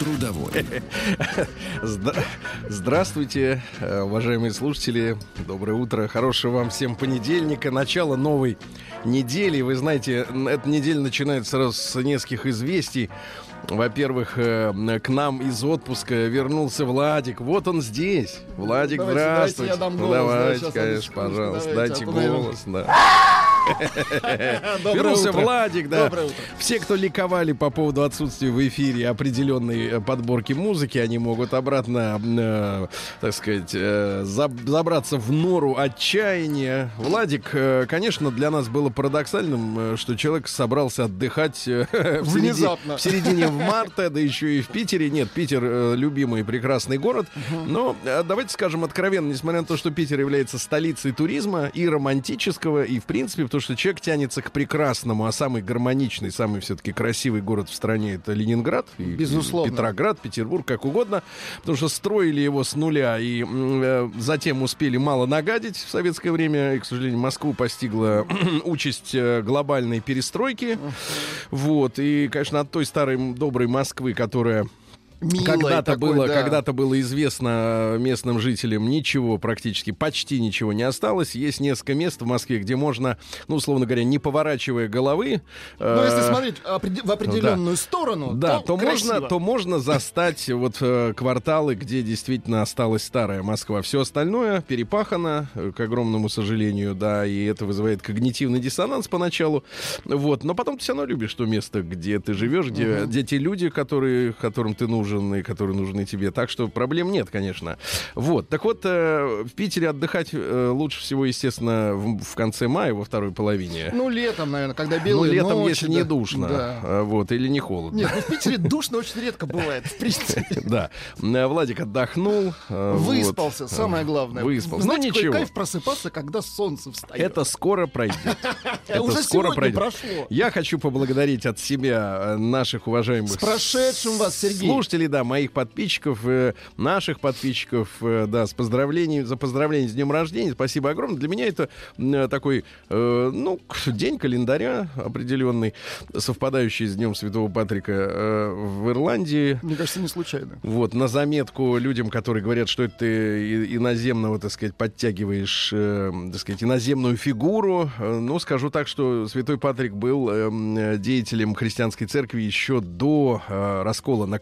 Трудовой. Здравствуйте, э, уважаемые слушатели. Доброе утро. Хорошего вам всем понедельника. Начало новой недели. Вы знаете, эта неделя начинается сразу с нескольких известий. Во-первых, э, к нам из отпуска вернулся Владик. Вот он здесь. Владик, Давайте, здравствуйте. давайте я дам голос, да, давайте, сейчас, конечно, пожалуйста. давайте, Дайте а голос. Да. Вернулся. Владик, да. Все, кто ликовали по поводу отсутствия в эфире определенной э, подборки музыки, они могут обратно, э, так сказать, э, заб- забраться в нору отчаяния. Владик, конечно, для нас было парадоксальным, что человек собрался отдыхать в, середине, Внезапно. в середине марта, да еще и в Питере. Нет, Питер любимый прекрасный город. Но давайте скажем откровенно, несмотря на то, что Питер является столицей туризма и романтического, и в принципе, потому что человек тянется к прекрасному, а самый гармоничный, самый все-таки красивый город в стране это Ленинград, и, Безусловно. Петроград, Петербург, как угодно, потому что строили его с нуля и э, затем успели мало нагадить в советское время, и, к сожалению, Москву постигла участь э, глобальной перестройки. Вот, и, конечно, от той старой доброй Москвы, которая Когда-то было, да. когда-то было известно местным жителям ничего, практически почти ничего не осталось. Есть несколько мест в Москве, где можно, ну, условно говоря, не поворачивая головы. Ну, если э, смотреть опреди- в определенную сторону, да, то, красиво. можно, то можно застать вот э, кварталы, где действительно осталась старая Москва. Все остальное перепахано, э, к огромному сожалению, да, и это вызывает когнитивный диссонанс поначалу. Вот, но потом ты все равно любишь то место, где ты живешь, где, где те люди, которые, которым ты нужен и которые нужны тебе. Так что проблем нет, конечно. Вот, так вот, э, в Питере отдыхать э, лучше всего, естественно, в, в конце мая, во второй половине. Ну, летом, наверное, когда Ну, белые летом, ночи, если да. не душно, Да. а, вот, или не холодно. Нет, ну в Питере душно очень редко бывает, в принципе. Да. Э, Владик отдохнул. э, Выспался, самое главное. Выспался. Ну, ничего. кайф просыпаться, когда солнце встает. Это скоро пройдет. Это скоро пройдет. прошло. Я хочу поблагодарить от себя э, наших уважаемых С прошедшим вас, Сергей. слушателей, да, моих подписчиков, э, наших подписчиков, э, да, с поздравлением, за поздравление с днем рождения. Спасибо огромное. Для меня это э, такой, э, ну, день календаря определенный, совпадающий с днем Святого Патрика э, в Ирландии. Мне кажется, не случайно. Вот, на заметку людям, которые говорят, что это ты иноземного, так сказать, подтягиваешь, э, так сказать, иноземную фигуру. Э, Ну, скажу так, что святой Патрик был эм, э, деятелем христианской церкви еще до э, раскола на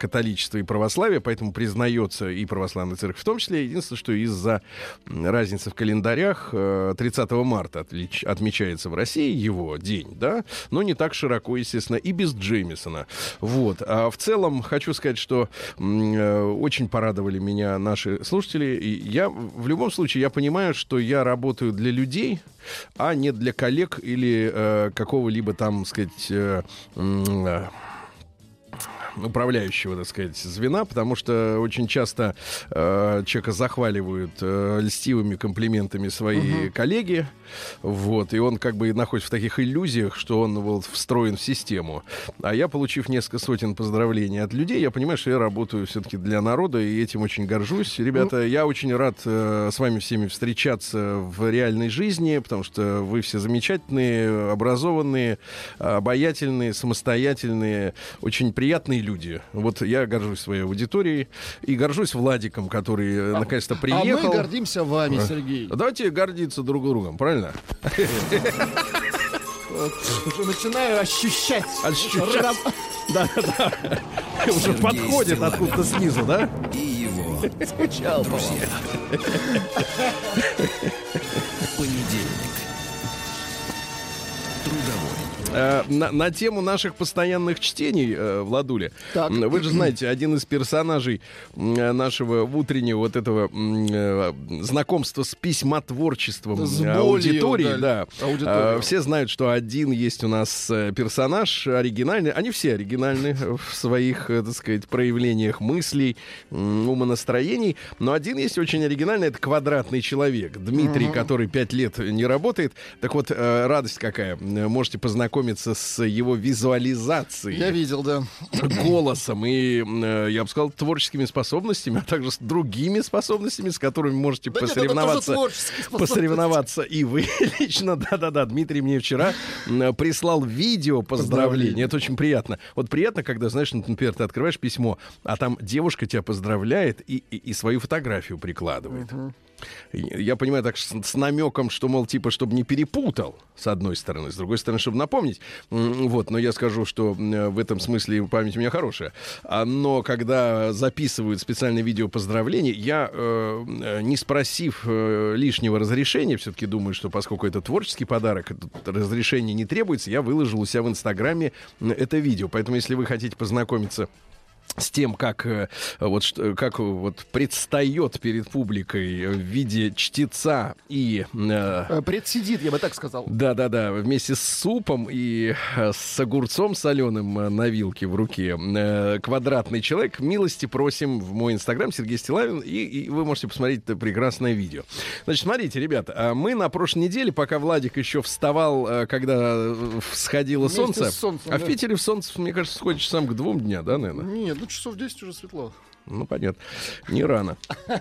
католичество и православие, поэтому признается и православная церковь в том числе. Единственное, что из-за разницы в календарях э, 30 марта отлич- отмечается в России его день, да, но не так широко, естественно, и без Джеймисона. Вот. А в целом хочу сказать, что э, очень порадовали меня наши слушатели. И я в любом случае я понимаю, что я работаю для людей, а не для коллег или э, какого-либо там, сказать, э, э, управляющего, так сказать, звена, потому что очень часто э, человека захваливают э, льстивыми комплиментами свои коллеги, вот, и он как бы находится в таких иллюзиях, что он вот встроен в систему. А я, получив несколько сотен поздравлений от людей, я понимаю, что я работаю все-таки для народа, и этим очень горжусь. Ребята, я очень рад э, с вами всеми встречаться в реальной жизни, потому что вы все замечательные, образованные, обаятельные, самостоятельные, очень приятные люди. Вот я горжусь своей аудиторией и горжусь Владиком, который э, наконец-то А приехал. мы гордимся вами, Сергей. Давайте гордиться друг другом, правильно? Вот, Уже начинаю ощущать. Ощущать. Раб- Да, да. Уже подходит откуда-то снизу, да? И его Скучал, друзья. Понедельник. Э, на, на тему наших постоянных чтений, э, Владуля, Так. вы же знаете, один из персонажей э, нашего утреннего вот этого э, знакомства с письмотворчеством С болью, аудитории, да, да. аудиторию. Э, все знают, что один есть у нас персонаж оригинальный. Они все оригинальны в своих, так сказать, проявлениях мыслей, умонастроений. Но один есть очень оригинальный, это квадратный человек. Дмитрий, который пять лет не работает. Так вот, э, радость какая. Можете познакомиться с его визуализацией Я видел, да. голосом и, э, я бы сказал, творческими способностями, а также с другими способностями, с которыми можете Да нет, посоревноваться. способности. посоревноваться и вы лично. Да-да-да, Дмитрий мне вчера прислал видео поздравления. Это очень приятно. Вот приятно, когда, знаешь, например, ты открываешь письмо, а там девушка тебя поздравляет и, и, и свою фотографию прикладывает. И Я понимаю так с, намеком, что, мол, типа, чтобы не перепутал, с одной стороны, с другой стороны, чтобы напомнить. Вот, но я скажу, что м, в этом смысле память у меня хорошая. А, Но когда записывают специальное видео поздравлений, я, э, э, не спросив э, лишнего разрешения, все-таки думаю, что поскольку это творческий подарок, разрешение не требуется, я выложил у себя в Инстаграме это видео. Поэтому, если вы хотите познакомиться с тем, как э, вот как вот предстает перед публикой в виде чтеца и э, Э, Предсидит, я бы так сказал. да, да, да, вместе с супом и э, с огурцом соленым э, на вилке в руке. Э, Квадратный человек. Милости просим в мой инстаграм Сергей Стилавин, и, и вы можете посмотреть это прекрасное видео. Значит, смотрите, ребята, а мы на прошлой неделе, пока Владик еще вставал, э, когда э, всходило Вместе солнце, солнцем, а в да. Питере в солнце, мне кажется, сходит часам к двум дня, да, наверное? Нет, ну часов 10 уже светло. Ну, понятно. Не рано.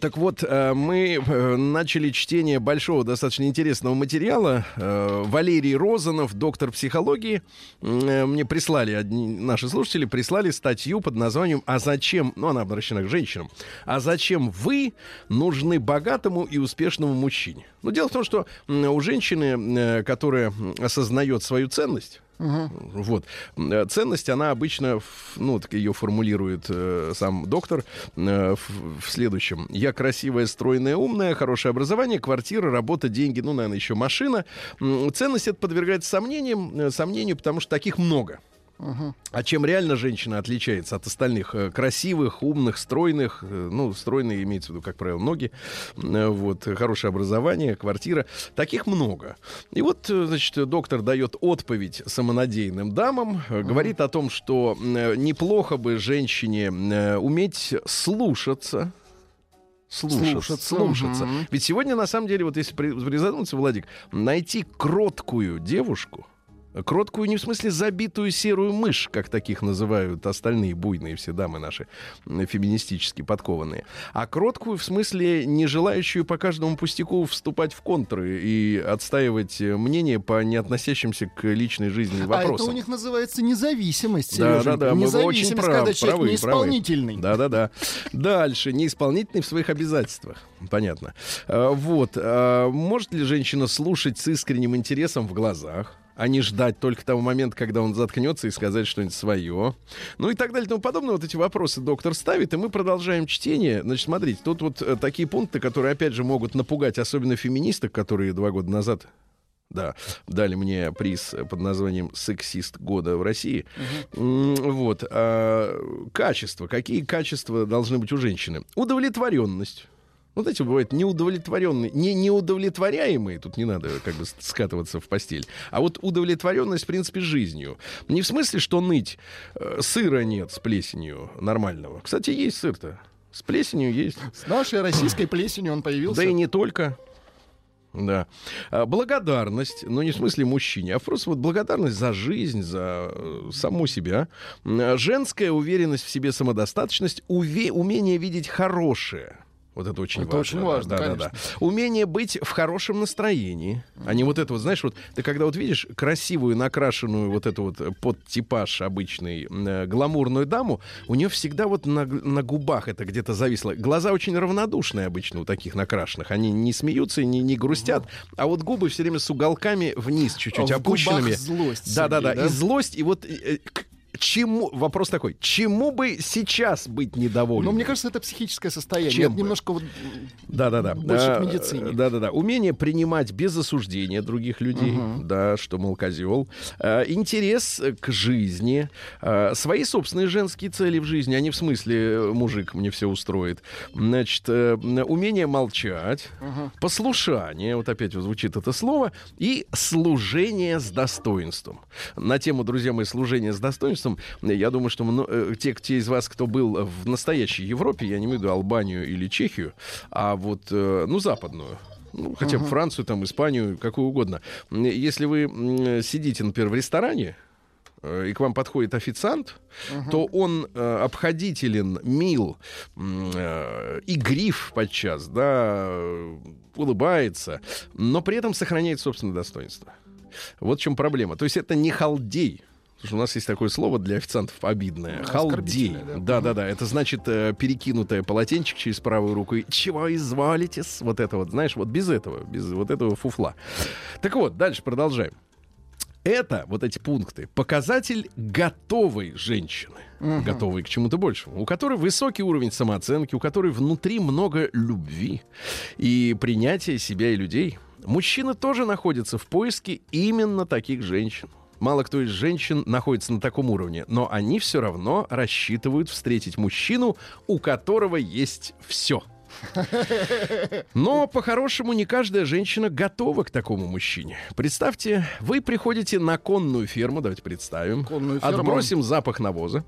Так вот, э, мы э, начали чтение большого, достаточно интересного материала. Э, Валерий Розанов, доктор психологии. Мне прислали, одни, наши слушатели прислали статью под названием «А зачем...» Ну, она обращена к женщинам. «А зачем вы нужны богатому и успешному мужчине?» Ну, дело в том, что у женщины, которая осознает свою ценность, вот. Э, Ценность, она обычно, ну, так ее формулирует э, сам доктор э, в, в следующем. Я красивая, стройная, умная, хорошее образование, квартира, работа, деньги, ну, наверное, еще машина. Ценность это подвергается сомнениям, э, сомнению, потому что таких много. А чем реально женщина отличается от остальных? Э, Красивых, умных, стройных. э, Ну, стройные имеется в виду, как правило, ноги. Э, Вот, хорошее образование, квартира. Таких много. И вот, значит, доктор дает отповедь самонадеянным дамам. Говорит о том, что неплохо бы женщине уметь слушаться. Слушаться, Слушаться, слушаться. мгм. Ведь сегодня, на самом деле, вот если при- призадуматься, Владик, найти кроткую девушку, Кроткую не в смысле забитую серую мышь, как таких называют остальные буйные все дамы наши, феминистически подкованные, а кроткую в смысле не желающую по каждому пустяку вступать в контры и отстаивать э, мнение по не относящимся к личной жизни А это вопросам. у них называется независимость, Да, Сереженька. да, да, мы очень Независимость, прав- когда человек правы, не правы. исполнительный. Да-да-да. Дальше. Неисполнительный в своих обязательствах. Понятно. А, Вот. А, Может ли женщина слушать с искренним интересом в глазах? А не ждать только того момента, когда он заткнется и сказать что-нибудь свое. Ну и так далее и тому подобное. Вот эти вопросы доктор ставит, и мы продолжаем чтение. Значит, смотрите, тут вот э, такие пункты, которые, опять же, могут напугать, особенно феминисток, которые два года назад да, дали мне приз под названием «Сексист года в России». М, Вот. А, качество. Какие качества должны быть у женщины? Удовлетворенность. Вот эти бывают неудовлетворенные, не неудовлетворяемые, тут не надо как бы скатываться в постель, а вот удовлетворенность, в принципе, жизнью. Не в смысле, что ныть, э, сыра нет с плесенью нормального. Кстати, есть сыр-то. С плесенью есть. С нашей российской плесенью он появился. Да и не только. Да. А, Благодарность, но не в смысле мужчине, а просто вот благодарность за жизнь, за э, саму себя. Женская уверенность в себе, самодостаточность, уве- умение видеть хорошее. Вот это очень Это важно. очень да, важно, да, да, конечно. да. Умение быть в хорошем настроении. А не вот это вот, знаешь, вот ты когда вот видишь красивую, накрашенную вот эту вот э, под типаж обычный э, гламурную даму, у нее всегда вот на, на губах это где-то зависло. Глаза очень равнодушные обычно у таких накрашенных. Они не смеются, не, не грустят, а вот губы все время с уголками вниз чуть-чуть А опущенными. губах злость, Да, да, да, Сергей, да? И злость, и вот э, к- чему, вопрос такой, чему бы сейчас быть недовольным? Но мне кажется, это психическое состояние. Чем Это бы? немножко вот... Да-да-да. Больше к А, медицине. Да-да-да. Умение принимать без осуждения других людей, да, что, мол, козел. А, Интерес к жизни. А, Свои собственные женские цели в жизни, а не в смысле э, мужик мне все устроит. Значит, э, умение молчать, послушание, вот опять вот звучит это слово, и служение с достоинством. На тему, друзья мои, служение с достоинством, я думаю, что мно- э, те, те из вас, кто был в настоящей Европе, я не имею в виду Албанию или Чехию, а вот, э, ну, западную, ну, хотя бы Францию, там, Испанию, какую угодно. Если вы сидите, например, в ресторане, э, и к вам подходит официант, то он э, обходителен, мил, э, игрив подчас, да, улыбается, но при этом сохраняет собственное достоинство. Вот в чем проблема. То есть это не халдей. Что у нас есть такое слово для официантов обидное. Халдей. Оскорбительное, да? Да, да, да. Это значит э, перекинутое полотенчик через правую руку. И чего изволите? Вот это вот, знаешь, вот без этого, без вот этого фуфла. Так вот, дальше продолжаем. Это, вот эти пункты, показатель готовой женщины, готовой к чему-то большему, у которой высокий уровень самооценки, у которой внутри много любви и принятия себя и людей. Мужчины тоже находятся в поиске именно таких женщин. Мало кто из женщин находится на таком уровне, но они все равно рассчитывают встретить мужчину, у которого есть все. Но по-хорошему не каждая женщина готова к такому мужчине. Представьте, вы приходите на конную ферму, давайте представим. Конную ферму. Отбросим запах навоза.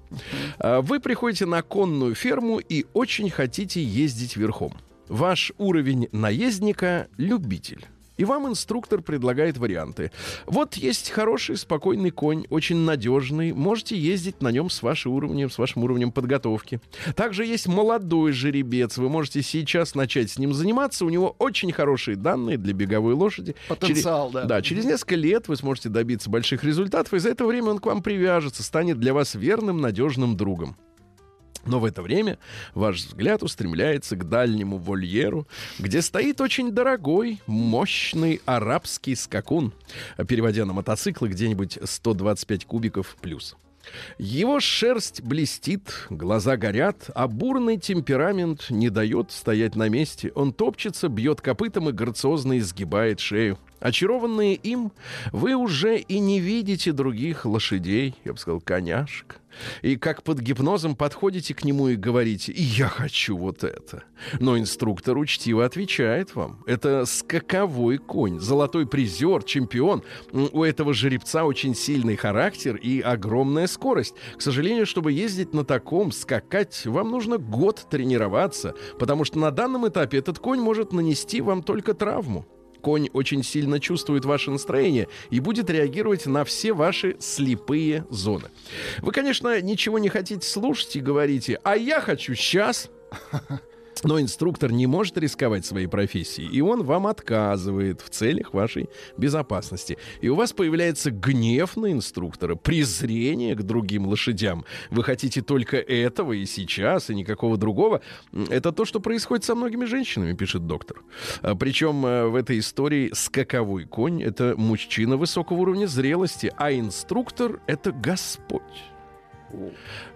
А, Вы приходите на конную ферму и очень хотите ездить верхом. Ваш уровень наездника — любитель. И вам инструктор предлагает варианты. Вот есть хороший, спокойный конь, очень надежный. Можете ездить на нем с вашим уровнем, с вашим уровнем подготовки. Также есть молодой жеребец. Вы можете сейчас начать с ним заниматься. У него очень хорошие данные для беговой лошади. Потенциал, Через- да. Да, через несколько лет вы сможете добиться больших результатов, и за это время он к вам привяжется, станет для вас верным, надежным другом. Но в это время ваш взгляд устремляется к дальнему вольеру, где стоит очень дорогой, мощный арабский скакун, переводя на мотоциклы где-нибудь 125 кубиков плюс. Его шерсть блестит, глаза горят, а бурный темперамент не дает стоять на месте. Он топчется, бьет копытом и грациозно изгибает шею. Очарованные им, вы уже и не видите других лошадей, я бы сказал, коняшек. И как под гипнозом подходите к нему и говорите «Я хочу вот это». Но инструктор учтиво отвечает вам. Это скаковой конь, золотой призер, чемпион. У этого жеребца очень сильный характер и огромная скорость. К сожалению, чтобы ездить на таком, скакать, вам нужно год тренироваться, потому что на данном этапе этот конь может нанести вам только травму. Конь очень сильно чувствует ваше настроение и будет реагировать на все ваши слепые зоны. Вы, конечно, ничего не хотите слушать и говорите, а я хочу сейчас. Но инструктор не может рисковать своей профессией, и он вам отказывает в целях вашей безопасности. И у вас появляется гнев на инструктора, презрение к другим лошадям. Вы хотите только этого и сейчас, и никакого другого. Это то, что происходит со многими женщинами, пишет доктор. А, Причем э, в этой истории скаковой конь — это мужчина высокого уровня зрелости, а инструктор — это Господь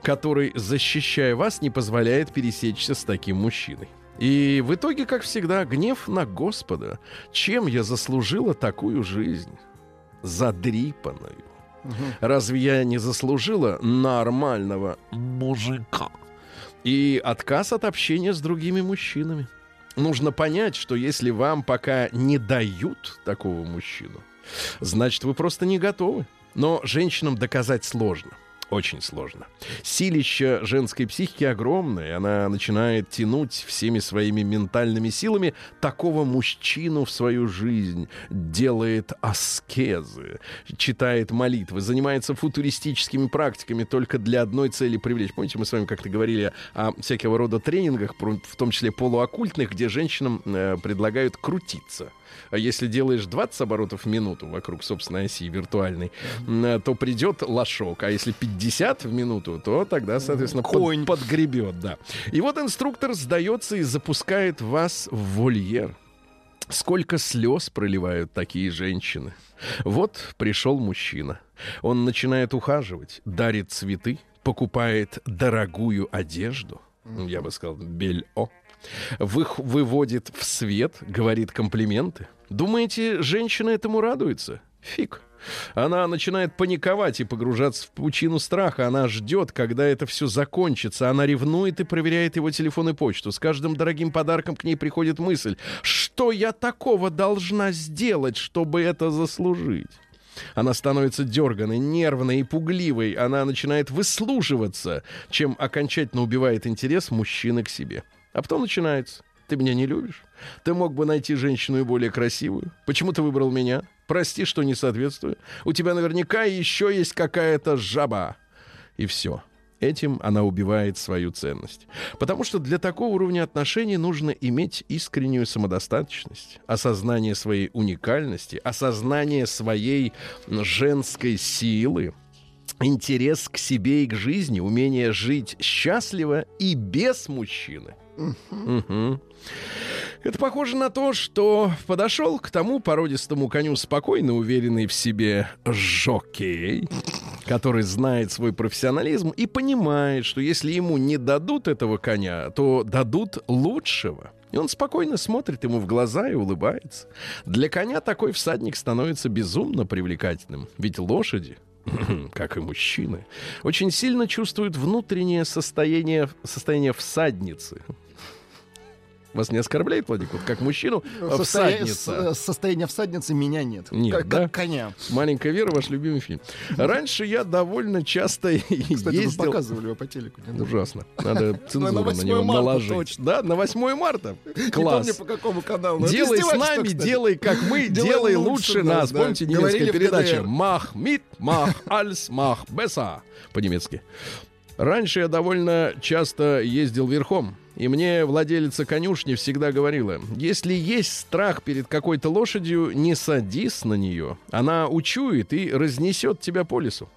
который, защищая вас, не позволяет пересечься с таким мужчиной. И в итоге, как всегда, гнев на Господа. Чем я заслужила такую жизнь? Задрипанную. Разве я не заслужила нормального мужика? И отказ от общения с другими мужчинами. Нужно понять, что если вам пока не дают такого мужчину, значит, вы просто не готовы. Но женщинам доказать сложно. Очень сложно. Силище женской психики огромное. Она начинает тянуть всеми своими ментальными силами такого мужчину в свою жизнь. Делает аскезы, читает молитвы, занимается футуристическими практиками только для одной цели привлечь. Помните, мы с вами как-то говорили о всякого рода тренингах, в том числе полуоккультных, где женщинам э, предлагают крутиться. А если делаешь 20 оборотов в минуту вокруг собственной оси виртуальной, э, то придет лошок. А если 50 в минуту, то тогда, соответственно, под- Конь. подгребет, да. И вот инструктор сдается и запускает вас в вольер. Сколько слез проливают такие женщины. Вот пришел мужчина. Он начинает ухаживать, дарит цветы, покупает дорогую одежду. Я бы сказал, бельо. Вы, выводит в свет, говорит комплименты. Думаете, женщина этому радуется? Фиг. Она начинает паниковать и погружаться в пучину страха. Она ждет, когда это все закончится. Она ревнует и проверяет его телефон и почту. С каждым дорогим подарком к ней приходит мысль, что я такого должна сделать, чтобы это заслужить. Она становится дерганой, нервной и пугливой. Она начинает выслуживаться, чем окончательно убивает интерес мужчины к себе. А потом начинается. Ты меня не любишь? Ты мог бы найти женщину и более красивую. Почему ты выбрал меня? Прости, что не соответствую. У тебя наверняка еще есть какая-то жаба. И все. Этим она убивает свою ценность. Потому что для такого уровня отношений нужно иметь искреннюю самодостаточность, осознание своей уникальности, осознание своей женской силы, интерес к себе и к жизни, умение жить счастливо и без мужчины. Это похоже на то, что подошел к тому породистому коню спокойно уверенный в себе жокей, который знает свой профессионализм и понимает, что если ему не дадут этого коня, то дадут лучшего. И он спокойно смотрит ему в глаза и улыбается. Для коня такой всадник становится безумно привлекательным. Ведь лошади, как и мужчины, очень сильно чувствуют внутреннее состояние, состояние всадницы. Вас не оскорбляет, Владик? Вот как мужчину, а Состоя- всадница. с- Состояние всадницы меня нет. Нет, как, да? как коня. Маленькая Вера, ваш любимый фильм. Раньше я довольно часто Кстати, ездил... показывали его по телеку. Ужасно. Надо цензуру на 8 него наложить. Да, на 8 марта. Не Класс. помню, по какому каналу. это Делай с нами, делай как мы, Делай лучше нас. Помните немецкая передача? Мах мит, мах альс, мах беса. По-немецки. Раньше я довольно часто ездил верхом. И мне владелица конюшни всегда говорила, если есть страх перед какой-то лошадью, не садись на нее. Она учует и разнесет тебя по лесу.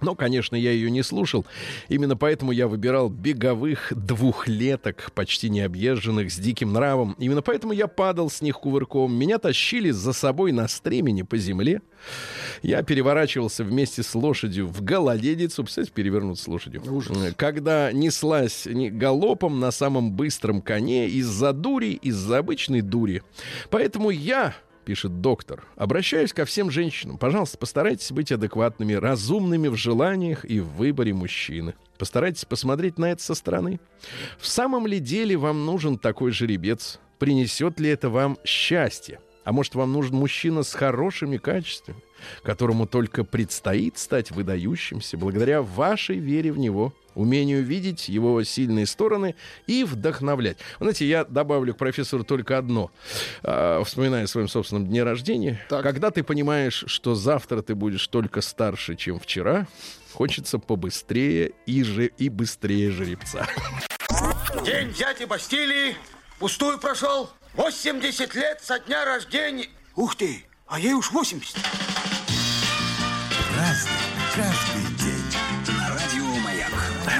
Но, конечно, я ее не слушал. Именно поэтому я выбирал беговых двухлеток, почти необъезженных, с диким нравом. Именно поэтому я падал с них кувырком. Меня тащили за собой на стремени по земле. Я переворачивался вместе с лошадью в гололедицу. Представляете, перевернуться с лошадью. Ужас. Когда неслась не- галопом на самом быстром коне из-за дури, из-за обычной дури. Поэтому я пишет доктор. Обращаюсь ко всем женщинам. Пожалуйста, постарайтесь быть адекватными, разумными в желаниях и в выборе мужчины. Постарайтесь посмотреть на это со стороны. В самом ли деле вам нужен такой жеребец? Принесет ли это вам счастье? А может, вам нужен мужчина с хорошими качествами, которому только предстоит стать выдающимся благодаря вашей вере в него, умению видеть его сильные стороны и вдохновлять. Вы знаете, я добавлю к профессору только одно, а, вспоминая о своем собственном дне рождения. Так. Когда ты понимаешь, что завтра ты будешь только старше, чем вчера, хочется побыстрее и, же, и быстрее жеребца. День дяди Бастилии пустую прошел. 80 лет со дня рождения. Ух ты, а ей уж 80.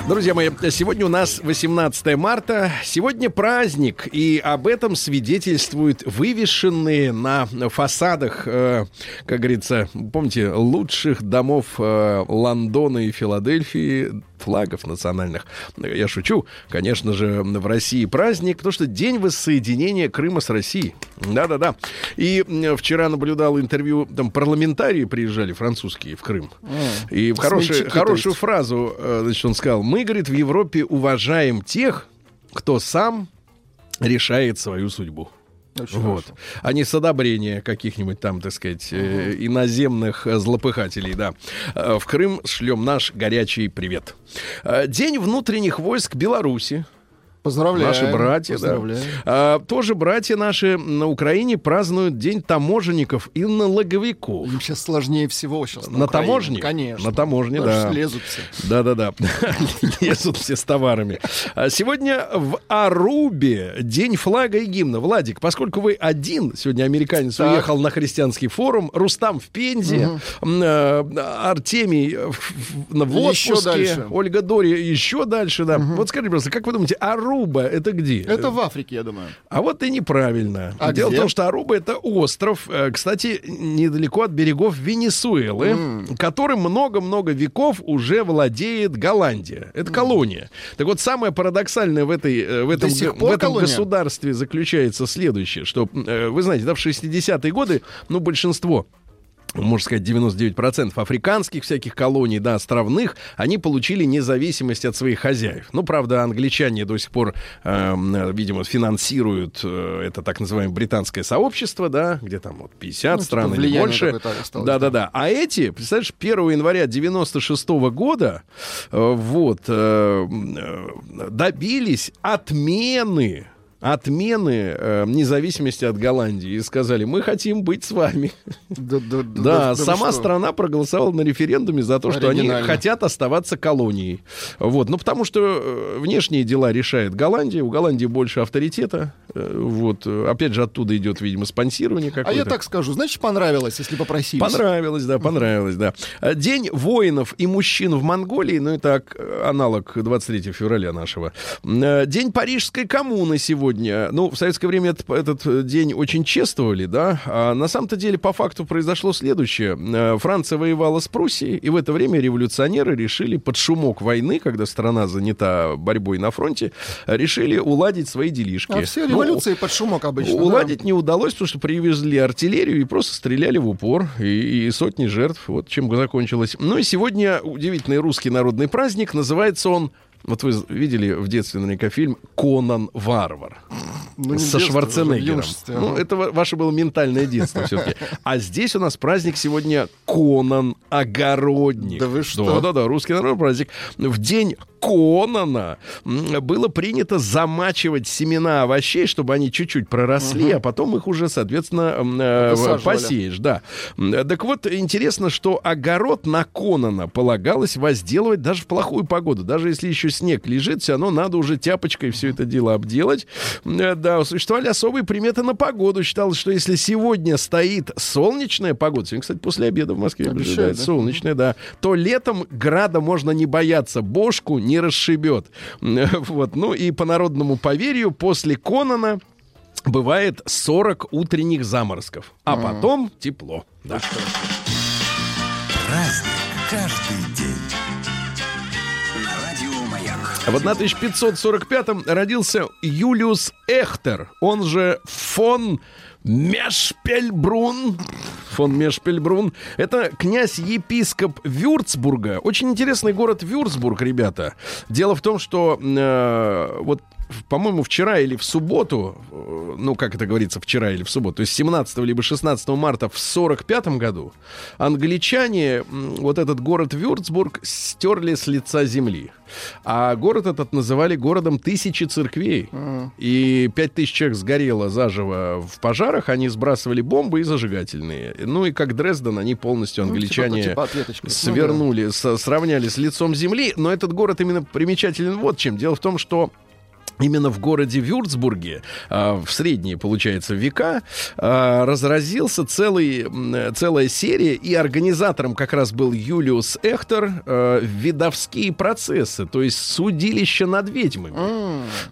Друзья мои, сегодня у нас 18 марта. Сегодня праздник, и об этом свидетельствуют вывешенные на фасадах, э, как говорится, помните, лучших домов э, Лондона и Филадельфии флагов национальных. Я шучу. Конечно же, в России праздник, потому что день воссоединения Крыма с Россией. Да-да-да. И вчера наблюдал интервью, там парламентарии приезжали, французские, в Крым. И в хорошую, хорошую фразу, э, значит, он сказал, мы, говорит, в Европе уважаем тех, кто сам решает свою судьбу. Очень Вот. хорошо. А не с одобрения каких-нибудь там, так сказать, э, иноземных злопыхателей, да. Э, В Крым шлем наш горячий привет. Э, День внутренних войск Беларуси. Поздравляю. Наши братья, да. Поздравляю. А, тоже братья наши на Украине празднуют День таможенников и налоговиков. Им сейчас сложнее всего сейчас. На Украине. таможне? Конечно. На таможне, Потому да. Лезут все. Да-да-да. Лезут все с товарами. А Сегодня в Арубе день флага и гимна. Владик, поскольку вы один, сегодня американец Так. уехал на христианский форум, Рустам в Пензе, э, Артемий в, в- отпуске. Ольга Дори еще дальше, да. Вот скажите, просто, как вы думаете, Аруба Аруба это где? Это в Африке, я думаю. А вот и неправильно. А Дело где? в том, что Аруба это остров, э, кстати, недалеко от берегов Венесуэлы, которым много-много веков уже владеет Голландия. Это колония. Так вот, самое парадоксальное в, этой, э, в этом, в этом колония? государстве заключается следующее, что, э, вы знаете, да, в 60-е годы, ну, большинство можно сказать, 99% африканских всяких колоний, да, островных, они получили независимость от своих хозяев. Ну, правда, англичане до сих пор, э, видимо, финансируют э, это так называемое британское сообщество, да, где там вот 50 Ну, стран или больше. Да-да-да. А эти, представляешь, 1 января 96 года э, вот, э, э, добились отмены отмены э, независимости от Голландии и сказали, мы хотим быть с вами. Да, да, Да, вы сама что? страна проголосовала на референдуме за то, что они хотят оставаться колонией. Вот, ну потому что э, внешние дела решает Голландия, у Голландии больше авторитета. Э, Вот, э, опять же, оттуда идет, видимо, спонсирование А какое-то. я так скажу, значит, понравилось, если попросились. Понравилось, да, понравилось, да. День воинов и мужчин в Монголии, ну и так, э, аналог 23 февраля нашего. День Парижской коммуны сегодня. Ну, в советское время этот, этот э, день очень чествовали, да. А на самом-то деле, по факту, произошло следующее. Э, Франция воевала с Пруссией, и в это время революционеры решили под шумок войны, когда страна занята борьбой на фронте, решили уладить свои делишки. А все Ну, революции под шумок обычно. да. Уладить не удалось, потому что привезли артиллерию и просто стреляли в упор. И, и сотни жертв. Вот чем закончилось. Ну и сегодня удивительный русский народный праздник. Называется он... Вот вы видели в детстве наверняка фильм «Конан Варвар» Ну, со в Шварценеггером. юношестве, Ну, ага. это ва- ваше было ментальное детство все-таки. А здесь у нас праздник сегодня Конан Огородник. Да вы что? Да-да-да, русский народный праздник. В день Конана было принято замачивать семена овощей, чтобы они чуть-чуть проросли, а потом их уже, соответственно, э, посеешь. Да. Так вот, интересно, что огород на Конана полагалось возделывать даже в плохую погоду. Даже если еще снег лежит, все равно надо уже тяпочкой все это дело обделать. Э, Да, существовали особые приметы на погоду. Считалось, что если сегодня стоит солнечная погода, сегодня, кстати, после обеда в Москве ожидает да? солнечная, да, то летом града можно не бояться, бошку не расшибет. Вот. Ну и по народному поверью, после Конана бывает 40 утренних заморозков, а потом тепло. Да. Праздник На 1545-м родился Юлиус Эхтер, он же фон Мешпельбрун. Фон Мешпельбрун. Это князь-епископ Вюрцбурга. Очень интересный город Вюрцбург, ребята. Дело в том, что э, вот в- по-моему, вчера или в субботу, э, ну, как это говорится, вчера или в субботу, то есть 17 либо 16 марта в 45 году, англичане вот этот город Вюрцбург стерли с лица земли. А город этот называли городом тысячи церквей. И пять тысяч человек сгорело заживо в пожарах, они сбрасывали бомбы и зажигательные. Ну и как Дрезден, они полностью Ну, типа- англичане типа свернули, с- сравняли с лицом земли. Но этот город именно примечателен вот чем. Дело в том, что Именно в городе Вюрцбурге, а, в средние, получается, века, а, разразился целый, целая серия, и организатором как раз был Юлиус Эхтер, а, видовские процессы, то есть судилище над ведьмами.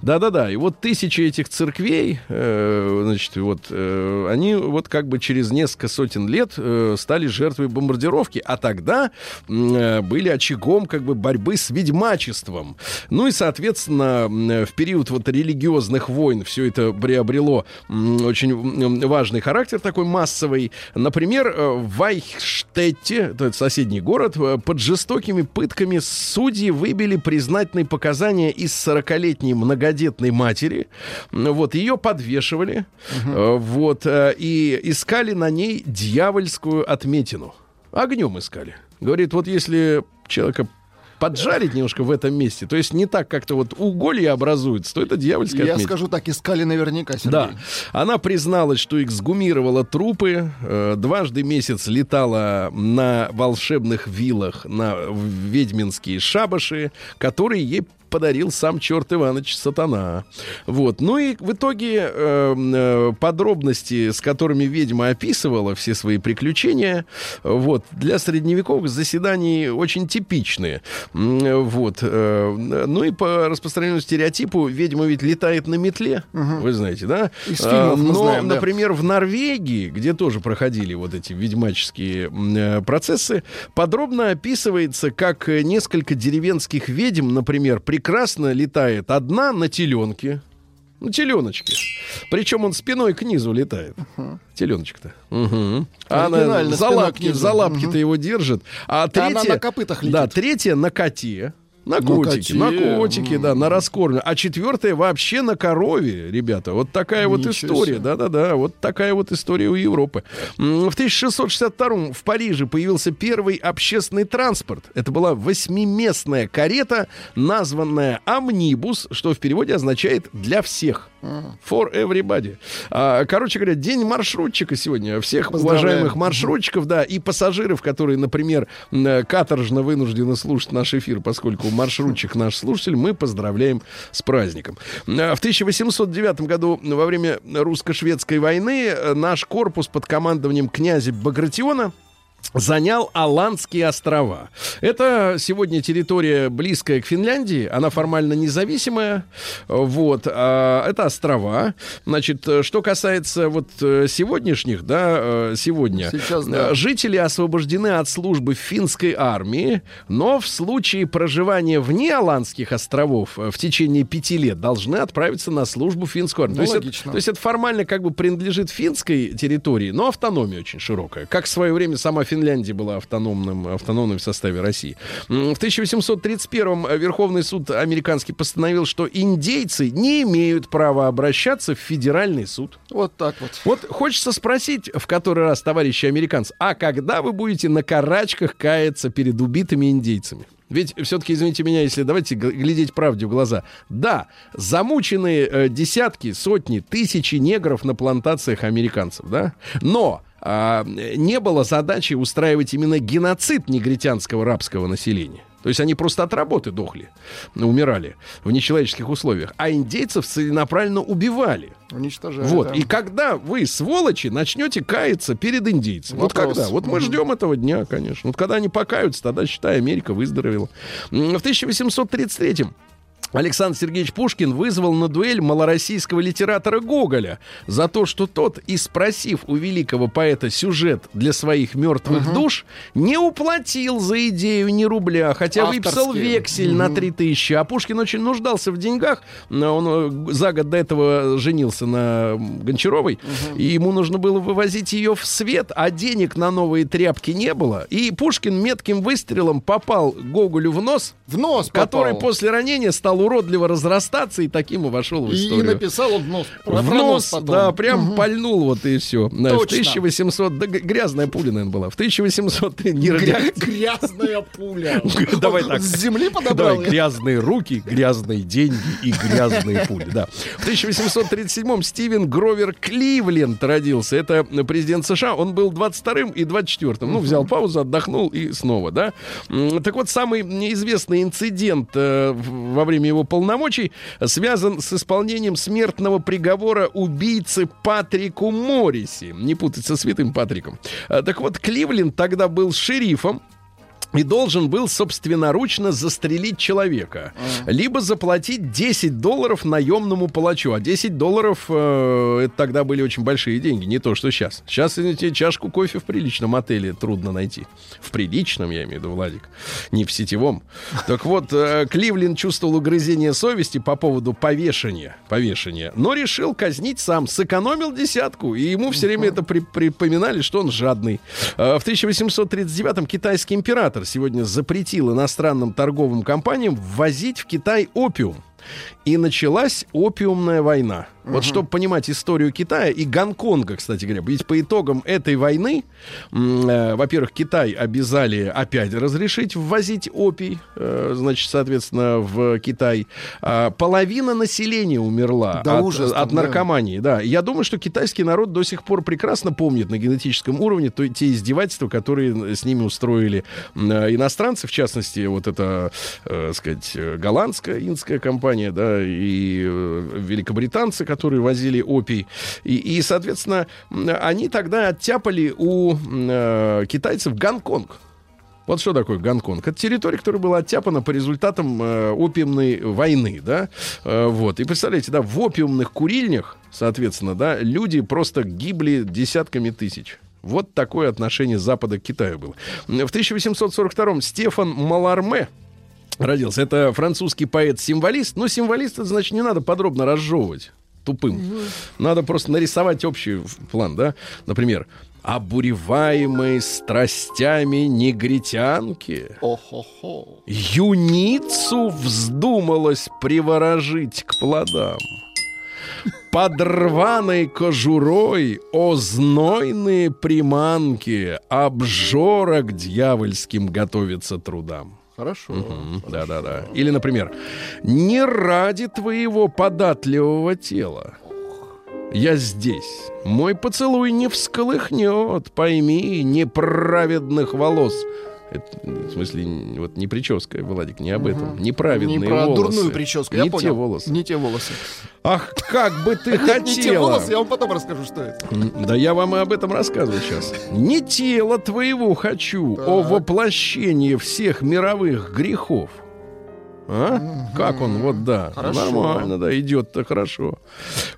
Да-да-да, и вот тысячи этих церквей, э, значит, вот, э, они вот как бы через несколько сотен лет э, стали жертвой бомбардировки, а тогда были очагом как бы борьбы с ведьмачеством. Ну и, соответственно, в период вот религиозных войн все это приобрело очень важный характер такой массовый. Например, э, в Вайхштетте, это соседний город, э, под жестокими пытками судьи выбили признательные показания из 40-летней многодетной матери. Вот, ее подвешивали, э, вот, и искали на ней дьявольскую отметину. Огнем искали. Говорит, вот если человека поджарить немножко в этом месте, то есть не так как-то вот уголья образуется, то это дьявольская Я отметина. скажу так, искали наверняка, Сергей. Да. Она призналась, что эксгумировала трупы, э, дважды месяц летала на волшебных вилах на ведьминские шабаши, которые ей подарил сам черт Иваныч Сатана. Вот. Ну и в итоге э, э, подробности, с которыми ведьма описывала все свои приключения, вот, для средневековых заседаний очень типичные. Вот. э, Ну и по распространенному стереотипу ведьма ведь летает на метле, вы знаете, да? Из фильмов мы Но, знаем, да. например, в Норвегии, где тоже проходили вот эти ведьмаческие э, процессы, подробно описывается, как э, несколько деревенских ведьм, например, прекрасно летает одна на теленке, на теленочке. Причем он спиной к низу летает. Теленочек-то. Мгм. А она за спиной к лапки, за лапки-то его держит. А она третья... на копытах летит. Да, третья на коте. На На котике, на коте. котике, да, на раскорме. А четвертая вообще на корове, ребята. Вот такая вот Ничего история. себе. Да-да-да, вот такая вот история у Европы. В 1662 в Париже появился первый общественный транспорт. Это была восьмиместная карета, названная «Амнибус», что в переводе означает «для всех». For everybody. А, короче говоря, день маршрутчика сегодня. Всех уважаемых маршрутчиков, да, и пассажиров, которые, например, каторжно вынуждены слушать наш эфир, поскольку маршрутчик наш слушатель, мы поздравляем с праздником. Э, В 1809 году во время русско-шведской войны э, наш корпус под командованием князя Багратиона занял Аландские острова. Это сегодня территория близкая к Финляндии, она формально независимая. Вот, а, это острова. Значит, э, что касается вот э, сегодняшних, да, э, сегодня Сейчас, да. жители освобождены от службы в финской армии, но в случае проживания вне Аландских островов в течение пяти лет должны отправиться на службу в финскую армию. Ну, то, есть это, логично. то есть это формально как бы принадлежит финской территории, но автономия очень широкая. Как в свое время сама Финляндия была автономным, автономной в составе России. В 1831 Верховный суд американский постановил, что индейцы не имеют права обращаться в федеральный суд. Вот так вот. Вот хочется спросить в который раз, товарищи американцы, а когда вы будете на карачках каяться перед убитыми индейцами? Ведь все-таки, извините меня, если давайте глядеть правде в глаза. Да, замученные э, десятки, сотни, тысячи негров на плантациях американцев, да? Но а, не было задачи устраивать именно геноцид негритянского рабского населения. То есть они просто от работы дохли, умирали в нечеловеческих условиях. А индейцев целенаправленно убивали. Уничтожают. Вот. да. И когда вы, сволочи, начнете каяться перед индейцами. Вот когда? Вот мы ждем этого дня, конечно. Вот когда они покаются, тогда, считай, Америка выздоровела. В 1833 Александр Сергеевич Пушкин вызвал на дуэль малороссийского литератора Гоголя за то, что тот, и спросив у великого поэта сюжет для своих мертвых душ, не уплатил за идею ни рубля, хотя выписал Авторские. вексель на три тысячи. А Пушкин очень нуждался в деньгах. Он э, за год до этого женился на Гончаровой, и ему нужно было вывозить ее в свет, а денег на новые тряпки не было. И Пушкин метким выстрелом попал Гоголю в нос, В нос который попал. после ранения стал уродливо разрастаться и таким и вошел в И, историю. написал он в нос. про- В нос, потом. да, прям пальнул вот и все. в Точно. 1800, да, грязная пуля, наверное, была. В 1803 не Гря- грязная пуля. Давай так. С земли подобрал. Давай, грязные руки, грязные деньги и грязные пули. Да. В 1837-м Стивен Гровер Кливленд родился. Это президент США. Он был 22-м и 24-м. Ну, взял паузу, отдохнул и снова, да. Так вот, самый неизвестный инцидент э, в- во время его полномочий связан с исполнением смертного приговора убийцы Патрику Морриси. Не путать со святым Патриком. Э, Так вот, Кливленд тогда был шерифом. И должен был собственноручно застрелить человека. Либо заплатить 10 долларов наемному палачу. А 10 долларов э, это тогда были очень большие деньги, не то, что сейчас. Сейчас, извините, чашку кофе в приличном отеле трудно найти. В приличном, я имею в виду, Владик. Не в сетевом. Так вот, э, Кливлин чувствовал угрызение совести по поводу повешения. Повешения. Но решил казнить сам. Сэкономил десятку. И ему все время это при- припоминали, что он жадный. Э, В 1839-м китайский император сегодня запретил иностранным торговым компаниям ввозить в Китай опиум. И началась опиумная война. Вот чтобы понимать историю Китая и Гонконга, кстати говоря. Ведь по итогам этой войны, э, во-первых, Китай обязали опять разрешить ввозить опий, э, значит, соответственно, в Китай. А половина населения умерла Да от, ужас от да. наркомании. Да. Я думаю, что китайский народ до сих пор прекрасно помнит на генетическом уровне то, те издевательства, которые с ними устроили э, иностранцы, в частности, вот это, э, сказать, э, голландская, инская компания, да, и э, великобританцы, которые возили опий. И, и, соответственно, они тогда оттяпали у э, китайцев Гонконг. Вот что такое Гонконг? Это территория, которая была оттяпана по результатам э, опиумной войны, да? Э, вот. И представляете, да, в опиумных курильнях, соответственно, да, люди просто гибли десятками тысяч. Вот такое отношение Запада к Китаю было. В 1842-м Стефан Маларме родился. Это французский поэт-символист. Но символист, это значит, не надо подробно разжевывать тупым. Надо просто нарисовать общий план, да? Например, обуреваемой страстями негритянки, О-хо-хо. юницу вздумалось приворожить к плодам. Под рваной кожурой ознойные приманки обжора к дьявольским готовится трудам. Хорошо. Да-да-да. Или, например, не ради твоего податливого тела. Я здесь. Мой поцелуй не всколыхнет, пойми, неправедных волос. Это, в смысле, вот не прическа, Владик, не об этом. Неправедные Не про волосы. дурную прическу, не я те понял. волосы. Не те волосы. Ах, как бы ты хотела. Не те волосы, я вам потом расскажу, что это. Да я вам и об этом рассказываю сейчас. Не тело твоего хочу, о воплощении всех мировых грехов. А? Как он? Вот да. Хорошо. Нормально, да, идет-то хорошо.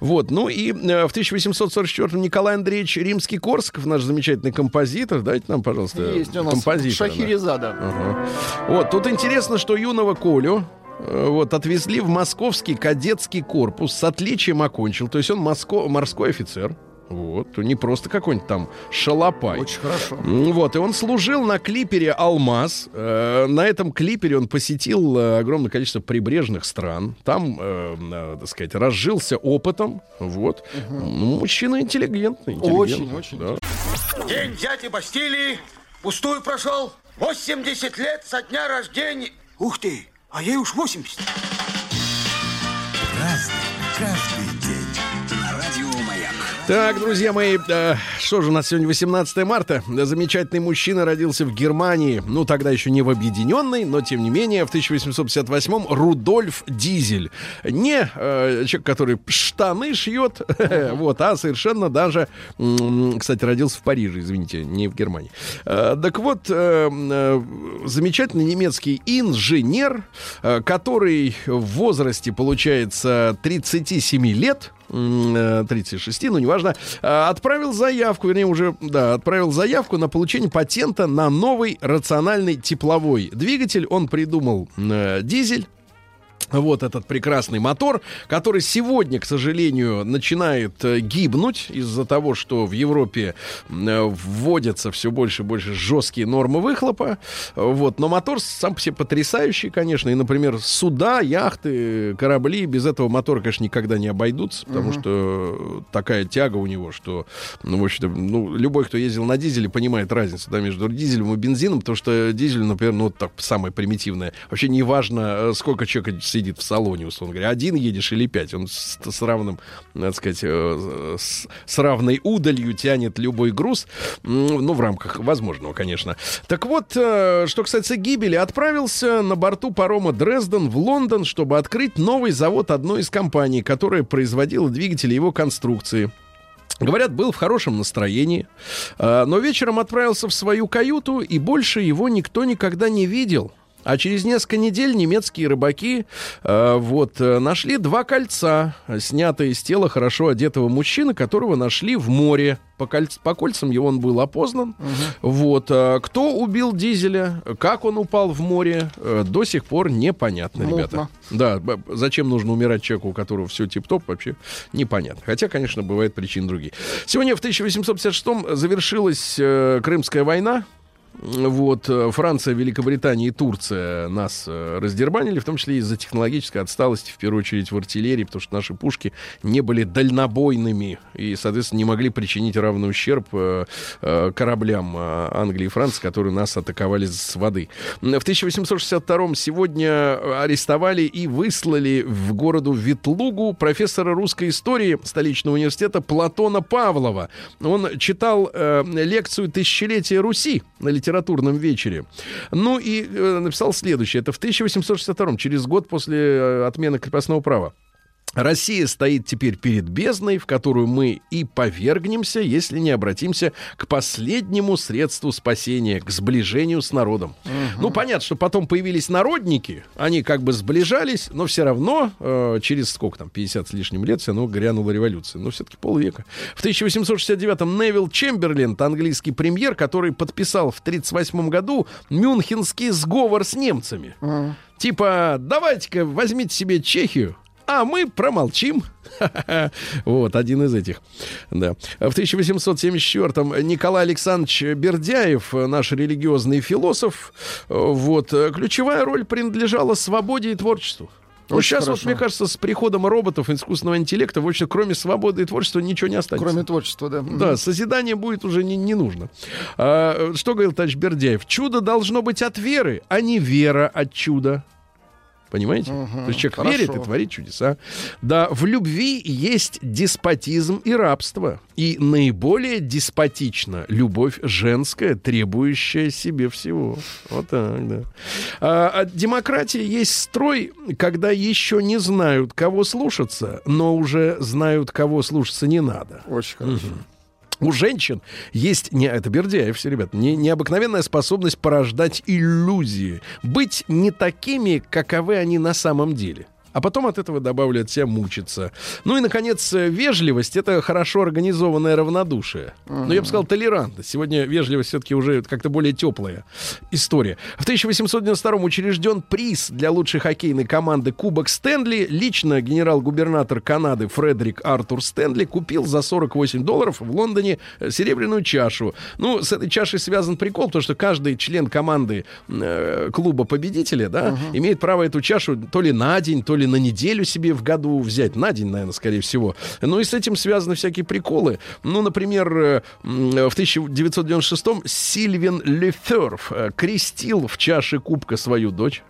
Вот, ну и э, в 1844 Николай Андреевич Римский-Корсков, наш замечательный композитор, дайте нам, пожалуйста, Есть у нас композитора. да. Шахерезада. Ага. Вот, тут интересно, что юного Колю э, вот, отвезли в московский кадетский корпус, с отличием окончил. То есть он моско- морской офицер. Вот, не просто какой-нибудь там шалопай. Очень хорошо. Вот, и он служил на клипере «Алмаз». Э, на этом клипере он посетил э, огромное количество прибрежных стран. Там, э, э, так сказать, разжился опытом. Вот. Ну, мужчина интеллигентный. интеллигентный, Очень, очень. да. День дяди Бастилии пустую прошел. 80 лет со дня рождения. Ух ты, а ей уж 80. Разный, Так, друзья мои, э, что же у нас сегодня 18 марта? Замечательный мужчина родился в Германии, ну тогда еще не в Объединенной, но тем не менее в 1858-м Рудольф Дизель. Не э, человек, который штаны шьет, вот, а совершенно даже, кстати, родился в Париже, извините, не в Германии. Э, так вот, э, э, замечательный немецкий инженер, который в возрасте, получается, 37 лет, 36, ну неважно, э, отправил заявку, вернее уже, да, отправил заявку на получение патента на новый рациональный тепловой двигатель. Он придумал э, дизель. Вот этот прекрасный мотор, который сегодня, к сожалению, начинает э, гибнуть из-за того, что в Европе э, вводятся все больше и больше жесткие нормы выхлопа. Вот. Но мотор сам по себе потрясающий, конечно. И, например, суда, яхты, корабли без этого мотора, конечно, никогда не обойдутся, потому что такая тяга у него, что, ну, в общем-то, ну, любой, кто ездил на дизеле, понимает разницу да, между дизелем и бензином, потому что дизель, например, ну, вот так самое примитивное. Вообще не важно, э, сколько человек сидит в салоне, условно говоря. Один едешь или пять. Он с, с равным, так сказать, э, с, с равной удалью тянет любой груз. Ну, в рамках возможного, конечно. Так вот, э, что касается гибели, отправился на борту парома Дрезден в Лондон, чтобы открыть новый завод одной из компаний, которая производила двигатели его конструкции. Говорят, был в хорошем настроении, а, но вечером отправился в свою каюту, и больше его никто никогда не видел. А через несколько недель немецкие рыбаки э, вот, э, нашли два кольца, снятые из тела хорошо одетого мужчины, которого нашли в море. По, кольц- по кольцам его он был опознан. Вот, э, кто убил Дизеля, как он упал в море, э, до сих пор непонятно, Мутно. ребята. Да, зачем нужно умирать человеку, у которого все тип-топ, вообще непонятно. Хотя, конечно, бывают причины другие. Сегодня в 1856 завершилась э, Крымская война. Вот, э, Франция, Великобритания и Турция нас э, раздербанили, в том числе из-за технологической отсталости, в первую очередь в артиллерии, потому что наши пушки не были дальнобойными и, соответственно, не могли причинить равный ущерб э, кораблям Англии и Франции, которые нас атаковали с воды. В 1862 сегодня арестовали и выслали в городу Ветлугу профессора русской истории столичного университета Платона Павлова. Он читал лекцию «Тысячелетие Руси» на литературном вечере. Ну и э, написал следующее. Это в 1862 через год после э, отмены крепостного права. Россия стоит теперь перед бездной, в которую мы и повергнемся, если не обратимся к последнему средству спасения, к сближению с народом. Ну, понятно, что потом появились народники, они как бы сближались, но все равно э, через сколько там, 50 с лишним лет, все равно грянула революция. Но все-таки полвека. В 1869-м Невил Чемберлен, английский премьер, который подписал в 1938 году Мюнхенский сговор с немцами. Типа, давайте-ка возьмите себе Чехию, а мы промолчим. Вот, один из этих. Да. В 1874-м Николай Александрович Бердяев, наш религиозный философ, вот, ключевая роль принадлежала свободе и творчеству. Вот Очень сейчас, вот, хорошо. мне кажется, с приходом роботов, искусственного интеллекта, в общем, кроме свободы и творчества ничего не останется. Кроме творчества, да. Да, созидание будет уже не, не нужно. А, что говорил товарищ Бердяев? Чудо должно быть от веры, а не вера от чуда. Понимаете? То есть человек хорошо. верит и творит чудеса. Да, в любви есть деспотизм и рабство. И наиболее деспотична любовь женская, требующая себе всего. Вот так, да. А, а демократия есть строй, когда еще не знают, кого слушаться, но уже знают, кого слушаться не надо. Очень хорошо. У женщин есть, не, это Бердяев все, ребят, не, необыкновенная способность порождать иллюзии, быть не такими, каковы они на самом деле. А потом от этого добавлю от себя мучиться. Ну и, наконец, вежливость — это хорошо организованное равнодушие. Ну, я бы сказал, толерантность. Сегодня вежливость все-таки уже как-то более теплая история. В 1892 учрежден приз для лучшей хоккейной команды Кубок Стэнли. Лично генерал-губернатор Канады Фредерик Артур Стэнли купил за 48 долларов в Лондоне э, серебряную чашу. Ну, с этой чашей связан прикол, потому что каждый член команды э, клуба победителя, да, имеет право эту чашу то ли на день, то ли на неделю себе в году взять. На день, наверное, скорее всего. Ну и с этим связаны всякие приколы. Ну, например, э, в 1996-м Сильвин Леферф э, крестил в чаше кубка свою дочь.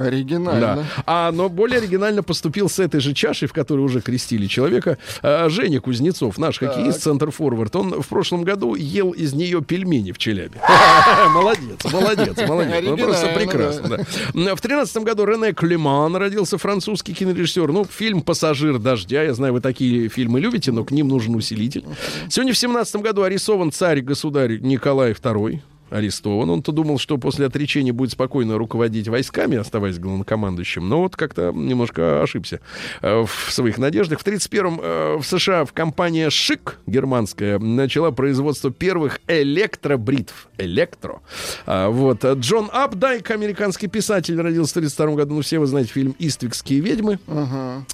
Оригинально. Да. А, но более оригинально поступил с этой же чашей, в которой уже крестили человека, а, Женя Кузнецов, наш хоккеист, центр-форвард. Он в прошлом году ел из нее пельмени в Челябе. Молодец, молодец, молодец. Ну, Просто прекрасно. да. В тринадцатом году Рене Клеман родился французский кинорежиссер. Ну, фильм «Пассажир дождя». Я знаю, вы такие фильмы любите, но к ним нужен усилитель. Сегодня в семнадцатом году арестован царь-государь Николай II арестован. Он-то думал, что после отречения будет спокойно руководить войсками, оставаясь главнокомандующим. Но вот как-то немножко ошибся э, в своих надеждах. В 31-м э, в США в компания «Шик» германская начала производство первых электробритв. Электро. А, вот. Джон Апдайк, американский писатель, родился в 32 году. Ну, все вы знаете фильм «Иствикские ведьмы».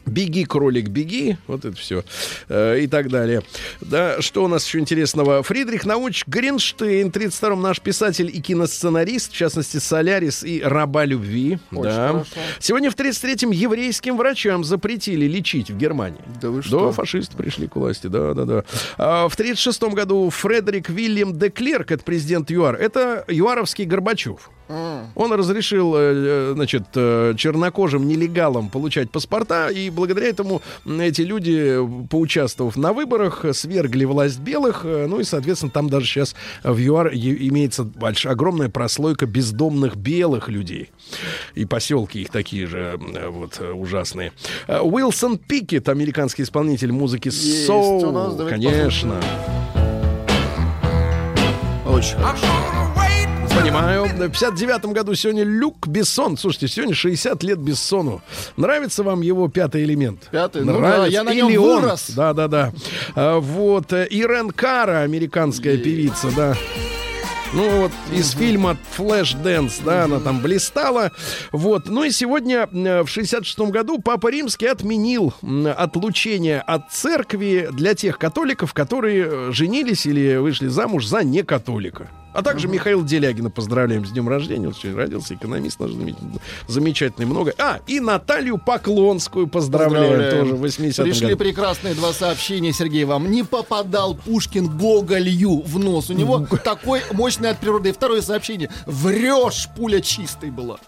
«Беги, кролик, беги». Вот это все. и так далее. Да, что у нас еще интересного? Фридрих Науч Гринштейн, 32-м наш писатель и киносценарист, в частности, «Солярис» и «Раба любви». Очень да. хорошо. Сегодня в 33-м еврейским врачам запретили лечить в Германии. Да вы Да, что? фашисты пришли к власти, да, да, да. А в 36-м году Фредерик Вильям де Клерк, это президент ЮАР, это юаровский Горбачев. Он разрешил, э, э, значит, э, чернокожим нелегалам получать паспорта, и благодаря этому эти люди, поучаствовав на выборах, свергли власть белых, ну и, соответственно, там даже сейчас в ЮАР имеется больш- огромная прослойка бездомных белых людей. И поселки их такие же вот ужасные. Уилсон Пикет, американский исполнитель музыки соул, конечно. Очень хорошо. Понимаю. В 59 году сегодня Люк Бессон. Слушайте, сегодня 60 лет Бессону. Нравится вам его пятый элемент? Пятый? Ну Нравится. да, я на нем Или он? вырос. Да, да, да. А, вот. э, Ирен Кара, американская певица, да. Ну вот из фильма Флэш Дэнс, да, она там блистала. Вот. Ну и сегодня, э, в 66 году, Папа Римский отменил отлучение от церкви для тех католиков, которые э, женились или вышли замуж за некатолика. А также Михаил Делягина поздравляем с днем рождения. Он сегодня родился, экономист наш замечательный, много. А, и Наталью Поклонскую поздравляем, Поздравляем. тоже в 80 Пришли году. прекрасные два сообщения, Сергей, вам. Не попадал Пушкин Гоголью в нос. У него такой мощный от природы. И второе сообщение. Врешь, пуля чистой была.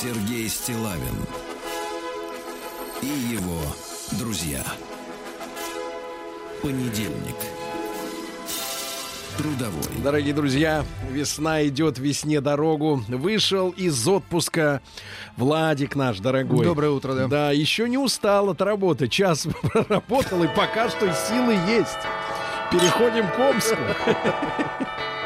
Сергей Стилавин и его друзья. Понедельник. Трудовой. Дорогие друзья, весна идет весне дорогу. Вышел из отпуска Владик наш дорогой. Доброе утро, да. Да, еще не устал от работы. Час проработал, и пока что силы есть. Переходим к Омску.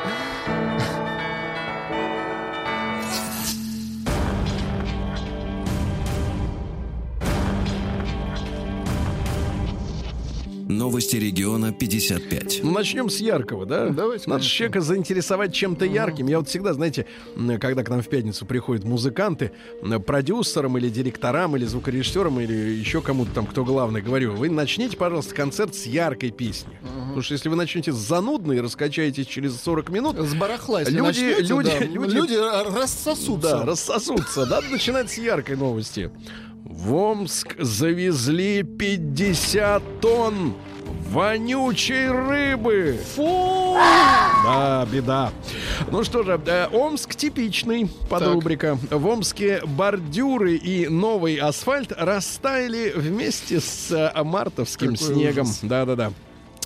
Новости региона 55. Ну, начнем с яркого, да? Давайте, Надо конечно. человека заинтересовать чем-то ярким. Я вот всегда, знаете, когда к нам в пятницу приходят музыканты, продюсерам или директорам, или звукорежиссерам, или еще кому-то там, кто главный, говорю, вы начните, пожалуйста, концерт с яркой песни. Потому что если вы начнете с занудной и раскачаетесь через 40 минут, С барахла, если Люди- начнете, люди- да, люди- люди рассосутся. да, рассосутся. Надо начинать с яркой новости. В Омск завезли 50 тонн вонючей рыбы. Фу! Да, беда. Ну что же, э, Омск типичный подрубрика. В Омске бордюры и новый асфальт растаяли вместе с э, мартовским Какой снегом. Да-да-да.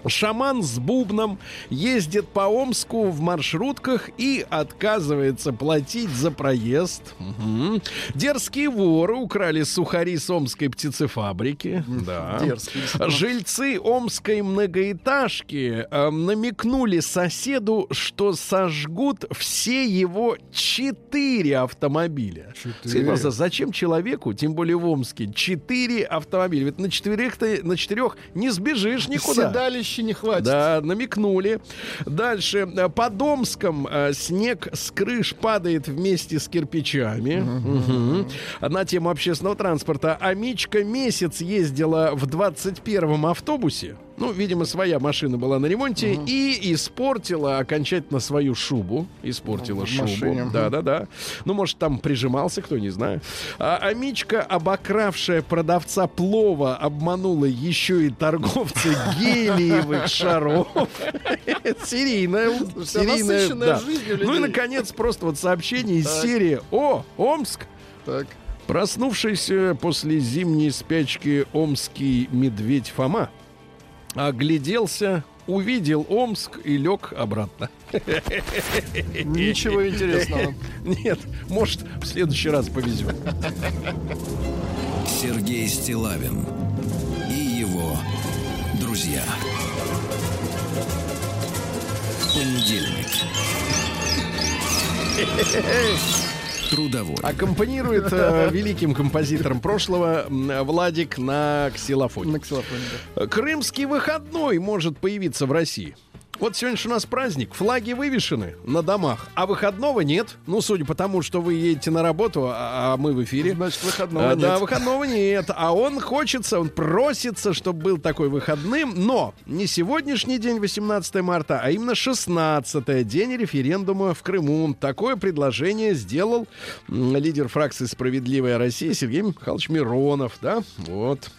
Шаман с бубном ездит по Омску в маршрутках и отказывается платить за проезд. Мгм. Дерзкие воры украли сухари с омской птицефабрики. Да. Дерзкие. Жильцы омской многоэтажки э, намекнули соседу, что сожгут все его четыре автомобиля. Скажите, пожалуйста, зачем человеку, тем более в Омске, четыре автомобиля? Ведь на четырех ты на четырех не сбежишь никуда. Седалища не хватит. Да, намекнули. Дальше. э, Под Омском э, снег с крыш падает вместе с кирпичами. Мгм. На тему общественного транспорта. Амичка месяц ездила в 21-м автобусе. Ну, видимо, своя машина была на ремонте и испортила окончательно свою шубу. Испортила В шубу. машине. Да, да, да. Ну, может, там прижимался, кто не знаю. А Амичка, обокравшая продавца плова, обманула еще и торговца гелиевых шаров. Серийная. А серийная, Ну и, наконец, просто вот сообщение из серии «О, Омск!» Так. Проснувшийся после зимней спячки омский медведь Фома огляделся, увидел Омск и лег обратно. Ничего интересного. Нет, может, в следующий раз повезет. Сергей Стилавин и его друзья. Понедельник. Трудовой. Аккомпанирует э, великим композитором прошлого Владик на ксилофоне. На ксилофоне, да. Крымский выходной может появиться в России. Вот сегодня же у нас праздник, флаги вывешены на домах, а выходного нет. Ну, судя по тому, что вы едете на работу, а, а мы в эфире. Значит, выходного А, Да, нет. выходного нет. А он хочется, он просится, чтобы был такой выходным. Но не сегодняшний день, 18 марта, а именно 16 день референдума в Крыму. Такое предложение сделал лидер фракции «Справедливая Россия» Сергей Михайлович Миронов. Да, вот.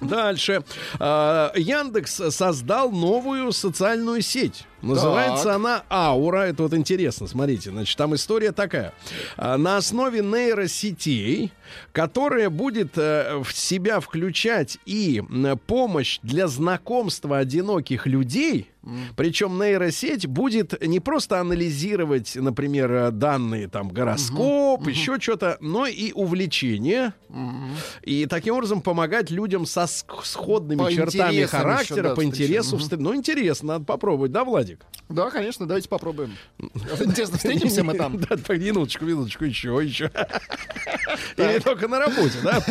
Дальше. А, Яндекс создал новую социальную сеть. Называется Так. она Аура. Это вот интересно, смотрите. Значит, там история такая. А, На основе нейросетей, которая будет э, в себя включать и помощь для знакомства одиноких людей. Причем нейросеть будет не просто анализировать, например, э, данные там гороскоп, еще что-то, но и увлечения. И таким образом помогать людям со сходными По чертами характера, еще, да, по интересу. встр- Ну, интересно, надо попробовать, да, Владик? Да, конечно, давайте попробуем. Интересно, встретимся мы там? Да, минуточку, минуточку, еще, еще. Или только на работе, да?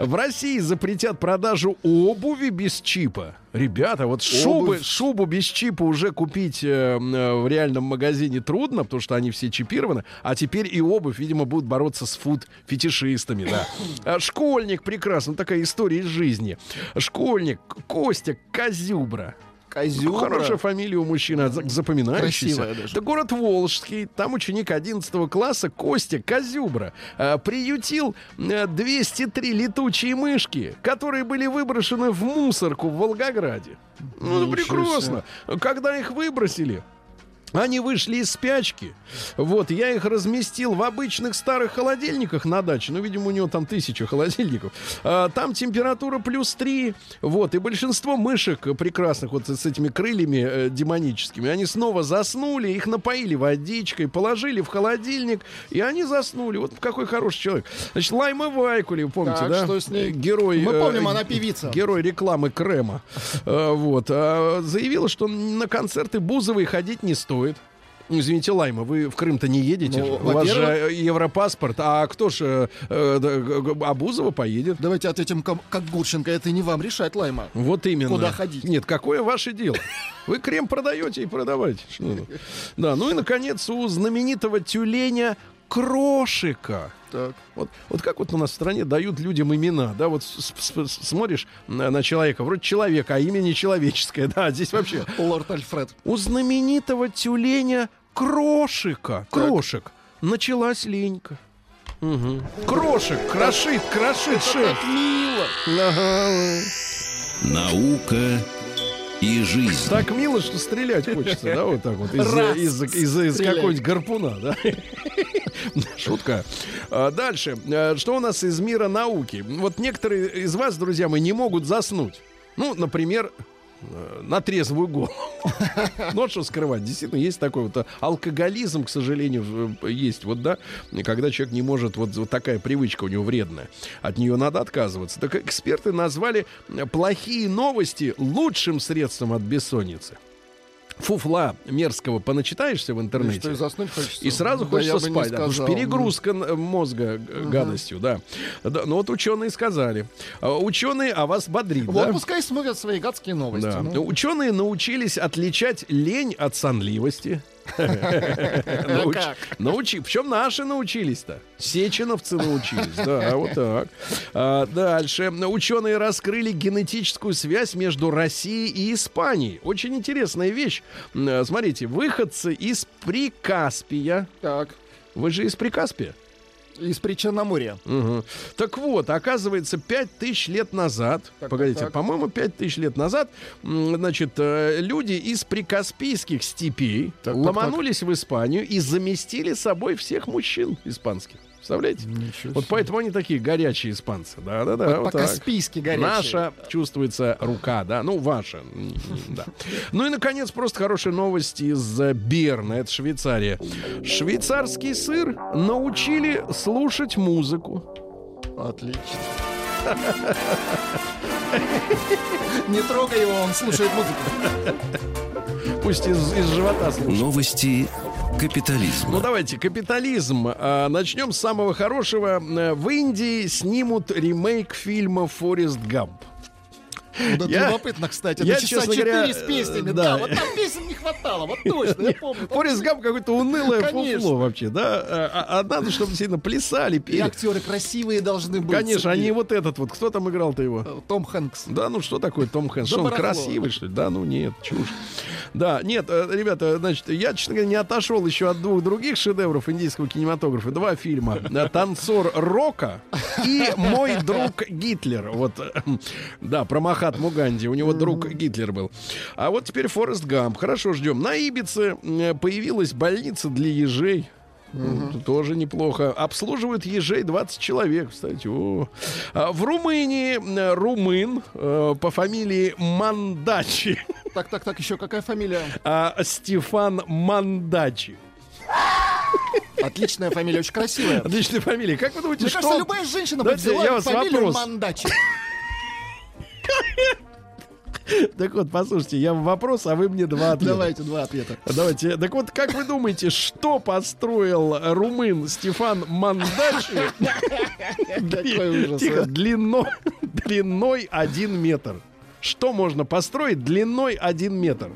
В России запретят продажу обуви без чипа. Ребята, вот шубы, шубу без чипа уже купить э, э, в реальном магазине трудно, потому что они все чипированы. А теперь и обувь, видимо, будут бороться с фуд-фетишистами, да. А Школьник, прекрасно, такая история из жизни. Школьник Костя Козюбра. Козюбра. Хорошая фамилия у мужчины, за- запоминающаяся. Красивая даже. Это город Волжский. Там ученик 11 класса Костя Козюбра э, приютил э, 203 летучие мышки, которые были выброшены в мусорку в Волгограде. Ну, Ничего прекрасно. Когда их выбросили, Они вышли из спячки. Вот, я их разместил в обычных старых холодильниках на даче. Ну, видимо, у него там тысяча холодильников. А, там температура плюс 3. Вот, и большинство мышек прекрасных вот с этими крыльями э, демоническими, они снова заснули, их напоили водичкой, положили в холодильник, и они заснули. Вот какой хороший человек. Значит, Лайма Вайкули, помните, Так, да? что с ней? Герой... Мы э, помним, она певица. Герой рекламы крема. Э, Вот. а, Заявила, что на концерты Бузовой ходить не стоит. Ну, Извините, Лайма, вы в Крым-то не едете Ну, же. У вас же европаспорт. А кто ж... э, э, да, г- г- а Бузова поедет. Давайте ответим, как, Гурченко. Это не вам решать, Лайма. Вот именно. Куда ходить? Нет, какое ваше дело? Вы крем продаете и продавайте. Да, ну и, наконец, у знаменитого тюленя Крошика. Так. Вот, вот как вот у нас в стране дают людям имена, да, вот с- с- с- смотришь на, на человека, вроде человек, а имя не человеческое, да, здесь вообще. Лорд Альфред. У знаменитого тюленя Крошика, Крошек, началась ленька. Мгм. Крошек, крошит, крошит шеф. мило. Ага. Наука и жизнь. Так мило, что стрелять хочется, да, вот так вот, из, из, из, из какой-нибудь гарпуна, да. Шутка. А, Дальше. А, Что у нас из мира науки? Вот некоторые из вас, друзья мои, не могут заснуть. Ну, например, на трезвую голову. Ну, что скрывать. Действительно, есть такой вот а, алкоголизм, к сожалению, в- есть. Вот, да, когда человек не может, вот, вот такая привычка у него вредная. От нее надо отказываться. Так эксперты назвали э, плохие новости лучшим средством от бессонницы. Фуфла мерзкого поначитаешься в интернете. Что, и заснуть хочется? И сразу Да хочется спать, да, потому что сказал. перегрузка н- мозга г- гадостью, да. да. Ну вот ученые сказали. А, Ученые о вас бодрит, Вот да? пускай смотрят свои гадские новости. Да. ну. Ученые научились отличать лень от сонливости. А как? Научи. Причем наши научились-то. Сеченовцы научились. Да, вот так. А, дальше. Ученые раскрыли генетическую связь между Россией и Испанией. Очень интересная вещь. Смотрите, выходцы из Прикаспия. Так. Вы же из Прикаспия? Из Причерноморья. Мгм. Так вот, оказывается, пять тысяч лет назад, Так, погодите, так. по-моему, пять тысяч лет назад, значит, э, люди из прикаспийских степей Так, так, ломанулись в Испанию и заместили собой всех мужчин испанских. Представляете? Вот поэтому они такие горячие испанцы. Да-да-да. вот так. По-каспийски горячие. Наша чувствуется рука, да, ну ваша, да. Ну и наконец просто хорошая новость из Берна, это Швейцария. Швейцарский сыр научили слушать музыку. Отлично. Не трогай его, он слушает музыку. Пусть из, из живота слушает. Новости Ну капитализма. давайте, капитализм. А, начнем с самого хорошего. Э, В Индии снимут ремейк фильма «Форест Гамп». Да, Я- любопытно, кстати. я, часа честно говоря, с песнями. э, Да, да. вот там песен не хватало. Вот точно, я помню. Форест Гамп какое-то унылое фуфло вообще, да? А, а надо, чтобы действительно плясали, И пели. актеры красивые должны быть. Конечно, они вот этот вот. Кто там играл-то его? Э, Том Хэнкс. Да, ну что такое Том Хэнкс? Да Что он красивый, что ли? Да, ну нет, чушь. Да, нет, э, ребята, значит, я, честно говоря, не отошел еще от двух других шедевров индийского кинематографа. Два фильма. Э, «Танцор Рока» и «Мой друг Гитлер». Вот, э, да, про Махатму Ганди. У него друг Гитлер был. А вот теперь Форест Гамп. Хорошо, ждем. На Ибице э, появилась больница для ежей. Ну, Тоже неплохо. Обслуживают ежей 20 человек, кстати. О. А в Румынии э, румын э, по фамилии Мандачи. Так, так, так, еще какая фамилия? А, Стефан Мандачи. Отличная фамилия, очень красивая. Отличная фамилия. Как вы думаете, Мне что... кажется, любая женщина бы Давайте я взяла вас фамилию вопрос. Мандачи. Так вот, послушайте, я вопрос, а вы мне два ответа. Давайте два ответа. Давайте. Так вот, как вы думаете, что построил румын Стефан Мандачи. Тихо, а. длиной, длиной один метр. Что можно построить длиной один метр?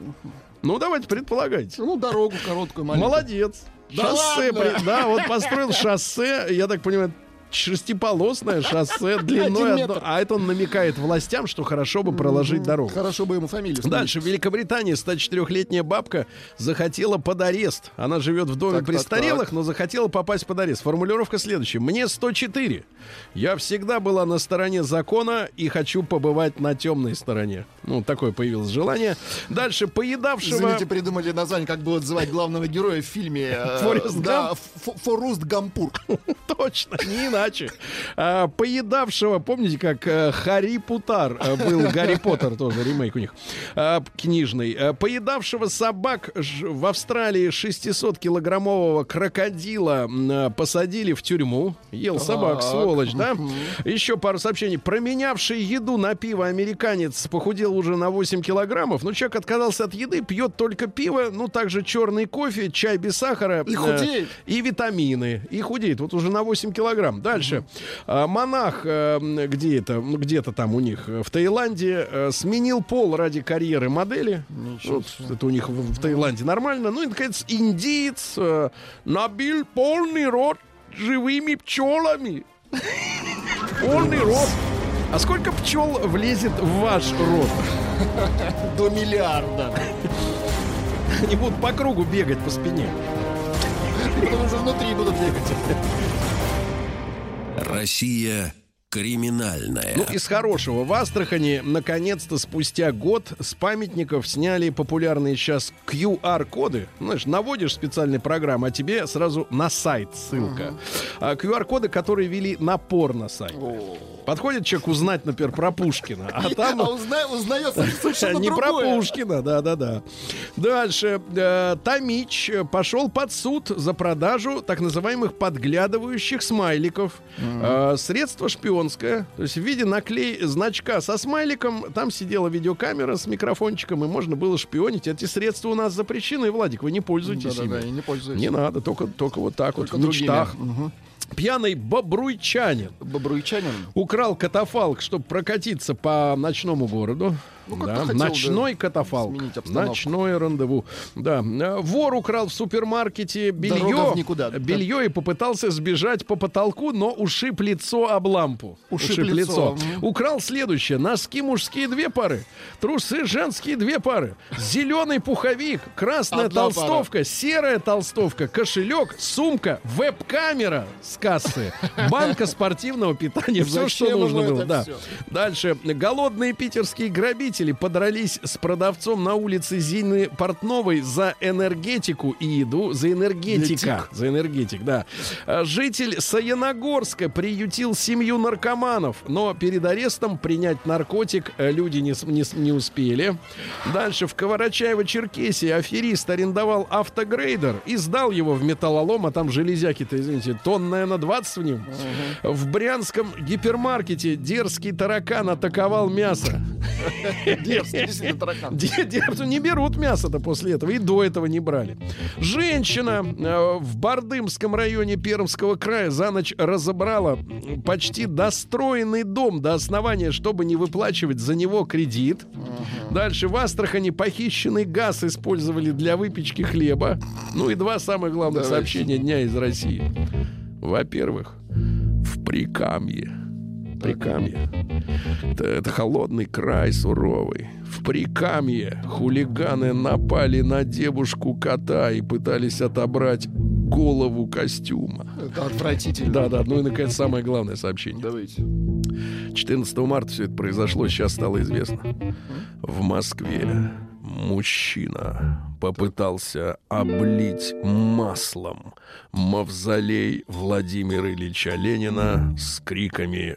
Ну, давайте предполагайте. Ну, дорогу короткую, маленькую. Молодец. Да шоссе, при- да, вот построил шоссе, я так понимаю, шестиполосное шоссе длиной одно. А это он намекает властям, что хорошо бы проложить дорогу. Хорошо бы ему фамилию. Дальше. В Великобритании 104-летняя бабка захотела под арест. Она живет в доме престарелых, но захотела попасть под арест. Формулировка следующая. Мне 104. Я всегда была на стороне закона и хочу побывать на темной стороне. Ну, такое появилось желание. Дальше. Поедавшего... Извините, придумали название, как будут звать главного героя в фильме. э, Форест Да, Ф- Форуст Гампур. Точно, не иначе. А, поедавшего, помните, как э, Харри Путар э, был Гарри Поттер, тоже ремейк у них, а, книжный. А, поедавшего собак в Австралии 600-килограммового крокодила посадили в тюрьму. Ел собак, сволочь, да? Еще пару сообщений. Променявший еду на пиво американец похудел уже на 8 килограммов. Ну, человек отказался от еды, пьет только пиво, ну, также черный кофе, чай без сахара. И э, худеет. и витамины. И худеет. Вот уже на 8 килограмм. Дальше. А, монах, э, м, где это? Ну, где-то там у них э, в Таиланде э, сменил пол ради карьеры модели. Вот, это у них в, в Таиланде нормально. Ну и, наконец, индиец набил полный рот живыми пчелами. Полный рот. А сколько пчел влезет в ваш рот? До миллиарда. Они будут по кругу бегать по спине. Потом уже внутри будут бегать. Россия криминальная. Ну, из хорошего. В Астрахани, наконец-то, спустя год с памятников сняли популярные сейчас QR-коды. Знаешь, наводишь специальные программы, а тебе сразу на сайт ссылка. А QR-коды, которые вели на порно-сайт. Подходит человек узнать, например, про Пушкина, а там... А узна- узнается совершенно Не про. Пушкина, да-да-да. Дальше. Э, Томич пошел под суд за продажу так называемых подглядывающих смайликов. Э, Средство шпионское. То есть в виде наклей значка со смайликом. Там сидела видеокамера с микрофончиком, и можно было шпионить. Эти средства у нас запрещены, Владик, вы не пользуетесь Да-да-да, ими. я не пользуюсь. Не надо, только, только вот так вот, в мечтах. Пьяный бобруйчанин Бобруйчанин. украл катафалк, чтобы прокатиться по ночному городу. Ну, да, хотел, ночной да, катафалк. Ночное рандеву. Да. Э, Вор украл в супермаркете белье. никуда, да. Белье и попытался сбежать по потолку, но ушиб лицо об лампу. Ушиб лицо. Мгм. Украл следующее. Носки мужские две пары. Трусы женские две пары. Зеленый пуховик. Красная Одна толстовка. Серая толстовка. Кошелек. Сумка. Веб-камера с кассы. Банка спортивного питания. Все, что нужно было. Да. Дальше. Голодные питерские грабители подрались с продавцом на улице Зины Портновой за энергетику и еду. За энергетика. За энергетик, да. А, Житель Саяногорска приютил семью наркоманов, но перед арестом принять наркотик э, люди не, не не успели. Дальше в Каварачаево-Черкесии аферист арендовал автогрейдер и сдал его в металлолом, а там железяки-то, извините, тонн, наверное, 20 в нем. В брянском гипермаркете дерзкий таракан атаковал мясо. Дерзкий, действительно, таракан. Не берут мясо-то после этого, и до этого не брали. Женщина э, в Бардымском районе Пермского края за ночь разобрала почти достроенный дом до основания, чтобы не выплачивать за него кредит. Дальше в Астрахани похищенный газ использовали для выпечки хлеба. Ну и два самых главных сообщения дня из России. Во-первых, в Прикамье. Прикамье. Это, это холодный край суровый. В Прикамье хулиганы напали на девушку кота и пытались отобрать голову костюма. Это отвратительно. Да, да, ну и наконец самое главное сообщение. Давайте. 14 марта все это произошло, сейчас стало известно. В Москве мужчина попытался облить маслом мавзолей Владимира Ильича Ленина с криками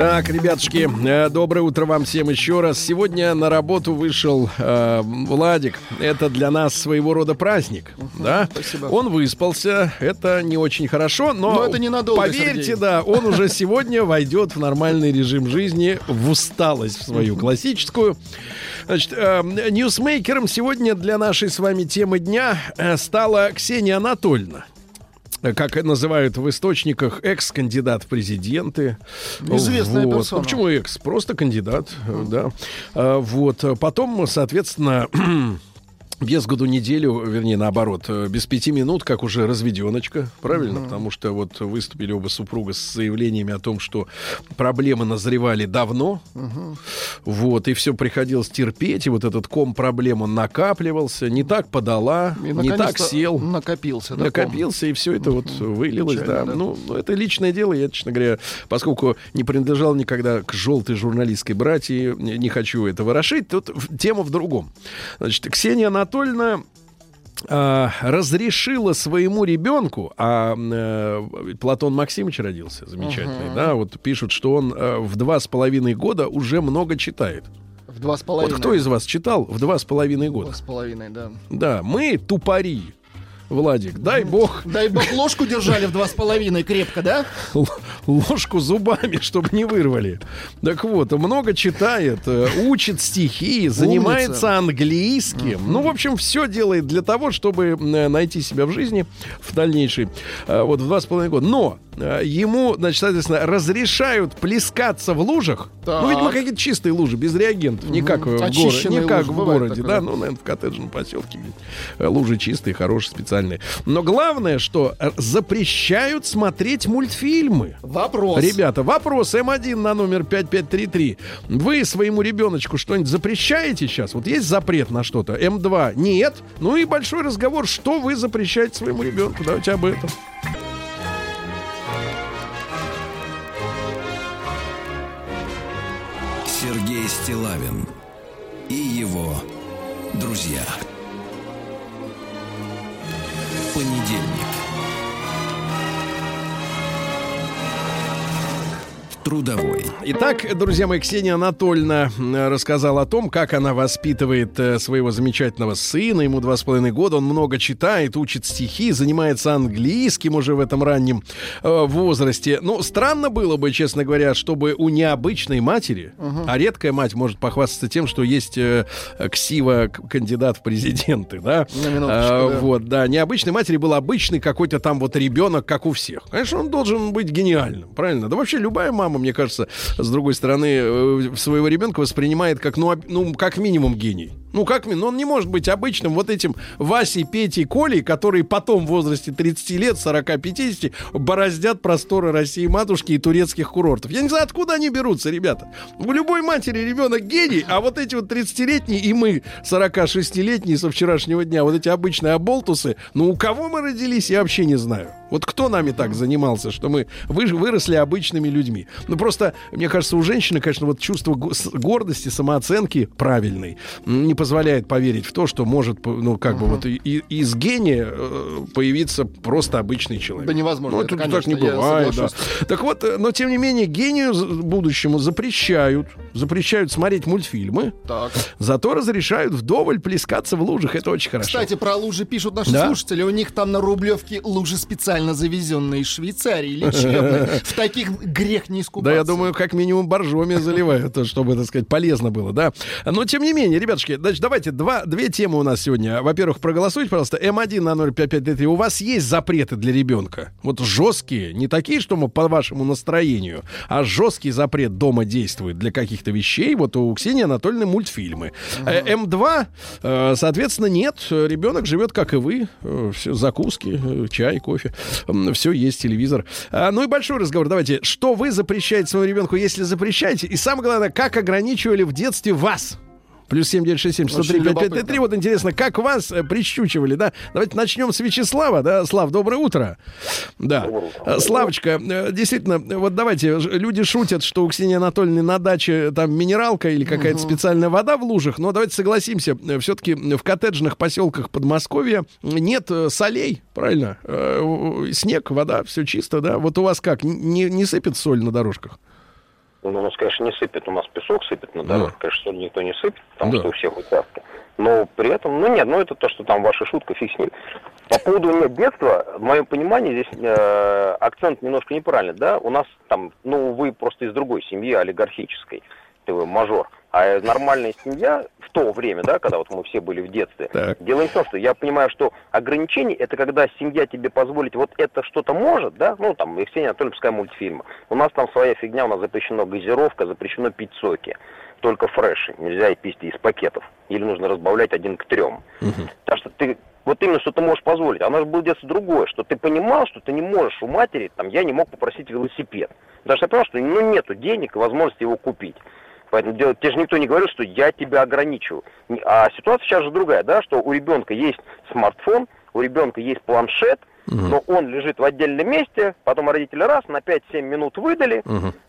Так, ребятушки, э, доброе утро вам всем еще раз. Сегодня на работу вышел э, Владик. Это для нас своего рода праздник, да? спасибо. Он выспался, это не очень хорошо, но, Но это ненадолго, поверьте, Сергей. да, он уже сегодня войдет в нормальный режим жизни, в усталость в свою классическую. Значит, э, ньюсмейкером сегодня для нашей с вами темы дня э, стала Ксения Анатольевна как называют в источниках, экс-кандидат в президенты. Известная вот. персона. Ну, почему экс? Просто кандидат, э, да. А, Вот. Потом, соответственно, без году неделю, вернее, наоборот, э, без пяти минут, как уже разведеночка, правильно? Потому что вот выступили оба супруга с заявлениями о том, что проблемы назревали давно, вот, и все приходилось терпеть, и вот этот ком проблем, он накапливался, не так подала, И, не так сел. Накопился. да, Накопился, и все это вот вылилось, Печально, да. да. Ну, ну, это личное дело. Я, честно говоря, поскольку не принадлежал никогда к желтой журналистской братье, не хочу это ворошить, тут тема в другом. Значит, Ксения Анатольевна а, разрешила своему ребенку, а э, Платон Максимович родился, замечательный, да, вот пишут, что он э, в два с половиной года уже много читает. В два с Вот половиной. кто из вас читал в два с половиной Два года? с половиной, да. Да, мы тупари. Владик, дай бог Дай бог ложку держали в два с половиной крепко, да? л- ложку зубами, чтобы не вырвали. Так вот, много читает, э, учит стихи, занимается английским. Ну, в общем, все делает для того, чтобы э, найти себя в жизни в дальнейшей. э, Вот в два с половиной года. Но ему, значит, соответственно, разрешают плескаться в лужах. Так. Ну, видимо, какие-то чистые лужи, без реагентов. Не как э, в городе. Не как в городе, такое. да. Ну, наверное, в коттеджном поселке. э, Лужи чистые, хорошие, специальные. Но главное, что э, запрещают смотреть мультфильмы. Вопрос. Ребята, вопрос М1 на номер 5533. Вы своему ребеночку что-нибудь запрещаете сейчас? Вот есть запрет на что-то? М2 нет. Ну и большой разговор, что вы запрещаете своему ребенку? Давайте об этом. Стилавин и его друзья. Понедельник. Трудовой. Итак, друзья мои, Ксения Анатольевна рассказала о том, как она воспитывает э, своего замечательного сына. Ему два с половиной года. Он много читает, учит стихи, занимается английским уже в этом раннем э, возрасте. Ну, странно было бы, честно говоря, чтобы у необычной матери, а редкая мать может похвастаться тем, что есть э, ксива кандидат в президенты, да? А, да. Вот, да, необычной матери был обычный какой-то там вот ребенок, как у всех. Конечно, он должен быть гениальным, правильно? Да вообще любая мама, мне кажется, с другой стороны, э, своего ребенка воспринимает как, ну, ну, как минимум гений. Ну, как минимум, он не может быть обычным вот этим Васей, Петей, Колей, которые потом в возрасте 30 лет, 40-50 бороздят просторы России матушки и турецких курортов. Я не знаю, откуда они берутся, ребята. У любой матери ребенок гений, а вот эти вот 30-летние и мы 46-летние со вчерашнего дня, вот эти обычные оболтусы, ну у кого мы родились, я вообще не знаю. Вот кто нами так занимался, что мы вы- выросли обычными людьми. Ну просто, мне кажется, у женщины, конечно, вот чувство гордости, самооценки правильной не позволяет поверить в то, что может, ну как бы вот и- из гения э, появиться просто обычный человек. Да невозможно, Ну, это, это так конечно, не бывает, да. Так вот, э, но тем не менее, гению будущему запрещают, запрещают смотреть мультфильмы, Так. зато разрешают вдоволь плескаться в лужах. Это очень хорошо. Кстати, про лужи пишут наши Да? слушатели. У них там на Рублевке лужи специально завезенные из Швейцарии, лечебные. В таких грех не искупаться. Да, я думаю, как минимум боржоми заливают, чтобы, так сказать, полезно было, да. Но, тем не менее, ребятушки, значит, давайте, два, две темы у нас сегодня. Во-первых, проголосуйте, пожалуйста, М1 на 05533. У вас есть запреты для ребенка? Вот жесткие, не такие, что мы по вашему настроению, а жесткий запрет дома действует для каких-то вещей. Вот у Ксении Анатольевны мультфильмы. Э, М2, э, соответственно, нет. Ребенок живет, как и вы. Э, Все, закуски, чай, кофе. Все есть, телевизор. А, Ну и большой разговор. Давайте, что вы запрещаете своему ребенку, если запрещаете? И самое главное, как ограничивали в детстве вас? Плюс 7967 103 Очень 5533. Вот интересно, как вас э, прищучивали, да? Давайте начнем с Вячеслава, да? Слав, доброе утро. Да. Э, Славочка, э, действительно, вот давайте, люди шутят, что у Ксении Анатольевны на даче там минералка или какая-то специальная вода в лужах, но давайте согласимся, все-таки в коттеджных поселках Подмосковья нет солей, правильно? Снег, вода, все чисто, да? Вот у вас как, не, не сыпет соль на дорожках? Ну, у нас, конечно, не сыпет, у нас песок сыпет на Ну. дорогах, конечно, соль никто не сыпет, потому Да. что у всех участка. Но при этом, ну нет, ну это то, что там ваша шутка, фиг с ним. По поводу нет, детства, в моем понимании здесь э, акцент немножко неправильный, да, у нас там, ну вы просто из другой семьи, олигархической, ты вы мажор, а нормальная семья в то время, да, когда вот мы все были в детстве, Так. Дело не в том, что я понимаю, что ограничение это когда семья тебе позволит вот это что-то может, да, ну там Евгения Анатольевская мультфильма. У нас там своя фигня, у нас запрещено газировка, запрещено пить соки. Только фреши, нельзя и пить из пакетов. Или нужно разбавлять один к трем. Так что ты вот именно что ты можешь позволить. А у нас было детство другое, что ты понимал, что ты не можешь у матери, там, я не мог попросить велосипед. Потому что я понимал, что ну, нету денег и возможности его купить. Поэтому дело- тебе же никто не говорил, что я тебя ограничиваю. Не- А ситуация сейчас же другая, да, что у ребенка есть смартфон, у ребенка есть планшет, но он лежит в отдельном месте, потом родители раз, на 5-7 минут выдали,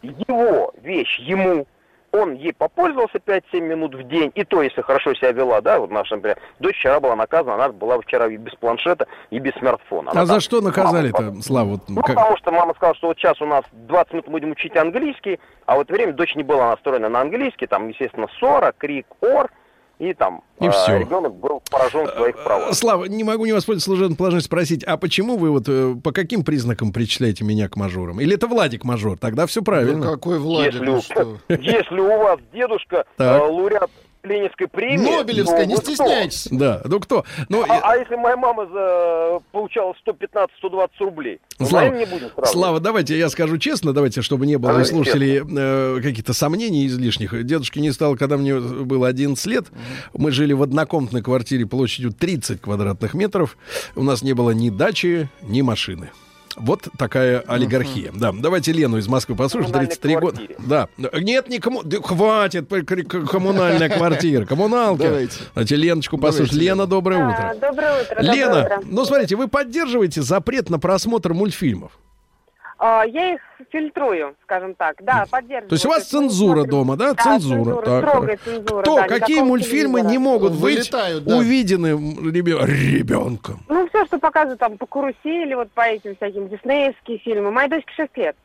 его вещь ему, он ей попользовался 5-7 минут в день, и то, если хорошо себя вела, да, вот наша, например, дочь вчера была наказана, она была вчера и без планшета, и без смартфона. А Она за там- что наказали-то, Слава? Вот ну, как- потому что мама сказала, что вот сейчас у нас 20 минут будем учить английский, а в это время дочь не была настроена на английский, там, естественно, ссора, крик, ор, и там И э, всё. ребенок был поражен в своих правах. Слава, не могу не воспользоваться служебным положением спросить, а почему вы вот э, по каким признакам причисляете меня к мажорам? Или это Владик мажор? Тогда все правильно. Ну, какой Владик, Если, ну у- что? если у вас дедушка Так. э, лауреат Ленинской премии... Нобелевская, то не вы кто? стесняйтесь. Да, ну кто? Ну, А, я- а если моя мама за, получала 115-120 рублей? Ну, Слава, не сравнивать. Слава, давайте я скажу честно, давайте, чтобы не было у Давайте слушателей э, каких-то сомнений излишних. Дедушки не стало, когда мне было 11 лет. Мы жили в однокомнатной квартире площадью 30 квадратных метров. У нас не было ни дачи, ни машины. Вот такая олигархия. Да, давайте Лену из Москвы послушаем. Коммунальной 33 года. Да. Нет, никому. Да хватит коммунальная квартира. Коммуналка. Давайте. Давайте Леночку послушаем. Лена, доброе утро. А, Доброе утро. доброе Лена, утро. ну смотрите, вы поддерживаете запрет на просмотр мультфильмов? А, я их фильтрую, скажем так. Да, поддерживаю. То есть у вас цензура дома, да? Да, цензура. Так. строгая цензура. Кто, да, какие мультфильмы телевизора. не могут быть Вылетают, да. увидены ребенком? Ну, все, что показывают там по карусели, вот по этим всяким диснеевские фильмы. Моей дочке 6 лет.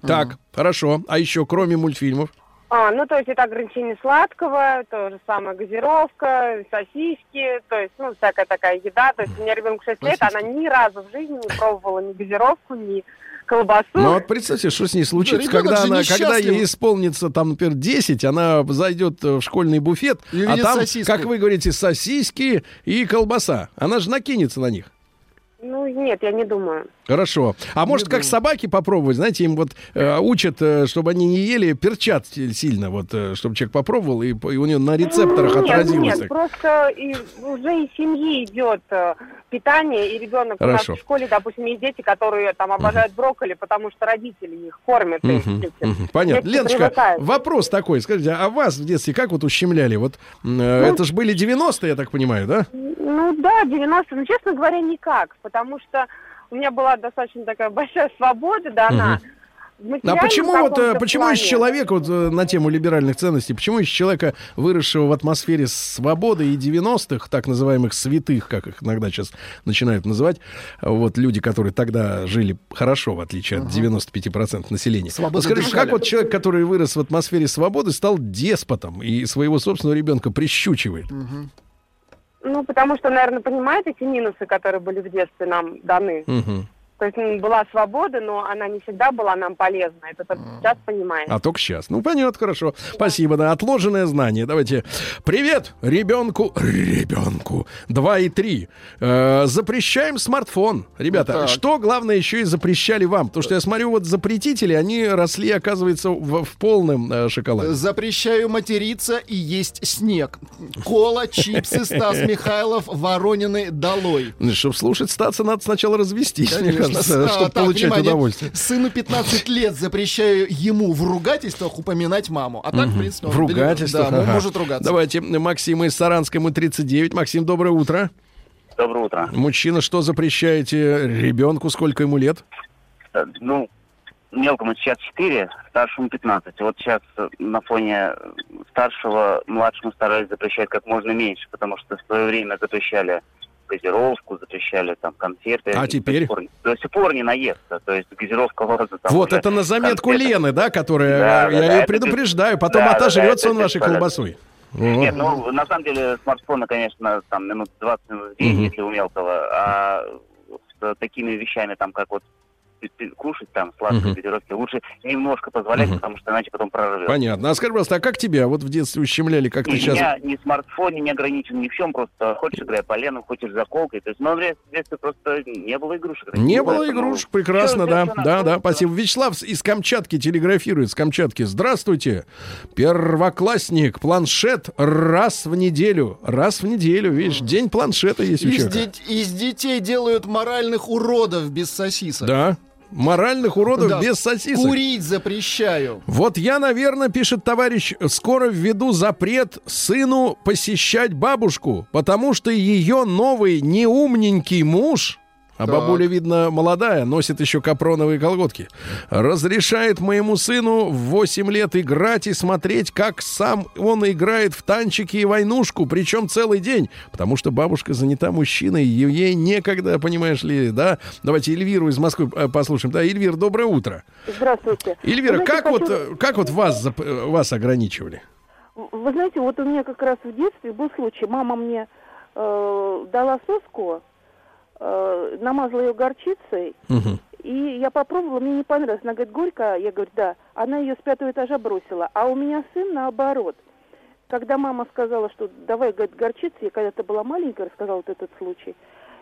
Так, хорошо. А еще, кроме мультфильмов? А, ну, то есть это ограничение сладкого, то же самое газировка, сосиски, то есть, ну, всякая такая еда. То есть у меня ребенку 6 лет, она ни разу в жизни не пробовала ни газировку, ни колбасу. Ну вот представьте, что с ней случится, ребенок когда она, когда ей исполнится там, например, 10, она зайдет э, в школьный буфет, И а там, сосиску. как вы говорите, сосиски и колбаса. Она же накинется на них. Ну, нет, я не думаю. Хорошо. А может, как собаки попробовать? Знаете, им вот э, учат, э, чтобы они не ели перчатки сильно, вот, э, чтобы человек попробовал, и, и у него на рецепторах нет, отразилось. Нет, просто и, уже из семьи идет э, питание, и ребенок у Хорошо. нас в школе, допустим, есть дети, которые там обожают брокколи, потому что родители их кормят. и дети- мгм. Понятно. дети Леночка, привыкают. вопрос такой. Скажите, а вас в детстве как вот ущемляли? Вот м, Ну, э, это же были 90-е, я так понимаю, да? Ну да, 90 ну честно говоря, никак, потому что у меня была достаточно такая большая свобода дана. в А материальном почему вот, э, почему из плане. человека, вот э, на тему либеральных ценностей, почему из человека, выросшего в атмосфере свободы и 90-х, так называемых святых, как их иногда сейчас начинают называть, вот люди, которые тогда жили хорошо, в отличие от 95% населения. Свободно Вот скажите, дышали. как вот человек, который вырос в атмосфере свободы, стал деспотом и своего собственного ребенка прищучивает? Ну, потому что, наверное, понимает эти минусы, которые были в детстве нам даны. Мгм. То есть была свобода, но она не всегда была нам полезна. Это только сейчас понимаем. А только сейчас. Ну, понятно, хорошо. Спасибо, да. Отложенное знание. Давайте. Привет ребенку. Ребенку. Два и три. Э, запрещаем смартфон. Ребята, Так. что главное еще и запрещали вам? Потому что я смотрю, вот запретители, они росли, оказывается, в, в полном э, шоколаде. Запрещаю материться и есть снег. Кола, чипсы, Стас Михайлов, Воронины, долой. Чтобы слушать статься, надо сначала развестись, мне Конечно. Чтобы так, получать внимание. удовольствие. Сыну 15 лет запрещаю ему в ругательствах упоминать маму. А так, в принципе, он В ругательствах. Да, ага. может ругаться. Давайте, Максим из Саранска, ему 39. Максим, доброе утро. Доброе утро. Мужчина, что запрещаете ребенку? Сколько ему лет? Э, Ну, мелкому сейчас 4, старшему 15. Вот сейчас э, на фоне старшего, младшему старались запрещать как можно меньше, потому что в свое время запрещали газировку, запрещали там концерты. А теперь? До сих пор, до сих пор не наестся. То есть газировка ложится там Вот это на заметку концерты. Лены, да, которая, Да, я да, да, ее это предупреждаю, потом да, да, да, отожрется это он вашей колбасой. Нет, ну, на самом деле, смартфоны, конечно, там минут 20 минут в день, Мгм. если у мелкого, а с такими вещами, там, как вот кушать там сладкие Мгм. газировки, лучше немножко позволять, Мгм. потому что иначе потом прорвет. Понятно. А скажи, пожалуйста, а как тебя вот в детстве ущемляли, как ты И сейчас... меня ни смартфон, ни ограничен ни в чем, просто хочешь играть поленом, хочешь заколкой. То есть, ну, в детстве просто не было игрушек. Не было Поэтому игрушек, прекрасно, всё- да, всё да, нашлось, да, спасибо. Вячеслав из Камчатки телеграфирует, с Камчатки. Здравствуйте, первоклассник, планшет раз в неделю, раз в неделю, видишь, день планшета есть у Из, человека. из детей делают моральных уродов без сосисок. Да, моральных уродов Да. без сосисок. Курить запрещаю. Вот я, наверное, пишет товарищ, скоро введу запрет сыну посещать бабушку, потому что ее новый неумненький муж, а Так. бабуля, видно, молодая, носит еще капроновые колготки, разрешает моему сыну в 8 лет играть и смотреть, как сам он играет в танчики и войнушку, причем целый день, потому что бабушка занята мужчиной, и ей некогда, понимаешь ли, да? Давайте Эльвиру из Москвы э, послушаем. Да, Эльвир, доброе утро. Здравствуйте. Эльвира, знаете, как вот, хочу- э, как вот вас, зап- э, вас ограничивали? Вы знаете, вот у меня как раз в детстве был случай. Мама мне э, дала соску, э, намазала ее горчицей, Мгм. и я попробовала, мне не понравилось. Она говорит, горько? Я говорю, да. Она ее с пятого этажа бросила. А у меня сын наоборот. Когда мама сказала, что давай, говорит, горчицу, я когда-то была маленькая, рассказала вот этот случай,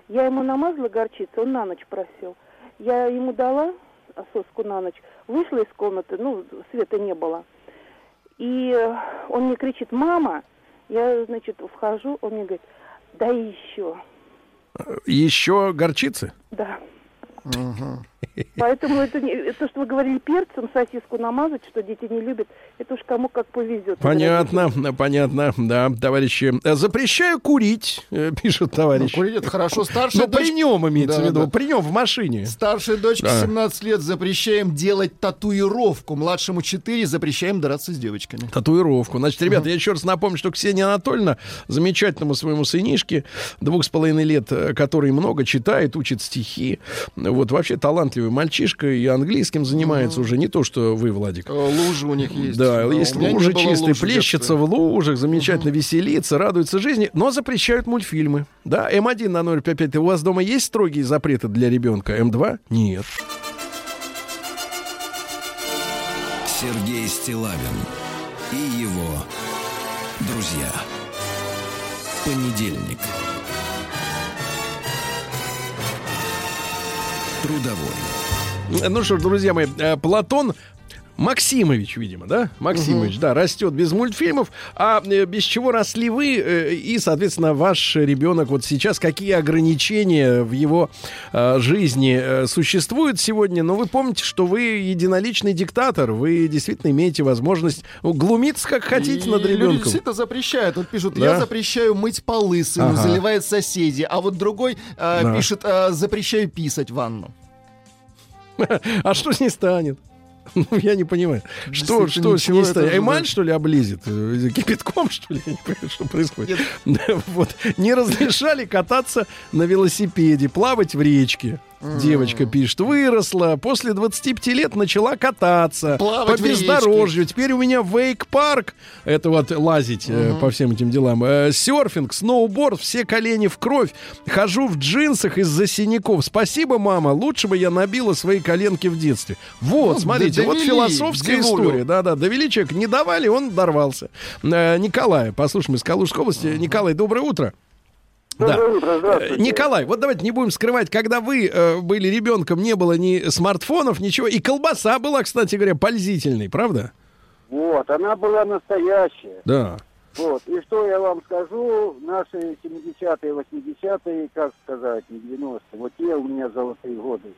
я ему намазала горчицу, он на ночь просил. Я ему дала соску на ночь, вышла из комнаты, ну, света не было. И он мне кричит, мама, я, значит, вхожу, он мне говорит, да еще, Еще горчицы? да. Поэтому это не, то, что вы говорили перцем сосиску намазать, что дети не любят, это уж кому как повезет. Понятно, понятно, да, товарищи. Э, Запрещаю курить, э, пишет Ну, товарищ. курить это хорошо. Старшая Ну, при дочь... нем имеется Да, в виду, да. при нем в машине. Старшей дочке Да. 17 лет запрещаем делать татуировку. Младшему 4 запрещаем драться с девочками. Татуировку. Значит, ребята, я еще раз напомню, что Ксения Анатольевна, замечательному своему сынишке, двух с половиной лет, э, который много читает, учит стихи, вот вообще талантливый мальчишка и английским занимается уже, не то, что вы, Владик. Э, Лужи у них есть. Да, у есть лужи чистые, плещется в лужах, замечательно веселится, радуется жизни, но запрещают мультфильмы. Да, М1 на 055. У вас дома есть строгие запреты для ребенка? М2? Нет. Сергей Стилавин и его друзья. Понедельник. Трудовой. Ну что ж, друзья мои, э, Платон Максимович, видимо, да? Максимович, да, растет без мультфильмов. А э, без чего росли вы э, и, соответственно, ваш ребенок вот сейчас? Какие ограничения в его э, жизни э, существуют сегодня? Но вы помните, что вы единоличный диктатор. Вы действительно имеете возможность ну, глумиться как хотите И над люди ребенком. действительно запрещают. Вот пишут, Да? я запрещаю мыть полы сыну, Ага. заливает соседи. А вот другой э, Да. пишет, э, запрещаю писать в ванну. А что с ней станет? Ну, я не понимаю. Что, что с ней же, Эмаль, что ли, облизит? Э, Кипятком, что ли? Я не понимаю, что происходит. Вот. Не разрешали кататься на велосипеде, плавать в речке. Девочка пишет, выросла, после 25 лет начала кататься Плавать по бездорожью. Теперь у меня вейк-парк, это вот лазить э, по всем этим делам. Э, серфинг, сноуборд, все колени в кровь. Хожу в джинсах из-за синяков. Спасибо, мама, лучше бы я набила свои коленки в детстве. Вот, Ну, смотрите, д- вот довели философская девулю. история. Да-да, довели человека, не давали, он дорвался. Э, Николай, послушаем из Калужской области. Николай, доброе утро. Да. Э, Николай, вот давайте не будем скрывать, когда вы э, были ребенком, не было ни смартфонов, ничего, и колбаса была, кстати говоря, пользительной, правда? Вот, она была настоящая. Да. Вот. И что я вам скажу, наши 70-е, 80-е, как сказать, не 90-е, вот те у меня золотые годы,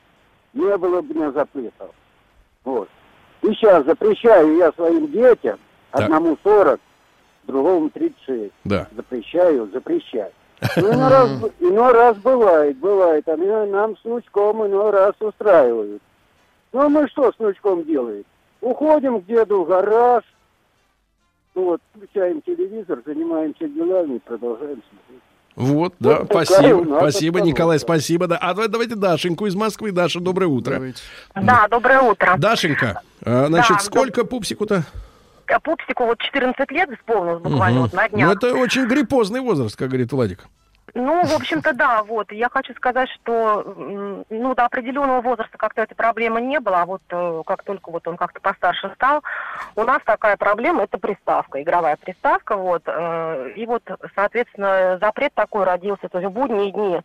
не было бы меня запретов. Вот. И сейчас запрещаю я своим детям, Так. одному 40, другому 36. Да. Запрещаю, запрещаю. Ну, иной раз, иной раз бывает, бывает. А меня- нам с внучком иной раз устраивают. Ну, а мы что с внучком делаем? Уходим к деду в гараж, ну вот, включаем телевизор, занимаемся делами и продолжаем смотреть. Вот, да, Вот спасибо, спасибо. Николай, спасибо, да. А давай- давайте Дашеньку из Москвы. Даша, доброе утро. Давайте. Да, доброе утро. Дашенька, а, значит, Да, сколько пупсику-то? А Пупсику вот 14 лет исполнилось буквально Мгм. вот на Ну, днях. это очень гриппозный возраст, как говорит Владик. Ну, в общем-то, да, вот. Я хочу сказать, что, ну, до определенного возраста как-то этой проблемы не было, а вот э, как только вот он как-то постарше стал, у нас такая проблема, это приставка, игровая приставка, вот. э, И вот, соответственно, запрет такой родился, то есть в будние дни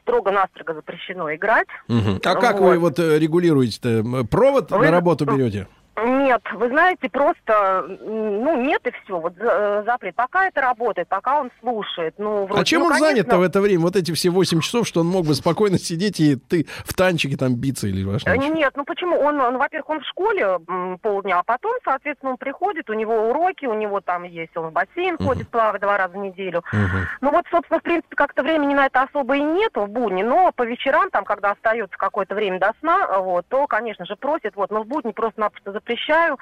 строго-настрого запрещено играть. Мгм. А как вы вот э, регулируете-то? Провод Вы- на работу берете? Нет, вы знаете, просто, ну, нет и все. Вот э, запрет. Пока это работает, пока он слушает. Ну, вроде, А чем ну, он конечно, занят-то в это время? Вот эти все 8 часов, что он мог бы спокойно сидеть и ты в танчике там биться или во Э, что-нибудь? Нет, ну почему? Он, он, во-первых, он в школе полдня, а потом, соответственно, он приходит, у него уроки, у него там есть, он в бассейн ходит, плавает два раза в неделю. Мгм. Ну вот, собственно, в принципе, как-то времени на это особо и нету в будни, но по вечерам, там, когда остается какое-то время до сна, вот, то, конечно же, просит, вот, но в будни просто-напросто запрещаю,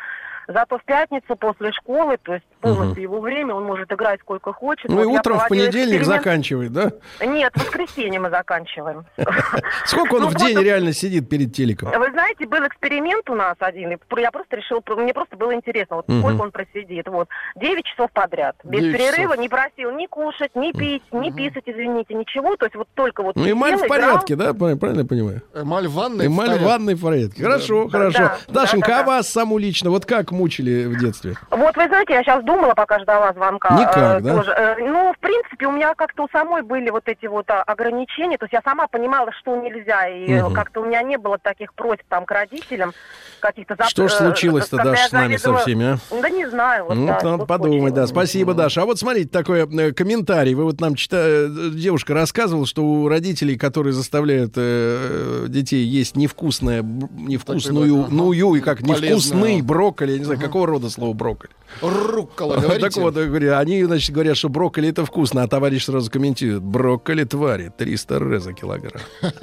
зато в пятницу после школы, то есть полностью его время, он может играть сколько хочет. Ну и Вот я утром в понедельник эксперимент- заканчивает, да? Нет, в воскресенье мы заканчиваем. Сколько он Ну, в день реально сидит перед телеком? Вы знаете, был эксперимент у нас один, и я просто решил, мне просто было интересно, вот сколько он просидит. Вот, 9 часов подряд, без 9 перерыва, не просил ни кушать, ни пить, ни писать, извините, ничего, то есть вот только вот Ну, эмаль в порядке, да? Правильно я понимаю? Эмаль в ванной. Эмаль в ванной в порядке. Хорошо, хорошо. Да, Дашенька, да, да, а вас саму лично, вот как мучили в детстве? Вот, вы знаете, я сейчас думала, пока ждала звонка. Никак, э, да? тоже. Э, ну, в принципе, у меня как-то у самой были вот эти вот а, ограничения. То есть я сама понимала, что нельзя. И э, Мгм. как-то у меня не было таких просьб там к родителям каких-то зап- Что ж э, случилось-то, Даша, с нами со завидовала- всеми, а? Да не знаю. Вот, Ну, да, надо подумать, да. Спасибо, Даша. А вот смотрите, такой э, комментарий. Вы вот нам читали, девушка рассказывала, что у родителей, которые заставляют э, детей есть невкусное, невкусную, ага. ную и как невкусный брокколи, не знаю, какого рода слово брокколи. Руккола, говорите. Так вот, говорю, они, значит, говорят, что брокколи это вкусно, а товарищ сразу комментирует, брокколи твари, 300 р за килограмм.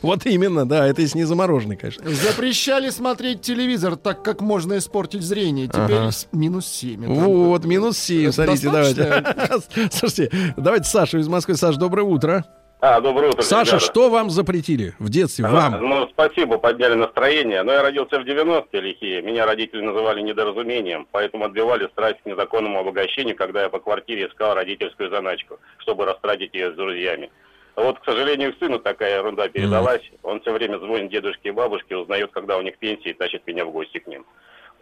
Вот именно, да, это если не замороженный, конечно. Запрещали смотреть телевизор, так как можно испортить зрение. Теперь минус 7. Вот, минус 7, Это смотрите, давайте. Слушайте, давайте Сашу из Москвы. Саш, доброе утро. А, доброе утро, Саша, ребята. что вам запретили в детстве? А, Вам? Ну, спасибо, подняли настроение. Но я родился в 90-е лихие. Меня родители называли недоразумением, поэтому отбивали страсть к незаконному обогащению, когда я по квартире искал родительскую заначку, чтобы растратить ее с друзьями. Вот, к сожалению, к сыну такая ерунда передалась. Он все время звонит дедушке и бабушке, узнает, когда у них пенсии, и тащит меня в гости к ним.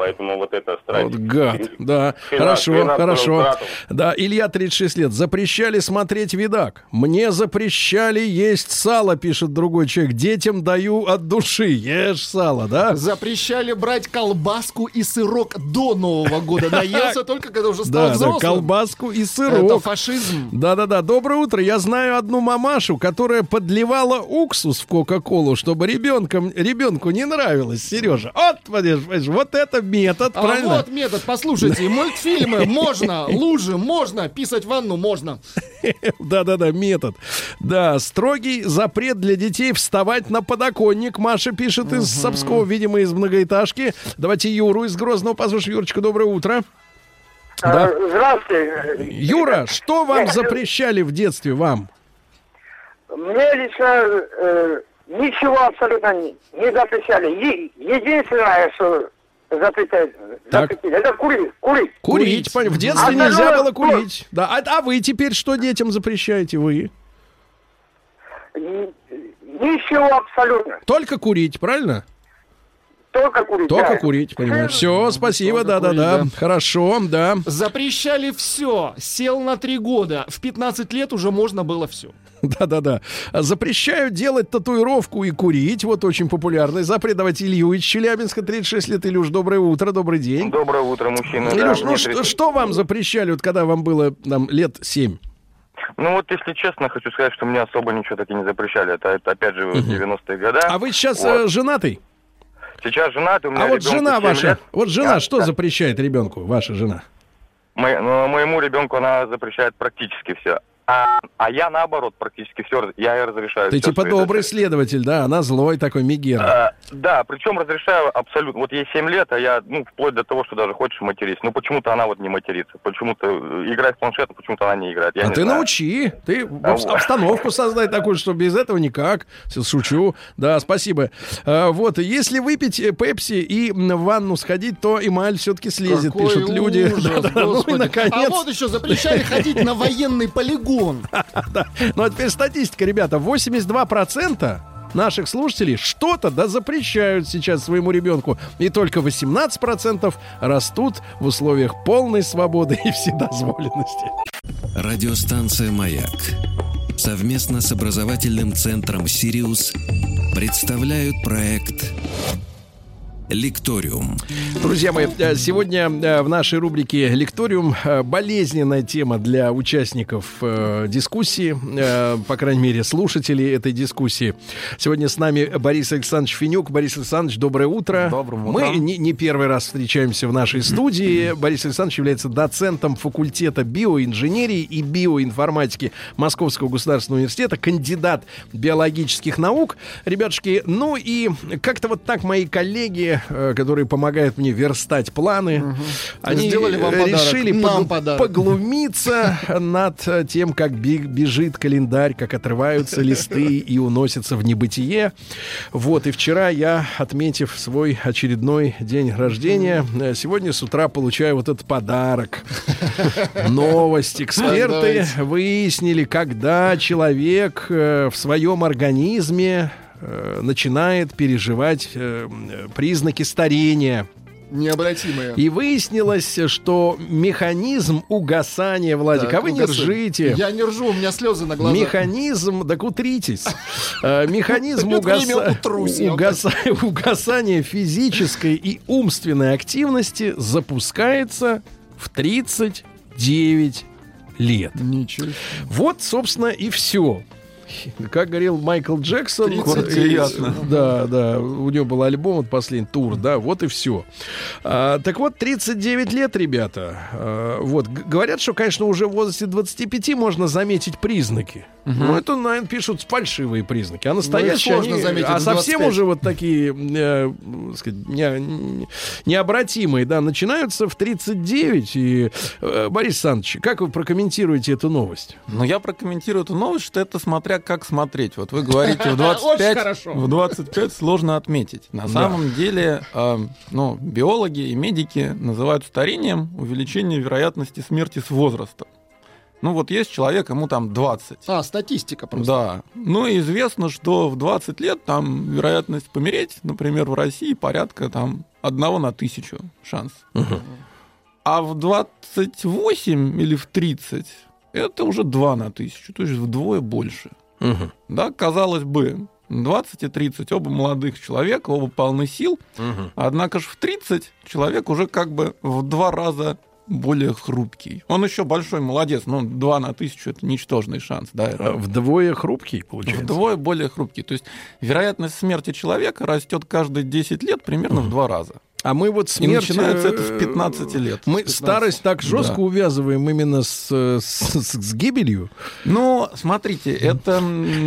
Поэтому вот эта страсть... Вот гад, да. Финанс- Хорошо, финансовым хорошо. тратам. Да, Илья, 36 лет. Запрещали смотреть видак. Мне запрещали есть сало, пишет другой человек. Детям даю от души. Ешь сало, да? Запрещали брать колбаску и сырок до Нового года. Наелся только когда уже стал Да, да, взрослым. колбаску и Это сырок. фашизм. Да-да-да, доброе утро. Я знаю одну мамашу, которая подливала уксус в Кока-Колу, чтобы ребенком, ребенку не нравилось, Сережа. Вот, понимаешь, вот это метод, А правильно? вот метод, послушайте, мультфильмы можно, лужи можно, писать в ванну можно. Да-да-да, метод. Да, строгий запрет для детей вставать на подоконник. Маша пишет из Сапского, видимо, из многоэтажки. Давайте Юру из Грозного послушаем. Юрочка, доброе утро. Да. А, Здравствуйте. Юра, что вам запрещали в детстве вам? Мне лично э, ничего абсолютно не, не запрещали. Е- единственное, что запретили, Так. это курить. Курить. Курить. пон- В детстве А нельзя было курить. Да. А, а вы теперь что детям запрещаете вы? Ничего абсолютно. Только курить, правильно? Только курить. Только да. курить, понимаешь. Все, спасибо, да-да-да. Хорошо, да. Запрещали все. Сел на три года. В 15 лет уже можно было все. Да-да-да. Запрещают делать татуировку и курить. Вот очень популярный запрет. Давайте Илью из Челябинска, 36 лет. Илюш, доброе утро, добрый день. Доброе утро, мужчина. Да, Илюш, ну мне что, 30. что вам запрещали, вот когда вам было там лет 7? Ну вот, если честно, хочу сказать, что мне особо ничего таки не запрещали. Это, это опять же, 90-е годы. А вы сейчас Вот. э, женатый? Сейчас женат, у меня А вот жена 7 ваша, лет. вот жена Да, что да. запрещает ребенку, ваша жена? Мо- ну, моему ребенку она запрещает практически все. А, а я наоборот практически все, я ей разрешаю. Ты типа добрый следователь, да? Она злой такой, Мегера. А, Да, причем разрешаю абсолютно. Вот ей 7 лет, а я, ну, вплоть до того, что даже хочешь матерись. Ну, почему-то она вот не матерится. Почему-то э, играет в планшет, почему-то она не играет. Я а не ты знаю. научи. Ты А обс- вот. обстановку создай такую, что без этого никак. Шучу. Да, спасибо. А, вот, если выпить э, пепси и в ванну сходить, то эмаль все-таки слезет, Какой пишут люди. ужас, Да-да, ну и наконец. А вот еще запрещали ходить на военный полигон. Да. Ну а теперь статистика, ребята. 82% наших слушателей что-то да запрещают сейчас своему ребенку. И только 18% растут в условиях полной свободы и вседозволенности. Радиостанция «Маяк» совместно с образовательным центром «Сириус» представляют проект «Лекториум». Друзья мои, э, сегодня э, в нашей рубрике «Лекториум» э, болезненная тема для участников дискуссии, по крайней мере, слушателей этой дискуссии. Сегодня с нами Борис Александрович Финюк. Борис Александрович, доброе утро. Доброе Мы утро. не, не первый раз встречаемся в нашей студии. Борис Александрович является доцентом факультета биоинженерии и биоинформатики Московского государственного университета, кандидат биологических наук. Ребятушки, ну и как-то вот так мои коллеги, э, которые помогают мне верстать планы, они Сделали вам подарок, решили нам погл- подарок. поглумиться над э, тем, как бежит календарь, как отрываются листы и уносятся в небытие. Вот, и вчера я, отметив свой очередной день рождения, э, сегодня с утра получаю вот этот подарок. Новость. Эксперты Давайте. выяснили, когда человек в своем организме э, начинает переживать э, признаки старения. Необратимые. И выяснилось, что механизм угасания, Владик, Так, а вы не угасай. ржите. Я не ржу, у меня слезы на глазах. Механизм, так утритесь. Э, Механизм угасания физической и умственной активности запускается в 39 лет. Ничего. Вот, собственно, и все. Как говорил Майкл Джексон, 39. э, Ясно. да, да, у него был альбом, вот последний тур, да, вот и все. так вот, 39 лет, ребята, а, вот, говорят, что, конечно, уже в возрасте 25 можно заметить признаки. Ну, это, наверное, пишут фальшивые признаки, а настоящие, сложно они- заметить а совсем 25. уже вот такие, э, сказать, не- необратимые, да, начинаются в 39. И, э, Борис Александрович, как вы прокомментируете эту новость? Но я прокомментирую эту новость, что это смотря как смотреть. Вот вы говорите, в Очень 25, хорошо. в 25 сложно отметить. На Да. самом деле, э, ну, биологи и медики называют старением увеличение вероятности смерти с возрастом. Ну вот есть человек, ему там 20. А, статистика просто. Да. Ну и известно, что в 20 лет там вероятность помереть, например, в России порядка там одного на тысячу шанс. А в 28 или в 30 это уже 2 на тысячу, то есть вдвое больше. Мгм. Да, казалось бы, 20 и 30, оба молодых человека, оба полны сил, Мгм. однако же в 30 человек уже как бы в два раза более хрупкий. Он еще большой молодец, но 2 на тысячу это ничтожный шанс. Да, А Вдвое хрупкий, получается. Вдвое более хрупкий. То есть вероятность смерти человека растет каждые 10 лет примерно в два раза. А мы вот И смерть... начинается э, это с 15 лет. Мы С 15. старость так жестко Да. увязываем именно с, э, с, с- с гибелью. Ну, смотрите, это...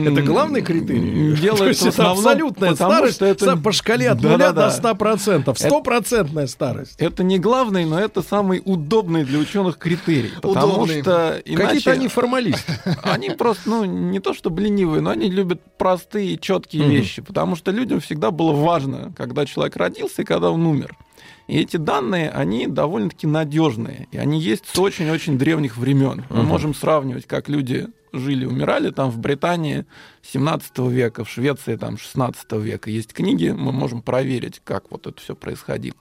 Это главный критерий. Делается есть в это абсолютная потому, старость что это... по шкале от нуля Да-да-да. до 100 процентов. Стопроцентная старость. Это не главный, но это самый удобный для ученых критерий. Потому Удобный. что иначе... Какие-то они формалисты. Они просто, ну, не то чтобы ленивые, но они любят простые, четкие Мгм. вещи. Потому что людям всегда было важно, когда человек родился и когда он умер. И эти данные, они довольно-таки надежные. И они есть с очень-очень древних времен. Мы Мгм. можем сравнивать, как люди жили, умирали там в Британии 17 века, в Швеции там 16 века. Есть книги, мы можем проверить, как вот это все происходило.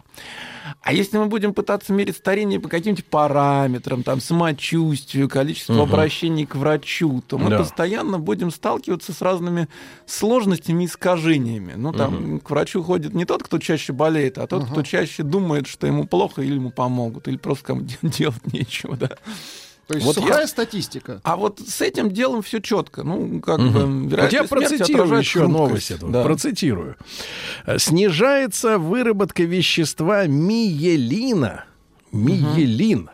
А если мы будем пытаться мерить старение по каким-то параметрам, там, самочувствию, количеству Мгм. обращений к врачу, то мы Да. постоянно будем сталкиваться с разными сложностями и искажениями. Ну, там, к врачу ходит не тот, кто чаще болеет, а тот, кто чаще думает, что ему плохо или ему помогут, или просто кому делать нечего, да. То есть Вот сухая я- статистика. А вот с этим делом все четко. Ну, как Мгм. бы, Вот я процитирую еще хрупкость. новость эту. Да. Процитирую. Снижается выработка вещества миелина. Миелин.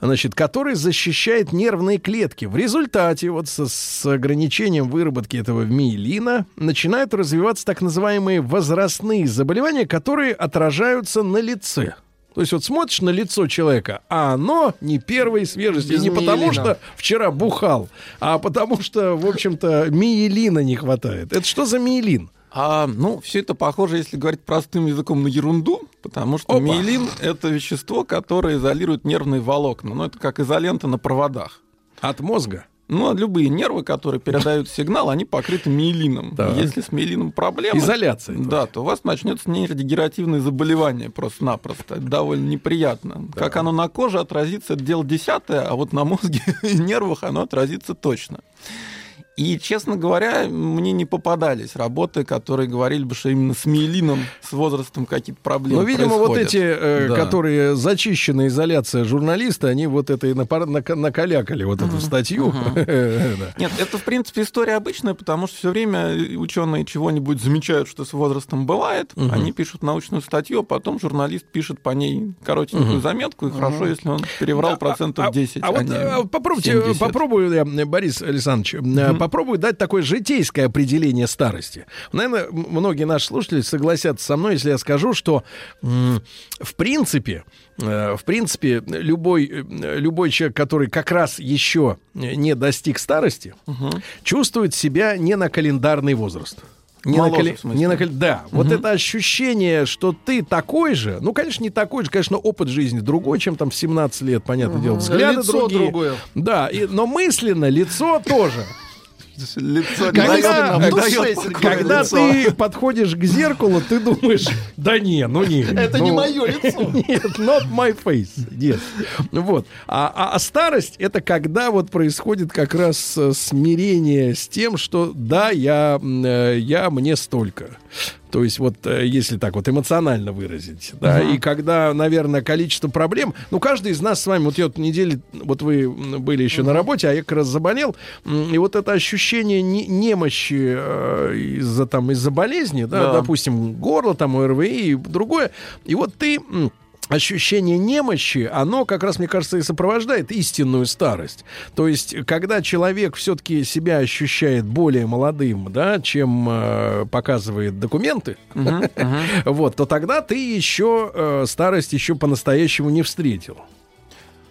значит, который защищает нервные клетки. В результате вот со- с, ограничением выработки этого миелина начинают развиваться так называемые возрастные заболевания, которые отражаются на лице. То есть вот смотришь на лицо человека, а оно не первой свежести. Без не потому, что вчера бухал, а потому что, в общем-то, миелина не хватает. Это что за миелин? А, ну, все это похоже, если говорить простым языком, на ерунду, потому что Опа. миелин — это вещество, которое изолирует нервные волокна. Ну, это как изолента на проводах. От мозга? Ну, а любые нервы, которые передают сигнал, они покрыты миелином. Так. Если с миелином проблемы... Изоляция. Да, то у вас начнется нейродегенеративное заболевание просто-напросто. Это довольно неприятно. Как оно на коже отразится, это дело десятое, а вот на мозге и нервах оно отразится точно. И, честно говоря, мне не попадались работы, которые говорили бы, что именно с миелином, с возрастом какие-то проблемы Ну, видимо, вот происходят. эти, э, Да. которые зачищенная изоляция журналисты, они вот это и напор- нака- накалякали вот эту статью. Нет, это, в принципе, история обычная, потому что все время ученые чего-нибудь замечают, что с возрастом бывает. Они пишут научную статью, а потом журналист пишет по ней коротенькую заметку, и хорошо, если он переврал процентов 10. А вот не э, попробуйте, 70. попробую, я, э, Борис Александрович, э, попробую дать такое житейское определение старости. Наверное, многие наши слушатели согласятся со мной, если я скажу, что в принципе, э, в принципе, любой, э, любой человек, который как раз еще не достиг старости, чувствует себя не на календарный возраст. Не на, Моложе, кали- в смысле? не на кали- Да, вот Мгм. это ощущение, что ты такой же, ну, конечно, не такой же, конечно, опыт жизни другой, чем там в 17 лет, понятное дело, взгляды Лицо другие. другое. Да, и- но мысленно лицо тоже. Лицо не Когда, когда- когда лицо. ты подходишь к зеркалу, ты думаешь, да не, ну не. Это ну, не мое лицо. Нет, not my face. Нет. Вот. А, а- а старость это когда вот происходит как раз э, смирение с тем, что да, я, э, я мне столько. То есть вот, э, если так вот эмоционально выразить, да, Мгм. и когда, наверное, количество проблем, ну, каждый из нас с вами, вот я вот неделю, вот вы были еще на работе, а я как раз заболел, и вот это ощущение не- немощи э, из-за там, из-за болезни, да, Да. допустим, горло, там, ОРВИ и другое, и вот ты... Ощущение немощи, оно как раз, мне кажется, и сопровождает истинную старость. То есть, когда человек все-таки себя ощущает более молодым, да, чем э, показывает документы, вот, то тогда ты еще э, старость еще по-настоящему не встретил.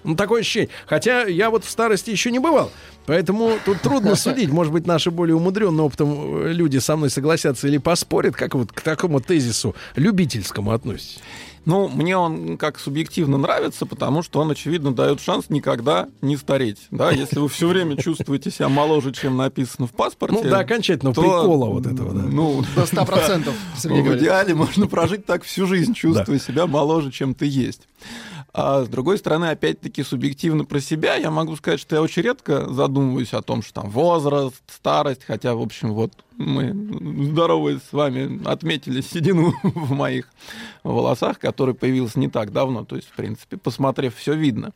Ну, такое ощущение. Хотя я вот в старости еще не бывал. Поэтому тут трудно судить. Может быть, наши более умудренные опытом э, люди со мной согласятся или поспорят, как вот к такому тезису любительскому относитесь. Ну, мне он как субъективно нравится, потому что он, очевидно, дает шанс никогда не стареть. Да, если вы все время чувствуете себя моложе, чем написано в паспорте. Ну, до окончательного то, прикола вот этого, да. Ну, До 100%, Сергей в говорит. идеале можно прожить так всю жизнь, чувствуя себя моложе, чем ты есть. А с другой стороны, опять-таки, субъективно про себя, я могу сказать, что я очень редко задумываюсь о том, что там возраст, старость, хотя, в общем, вот мы, здоровые с вами, отметили седину в моих волосах, которая появилась не так давно, то есть, в принципе, посмотрев, все видно.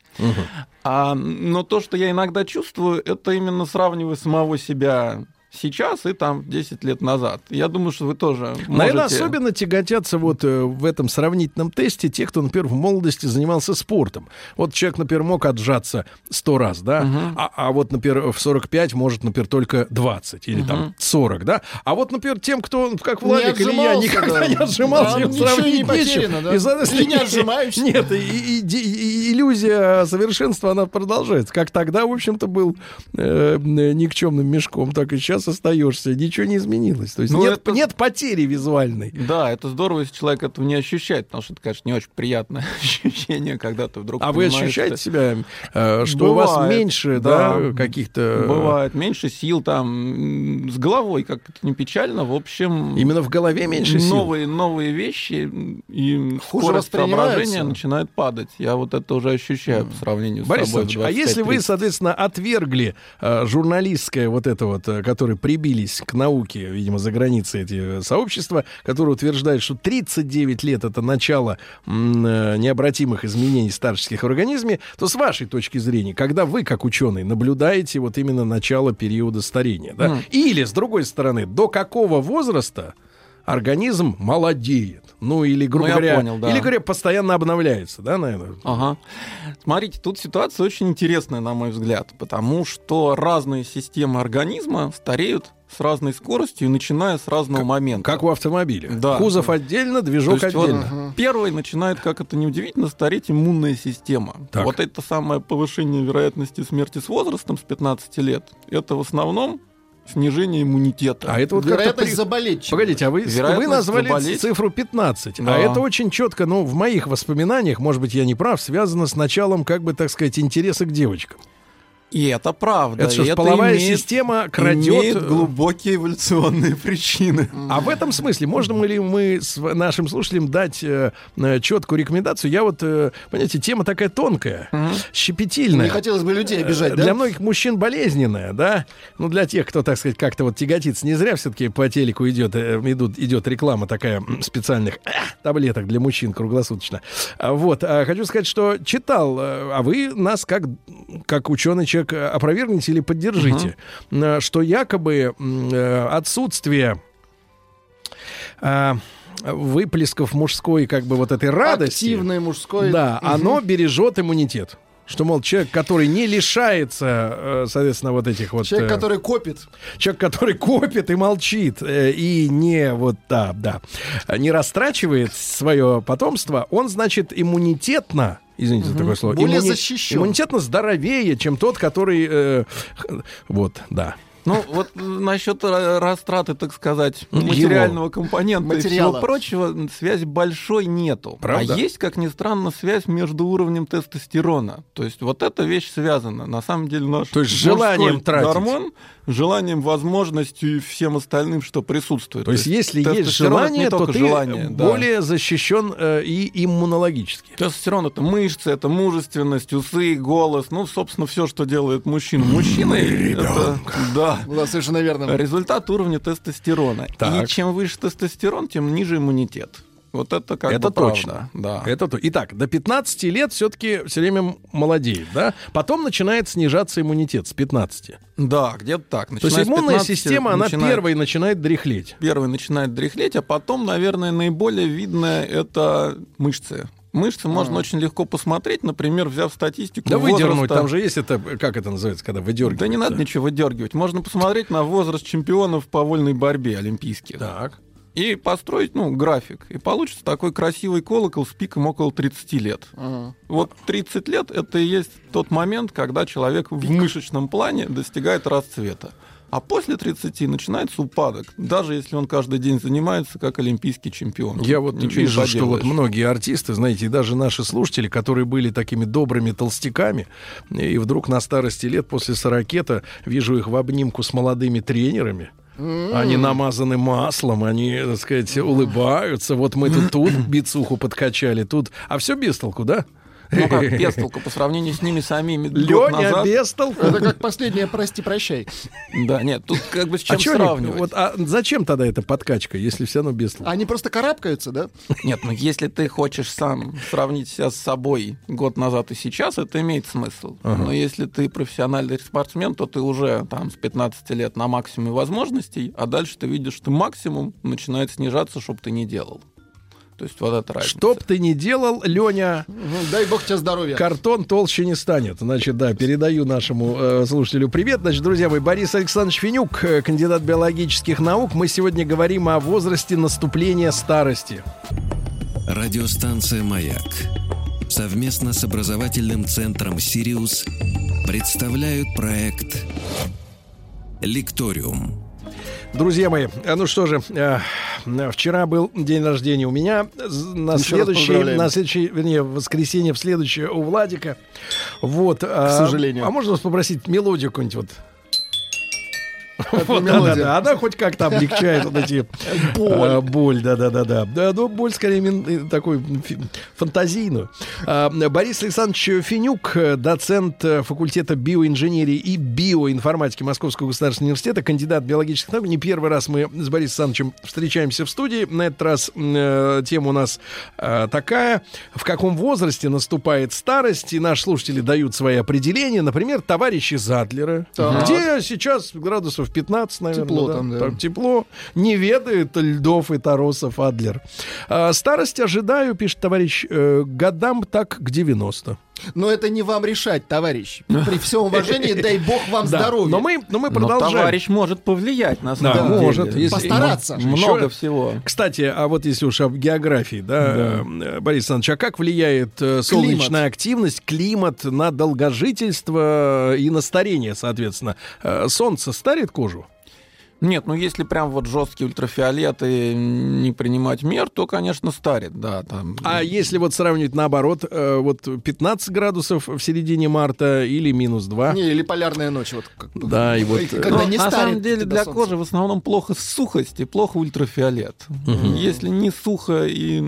А, но то, что я иногда чувствую, это именно сравнивая самого себя сейчас и там 10 лет назад. Я думаю, что вы тоже Наверное, можете... особенно тяготятся вот э, в этом сравнительном тесте те, кто, например, в молодости занимался спортом. Вот человек, например, мог отжаться 100 раз, да, а, а вот, например, в 45 может, например, только 20 или там Мгм. 40, да. А вот, например, тем, кто, как Не Владик или я, никогда да. не отжимался, Да, им сравнить не потеряно, да. И, соответственно, не отжимаешься. Нет, и, и- и- и иллюзия совершенства, она продолжается. Как тогда, в общем-то, был э, никчемным мешком, так и сейчас остаешься. Ничего не изменилось. То есть Ну, нет, это- нет потери визуальной. Да, это здорово, если человек этого не ощущает, потому что это, конечно, не очень приятное ощущение, когда ты вдруг А вы ощущаете что- себя, э, что у вас Бывает, меньше, да, каких-то... Бывает, меньше сил там, с головой, как это не печально, в общем... Именно в голове меньше сил? Новые, новые вещи, и Хуже скорость соображения начинает падать. Я вот это уже ощущаю по сравнению с Борис собой. в Александрович, а если вы, 25-30. соответственно, отвергли э, журналистское вот это вот, э, которые прибились к науке, видимо, за границей эти э, сообщества, которые утверждают, что 39 лет это начало э, необратимых изменений старческих в организме, то с вашей точки зрения, когда вы, как ученый, наблюдаете вот именно начало периода старения, да, Мгм. или, с другой стороны, до какого возраста организм молодеет. Ну, или, грубо Ну, я говоря, понял, да. или, говоря, постоянно обновляется, да, наверное? Ага. Смотрите, тут ситуация очень интересная, на мой взгляд, потому что разные системы организма стареют с разной скоростью и начиная с разного момента. Как у автомобиля. Да. Кузов отдельно, движок То есть вот отдельно. Первый начинает, как это неудивительно, стареть иммунная система. Так. Вот это самое повышение вероятности смерти с возрастом с 15 лет, это в основном снижение иммунитета. А это вот как-то Вероятность при- заболеть. Погодите, а вы, вы назвали заболеть. цифру 15. Да. А это очень четко, ну, в моих воспоминаниях, может быть, я не прав, связано с началом, как бы, так сказать, интереса к девочкам. И это правда. Это что и половая имеет- система крадет... имеет глубокие эволюционные прищины. А в этом смысле можем ли мы с нашим слушателям дать э, э, четкую рекомендацию? Я вот, э, понимаете, тема такая тонкая, щепетильная. Не хотелось бы людей обижать, Э, да? Для многих мужчин болезненная, да? Ну, для тех, кто, так сказать, как-то вот тяготится. Не зря все-таки по телеку идет, э, идут, идет реклама такая специальных э, таблеток для мужчин круглосуточно. А Вот. а Хочу сказать, что читал, э, а вы нас как, как ученый человек э, опровергните или поддержите, э, что якобы э, отсутствие выплесков мужской, как бы вот этой радости. Активное мужское. Да, Мгм. оно бережет иммунитет. Что, мол, человек, который не лишается, соответственно, вот этих вот... Человек, который копит. Человек, который копит и молчит, и не вот, да, да, не растрачивает свое потомство, он, значит, иммунитетно, извините за такое слово, Более защищен. иммунитетно здоровее, чем тот, который, э, вот, да. Ну, вот насчет ра- растраты, так сказать, Его. материального компонента и Материала. всего прочего, связи большой нету. Правда? А есть, как ни странно, связь между уровнем тестостерона. То есть вот эта вещь связана. На самом деле наш То есть желанием тратить. гормон, желанием, возможностью и всем остальным, что присутствует. То есть, если есть желание, то ты желание, да. более защищен э, и иммунологически. Тестостерон это мышцы, это мужественность, усы, голос, ну, собственно, все, что делает мужчину мужчиной. это, да. Да, совершенно верно. Результат уровня тестостерона. Так. И чем выше тестостерон, тем ниже иммунитет. Вот это как Это бы правда, точно. Да. Это то. Итак, до 15 лет все-таки все время молодеет, да? Потом начинает снижаться иммунитет с 15. Да, где-то так. То есть Начиная иммунная 15 система, она начинает- первой начинает дряхлеть. Первый начинает дряхлеть, а потом, наверное, наиболее видное это мышцы. Мышцы можно очень легко посмотреть, например, взяв статистику Да выдернуть, возраста- там же есть это, как это называется, когда выдергивают. Да не надо ничего выдергивать. Можно посмотреть на возраст чемпионов по вольной борьбе олимпийских. Так. И построить, ну, график. И получится такой красивый колокол с пиком около 30 лет. Ага. Вот 30 лет это и есть тот момент, когда человек в мышечном плане достигает расцвета. А после 30 начинается упадок, даже если он каждый день занимается как олимпийский чемпион. Я вот Ничего вижу, что вот многие артисты, знаете, и даже наши слушатели, которые были такими добрыми толстяками, и вдруг на старости лет после 40 вижу их в обнимку с молодыми тренерами. Они намазаны маслом, они, так сказать, улыбаются. Вот мы тут, тут бицуху подкачали, тут... А все без толку, да? Ну как, без толку по сравнению с ними самими год Леня толку. Это как последнее «прости-прощай». Да, нет, тут как бы с чем А, чё они- сравнивать. вот, а зачем тогда эта подкачка, если все равно без толку? Они просто карабкаются, да? Нет, ну если ты хочешь сам сравнить себя с собой год назад и сейчас, это имеет смысл. Ага. Но если ты профессиональный спортсмен, то ты уже там с 15 лет на максимуме возможностей, а дальше ты видишь, что максимум начинает снижаться, чтобы ты не делал. То есть вот это разница. Чтоб ты не делал, Леня, Ну, Дай бог тебе здоровья. Картон толще не станет. Значит, да, передаю нашему э, слушателю привет. Значит, друзья мои, Борис Александрович Финюк, э, кандидат биологических наук. Мы сегодня говорим о возрасте наступления старости. Радиостанция «Маяк» совместно с образовательным центром «Сириус» представляют проект «Лекториум». Друзья мои, э, ну что же, э, э, вчера был день рождения у меня, на раз следующий, на следующий, вернее, в воскресенье, в следующее у Владика. Вот. К сожалению. А можно вас попросить мелодию какую-нибудь вот? Вот, не да, да, мелодия. да. Она хоть как-то облегчает вот эти боль. боль, да, да, да, да. Да, ну, боль скорее мин- такой фантазийную. А, Борис Александрович Финюк, э, доцент э, факультета биоинженерии и биоинформатики Московского государственного университета, кандидат биологических наук. Не первый раз мы с Борисом Александровичем встречаемся в студии. На этот раз э, тема у нас э, такая. В каком возрасте наступает старость? И наши слушатели дают свои определения. Например, товарищи Задлера. Так. Где сейчас градусов градусов 15, наверное. Тепло там, да. Тепло. Не ведает льдов и торосов Адлер. А, старость ожидаю, пишет товарищ, э, годам так к 90. Но это не вам решать, товарищ. При всем уважении, дай бог вам Да, здоровья. Но мы, но мы Но продолжаем. товарищ может повлиять на Да, самом может. деле. если- Постараться. Много Еще- всего. Кстати, а вот если уж об географии, да, э, Борис Александрович, а как влияет э, солнечная активность, климат на долгожительство и на старение, соответственно? Э, Солнце старит кожу? Нет, ну если прям вот жесткие ультрафиолеты не принимать мер, то, конечно, старит, да. Там. А если вот сравнивать наоборот, э, вот 15 градусов в середине марта или минус 2? Не, или полярная ночь. Вот, как- Да, и вот... Э, когда Но не на самом деле для солнце. кожи в основном плохо сухость и плохо ультрафиолет. Если не сухо и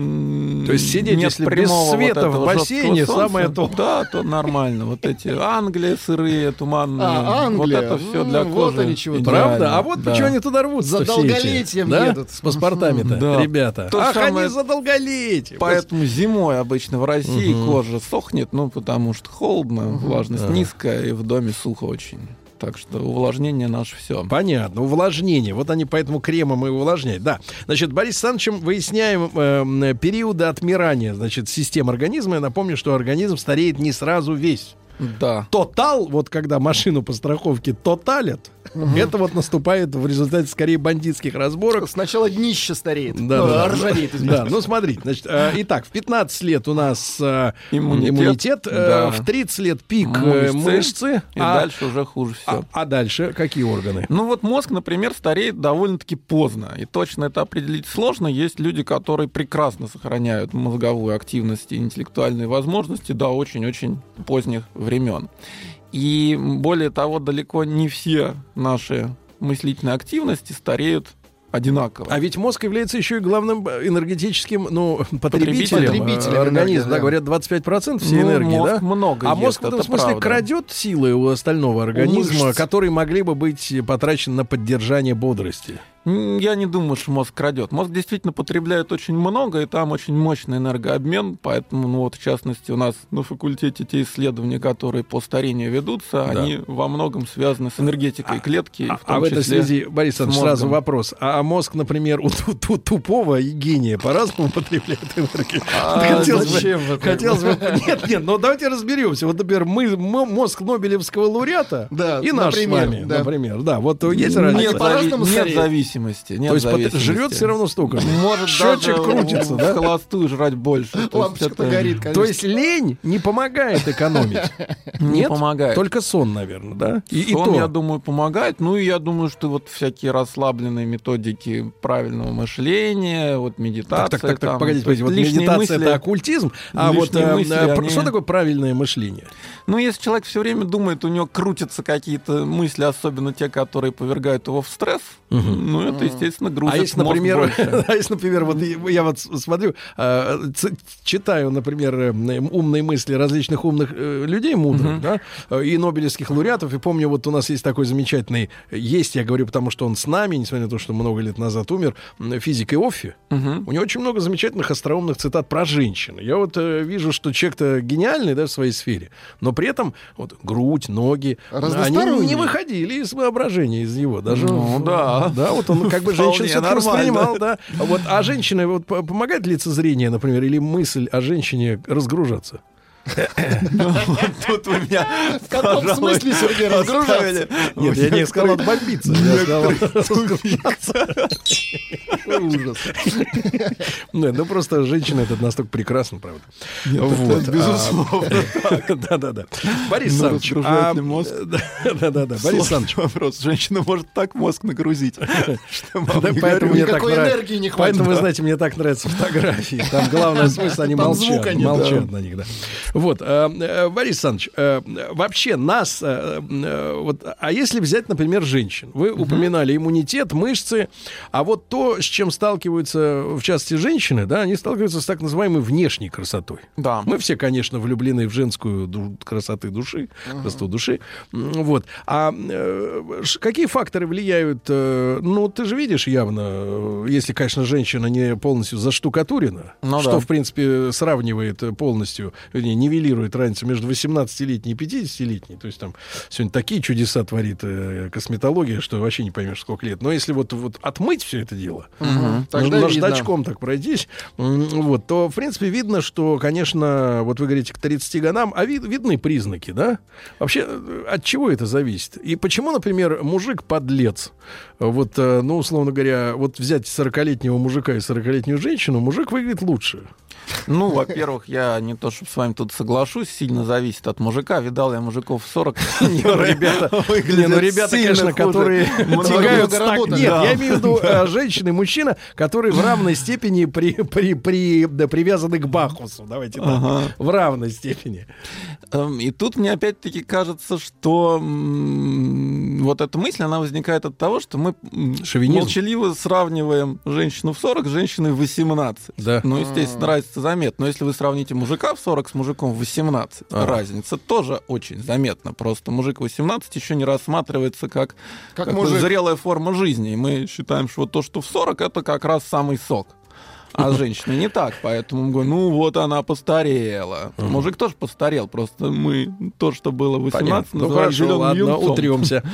То есть сидеть, нет если без света вот в бассейне, солнца, самое то. Да, то нормально. Вот эти Англия сырые, туманные. А, Англия. Вот это все для М, вот кожи. они чего. Правда? А вот Да. Почему они туда рвутся За долголетием едут. С паспортами-то, Да. ребята. То Ах, самое- они за долголетие. Поэтому зимой обычно в России Мгм. кожа сохнет, ну, потому что холодно, влажность Ага. низкая, и в доме сухо очень. Так что увлажнение наше все. Понятно, увлажнение. Вот они поэтому кремом и увлажняют. Да. Значит, Борис Александровичем выясняем э, периоды отмирания, значит, систем организма. Я напомню, что организм стареет не сразу весь. Да. Тотал, вот когда машину по страховке тоталят, это вот наступает в результате скорее бандитских разборок. Сначала днище стареет. Да, Ну, да, да. ржавеет, Да, извините. ну смотрите, значит, э, итак, в 15 лет у нас э, Иммунитет, иммунитет, э, да. в 30 лет пик э, Мышцы, мышцы, И а, дальше уже хуже все. а- а дальше какие органы? Ну вот мозг, например, стареет довольно-таки поздно. И точно это определить сложно. Есть люди, которые прекрасно сохраняют мозговую активность и интеллектуальные возможности до очень-очень поздних времен. И более того, далеко не все наши мыслительные активности стареют одинаково. А ведь мозг является еще и главным энергетическим, ну, потребителем, Потребителем э, организма. да, да. говорят, 25% всей Ну, энергии, мозг да? много а ест, мозг в этом это смысле правда. крадет силы у остального организма, мышц. которые могли бы быть потрачены на поддержание бодрости. Я не думаю, что мозг крадет. Мозг действительно потребляет очень много, и там очень мощный энергообмен, поэтому, ну вот, в частности, у нас на факультете те исследования, которые по старению ведутся, Да. они во многом связаны с энергетикой клетки. и в А в этой связи, Борис сразу вопрос. А мозг, например, у ту- ту- тупого и гения по-разному потребляет энергию? А хотелось, бы, хотелось бы... Нет, нет, ну давайте разберемся. Вот, например, мы, мозг Нобелевского лауреата и наш например, с вами, да. например. Да, вот есть разница. Нет стареют? Зависимости. Нет То есть зависимости. жрет все равно столько. же. Может Счетчик даже крутится, да? холостую жрать больше. То есть Лампочка-то это горит, конечно. То есть лень не помогает экономить. Не помогает. Только сон, наверное, да? И, Сон, я думаю, помогает. Ну и я думаю, что вот всякие расслабленные методики правильного мышления, вот медитация. Так, так, так, там, погодите, погодите. Вот медитация это оккультизм, а вот э, мысли, э, что такое правильное мышление? Ну, если человек все время думает, у него крутятся какие-то мысли, особенно те, которые повергают его в стресс, ну, это, естественно, грузит А если, например, а если, например, вот я вот смотрю, э, ц- читаю, например, э, умные мысли различных умных э, людей, мудрых, да, э, и нобелевских лауреатов, и помню, вот у нас есть такой замечательный, есть, я говорю, потому что он с нами, несмотря на то, что много лет назад умер, физик Иоффи. У него очень много замечательных остроумных цитат про женщин. Я вот э, вижу, что человек-то гениальный, да, в своей сфере, но при этом вот грудь, ноги, они не выходили из воображения из его. Даже Ну, в- да. Да, вот он как бы женщин нормально. воспринимал, да. А Вот, а женщина вот помогает лицезрение, например, или мысль о женщине разгружаться? Тут вы меня В каком смысле, Сергей, разгружаться? Нет, я не сказал отбомбиться. Я сказал разгружаться. Какой ужас. Ну, ну, просто женщина это настолько прекрасно, правда. Вот, безусловно а, Да-да-да. Борис Ну, разгружает а, мозг? Да-да-да. Борис Александрович. вопрос. Женщина может так мозг нагрузить, что поэтому мне так нравится. энергии не хватит. Поэтому, вы знаете, мне так нравятся фотографии. Там главный смысл, они молчат. молчат на них, да. Вот, э, э, Борис Александрович, э, вообще нас, вот, а если взять, например, женщин? Вы упоминали иммунитет, мышцы, а вот то, с чем сталкиваются, в частности, женщины, да, они сталкиваются с так называемой внешней красотой. Да. Мы все, конечно, влюблены в женскую ду- красоты души, красоту души. Вот. А какие факторы влияют? ну, ты же видишь явно, если, конечно, женщина не полностью заштукатурена, Ну что, да. в принципе, сравнивает полностью, вернее, нивелирует разницу между 18-летней и 50-летней. То есть там сегодня такие чудеса творит э, косметология, что вообще не поймешь, сколько лет. Но если вот, вот отмыть все это дело, Мгм. Тогда наждачком так пройтись, м, вот, то, в принципе, видно, что, конечно, вот вы говорите, к 30 годам, а вид- видны признаки, да? Вообще, э, от чего это зависит? И почему, например, мужик подлец? Вот, э, ну, условно говоря, вот взять 40-летнего мужика и 40-летнюю женщину, мужик выглядит лучше. Ну, во-первых, я не то, чтобы с вами тут соглашусь, сильно зависит от мужика. Видал я мужиков в 40. Не, ну, ребята, не, ну, ребята, сильно конечно, которые тягают работали. Нет, я имею в виду э, женщина и мужчина, которые в равной степени при, при, при, привязаны к Бахусу. Давайте так. В равной степени. Эм, И тут мне опять-таки кажется, что вот эта мысль, она возникает от того, что мы Шовинизм. молчаливо сравниваем женщину в 40 с женщиной в 18. Да. Ну, естественно, разница заметна. Но если вы сравните мужика в 40 с мужиком в 18, Ага. разница тоже очень заметна. Просто мужик в 18 еще не рассматривается как, Как как мужик. зрелая форма жизни. И мы считаем, что вот то, что в 40, это как раз самый сок. А женщина не так, поэтому мы говорим, ну вот она постарела. Мужик тоже постарел, просто мы то, что было в 18, Понятно. Ну хорошо, ладно, юнцом. утремся.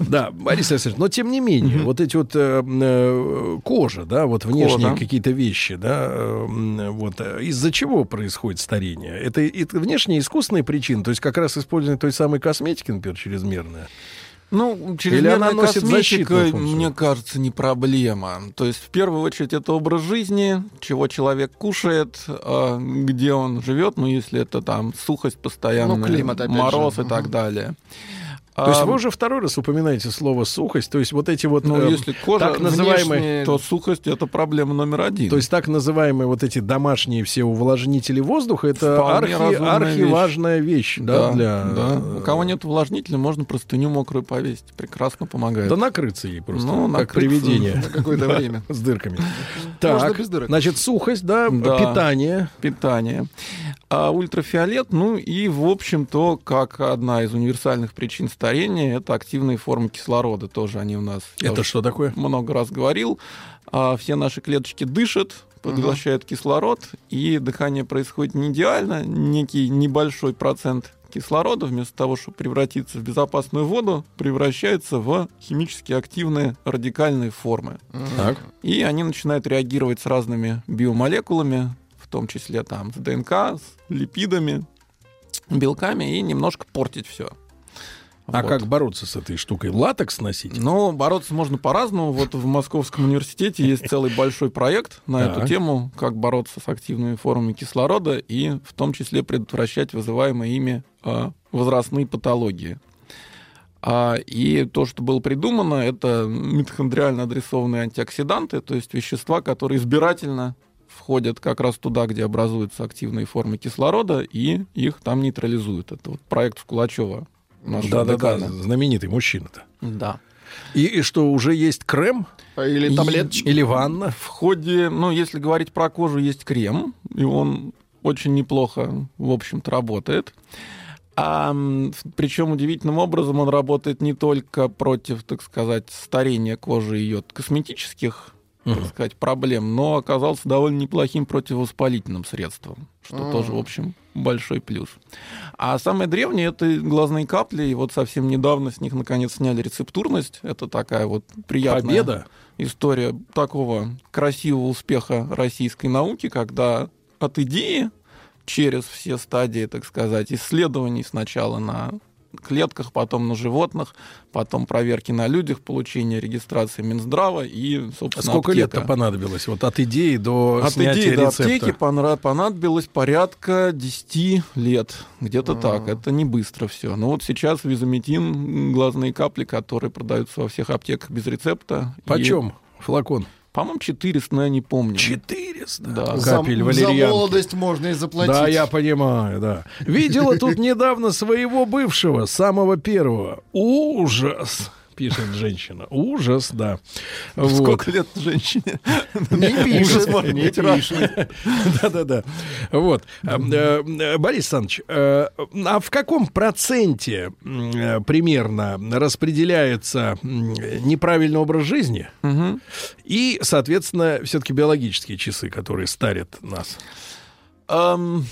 Да, Борис Александрович, но тем не менее, вот эти вот э, э, кожа, да, вот внешние какие-то вещи, да, э, вот из-за чего происходит старение? Это, это внешние искусственные причины, то есть как раз использование той самой косметики, например, чрезмерная. Ну, Или чрезмерная косметика, функцию? мне кажется, не проблема. То есть, в первую очередь, это образ жизни, чего человек кушает, а, где он живет, ну, если это там сухость постоянная, Ну, климат, опять же. мороз и так далее. То есть вы уже второй раз упоминаете слово сухость, то есть вот эти вот Ну, э, если кожа так называемые, внешняя, то сухость это проблема номер один. то есть так называемые вот эти домашние все увлажнители воздуха, это архи, архиважная вещь, да, для да. У кого нет увлажнителя, можно простыню мокрую повесить. Прекрасно помогает. Да накрыться ей просто, Ну, как накрыться привидение. на какое-то время. С дырками. Так, дырок. значит, сухость, да, Да. питание. питание. А ультрафиолет, ну и, в общем-то, как одна из универсальных причин старения, это активные формы кислорода. Тоже они у нас... Это что такое? Много раз говорил. А, все наши клеточки дышат, поглощают кислород, и дыхание происходит не идеально. Некий небольшой процент кислорода, вместо того, чтобы превратиться в безопасную воду, превращается в химически активные радикальные формы. Так. И они начинают реагировать с разными биомолекулами, в том числе там с ДНК, с липидами, белками, и немножко портить все. А как бороться с этой штукой? Латекс носить? Ну, бороться можно по-разному. Вот в Московском университете есть целый большой проект на эту тему, как бороться с активными формами кислорода и в том числе предотвращать вызываемые ими а, возрастные патологии. А, и то, что было придумано, это митохондриально адресованные антиоксиданты, то есть вещества, которые избирательно входят как раз туда, где образуются активные формы кислорода, и их там нейтрализуют. Это вот проект Кулачева. Нашего Да-да-да, декана. знаменитый мужчина-то. Да. И, и что, уже есть крем? Или И- таблеточки. Или ванна? В ходе, ну, если говорить про кожу, есть крем, и он очень неплохо, в общем-то, работает. А, причем удивительным образом он работает не только против, так сказать, старения кожи и ее косметических, так сказать, проблем, но оказался довольно неплохим противовоспалительным средством, что М. тоже, в общем, большой плюс. А самое древнее это глазные капли, и вот совсем недавно с них наконец сняли рецептурность. Это такая вот приятная Победа? история такого красивого успеха российской науки, когда от идеи через все стадии, так сказать, исследований сначала на клетках, потом на животных, потом проверки на людях, получение регистрации Минздрава и, А собственно, сколько аптека. лет понадобилось? Вот от идеи до От снятия идеи до рецепта. аптеки понра- понадобилось порядка 10 лет. Где-то так. Это не быстро все. Но вот сейчас визометин, глазные капли, которые продаются во всех аптеках без рецепта. И, Почем флакон? По-моему, 400, но я не помню. 400? Да. За, Капель за валерьянки. молодость можно и заплатить. Да, я понимаю, да. Видела тут недавно своего бывшего, самого первого. Ужас, пишет женщина. Ужас, да. Вот. Сколько лет женщине? Не пишет, не пишет. Да-да-да. Вот. Э, э, Борис Александрович, э, а в каком проценте э, примерно распределяется неправильный образ жизни и, соответственно, все-таки биологические часы, которые старят нас? Эм,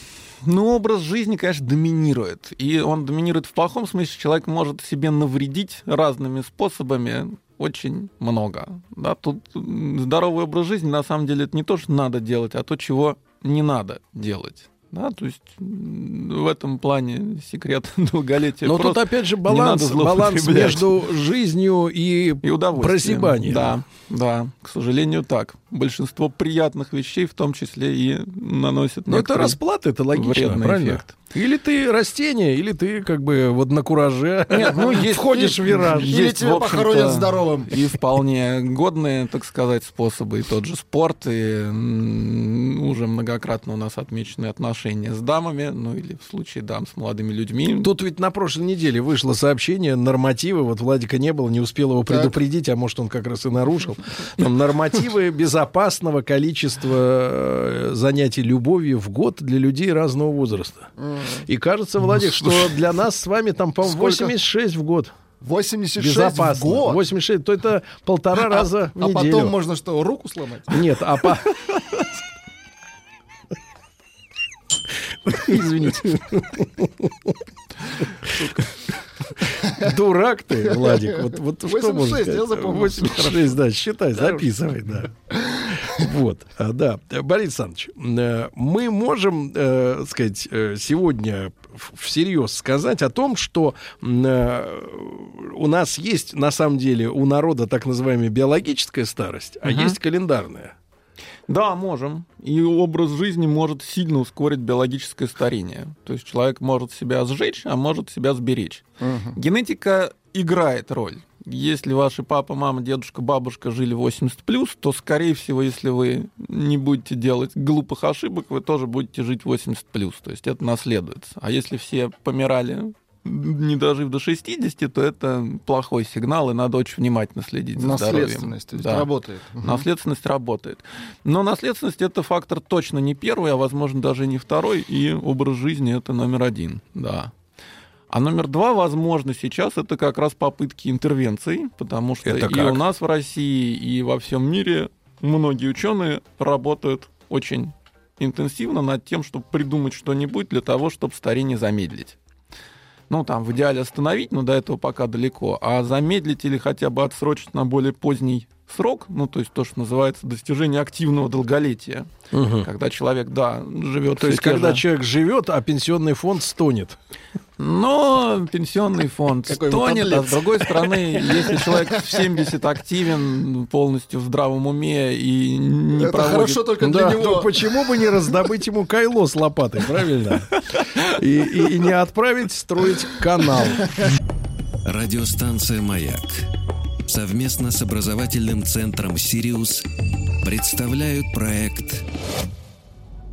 ну, образ жизни, конечно, доминирует. И он доминирует в плохом смысле. Человек может себе навредить разными способами очень много. Да, тут здоровый образ жизни, на самом деле, это не то, что надо делать, а то, чего не надо делать. Да, то есть в этом плане секрет долголетия. Но тут опять же баланс, баланс между жизнью и, и прозябанием. Да, да, к сожалению, так. Большинство приятных вещей в том числе и наносят Но Ну, это расплата, это логично, правильно? эффект. Или ты растение, или ты как бы вот на кураже Нет, ну, есть- входишь в вираж. Или Есть, тебя в общем-то, похоронят здоровым. И вполне годные, так сказать, способы. И тот же спорт, и уже многократно у нас отмечены отношения с дамами, ну или в случае дам с молодыми людьми. Тут ведь на прошлой неделе вышло сообщение, нормативы, вот Владика не было, не успел его предупредить, а может он как раз и нарушил. Там нормативы безопасного количества э, занятий любовью в год для людей разного возраста. И кажется, Владик, что для нас с вами там, по-моему, Сколько? 86 в год. 86 Безопасно. в год. 86, то это полтора А- раза в а неделю. потом можно что, руку сломать? Нет, а по... Извините. Дурак ты, Владик. Вот, вот что 86, можно я сказать? запомнил. 86, да, считай, записывай, да. Вот, а, да. Борис Александрович, э, мы можем, э, сказать, э, сегодня всерьез сказать о том, что э, у нас есть, на самом деле, у народа так называемая биологическая старость, а Мгм. есть календарная. Да, можем. И образ жизни может сильно ускорить биологическое старение. То есть человек может себя сжечь, а может себя сберечь. Генетика играет роль. Если ваши папа, мама, дедушка, бабушка жили 80 плюс, то, скорее всего, если вы не будете делать глупых ошибок, вы тоже будете жить 80 плюс. То есть это наследуется. А если все помирали не дожив до 60, то это плохой сигнал, и надо очень внимательно следить за здоровьем. Наследственность, есть работает. Мгм. Наследственность работает. Но наследственность это фактор точно не первый, а возможно даже не второй, и образ жизни это номер один, да. А номер два, возможно, сейчас это как раз попытки интервенций, потому что Это и как? у нас в России, и во всем мире многие ученые работают очень интенсивно над тем, чтобы придумать что-нибудь для того, чтобы старение замедлить. Ну, там, в идеале остановить, но до этого пока далеко. А замедлить или хотя бы отсрочить на более поздний срок, ну, то есть то, что называется достижение активного долголетия. Когда человек, да, живет... То есть, когда человек живет, а пенсионный фонд стонет. Но пенсионный фонд Какой стонет, а с другой стороны, если человек в 70 активен, полностью в здравом уме и не Это проводит... хорошо только для Да, него. то почему бы не раздобыть ему кайло с лопатой, правильно? И, и- и не отправить строить канал. Радиостанция «Маяк» совместно с образовательным центром «Сириус» представляют проект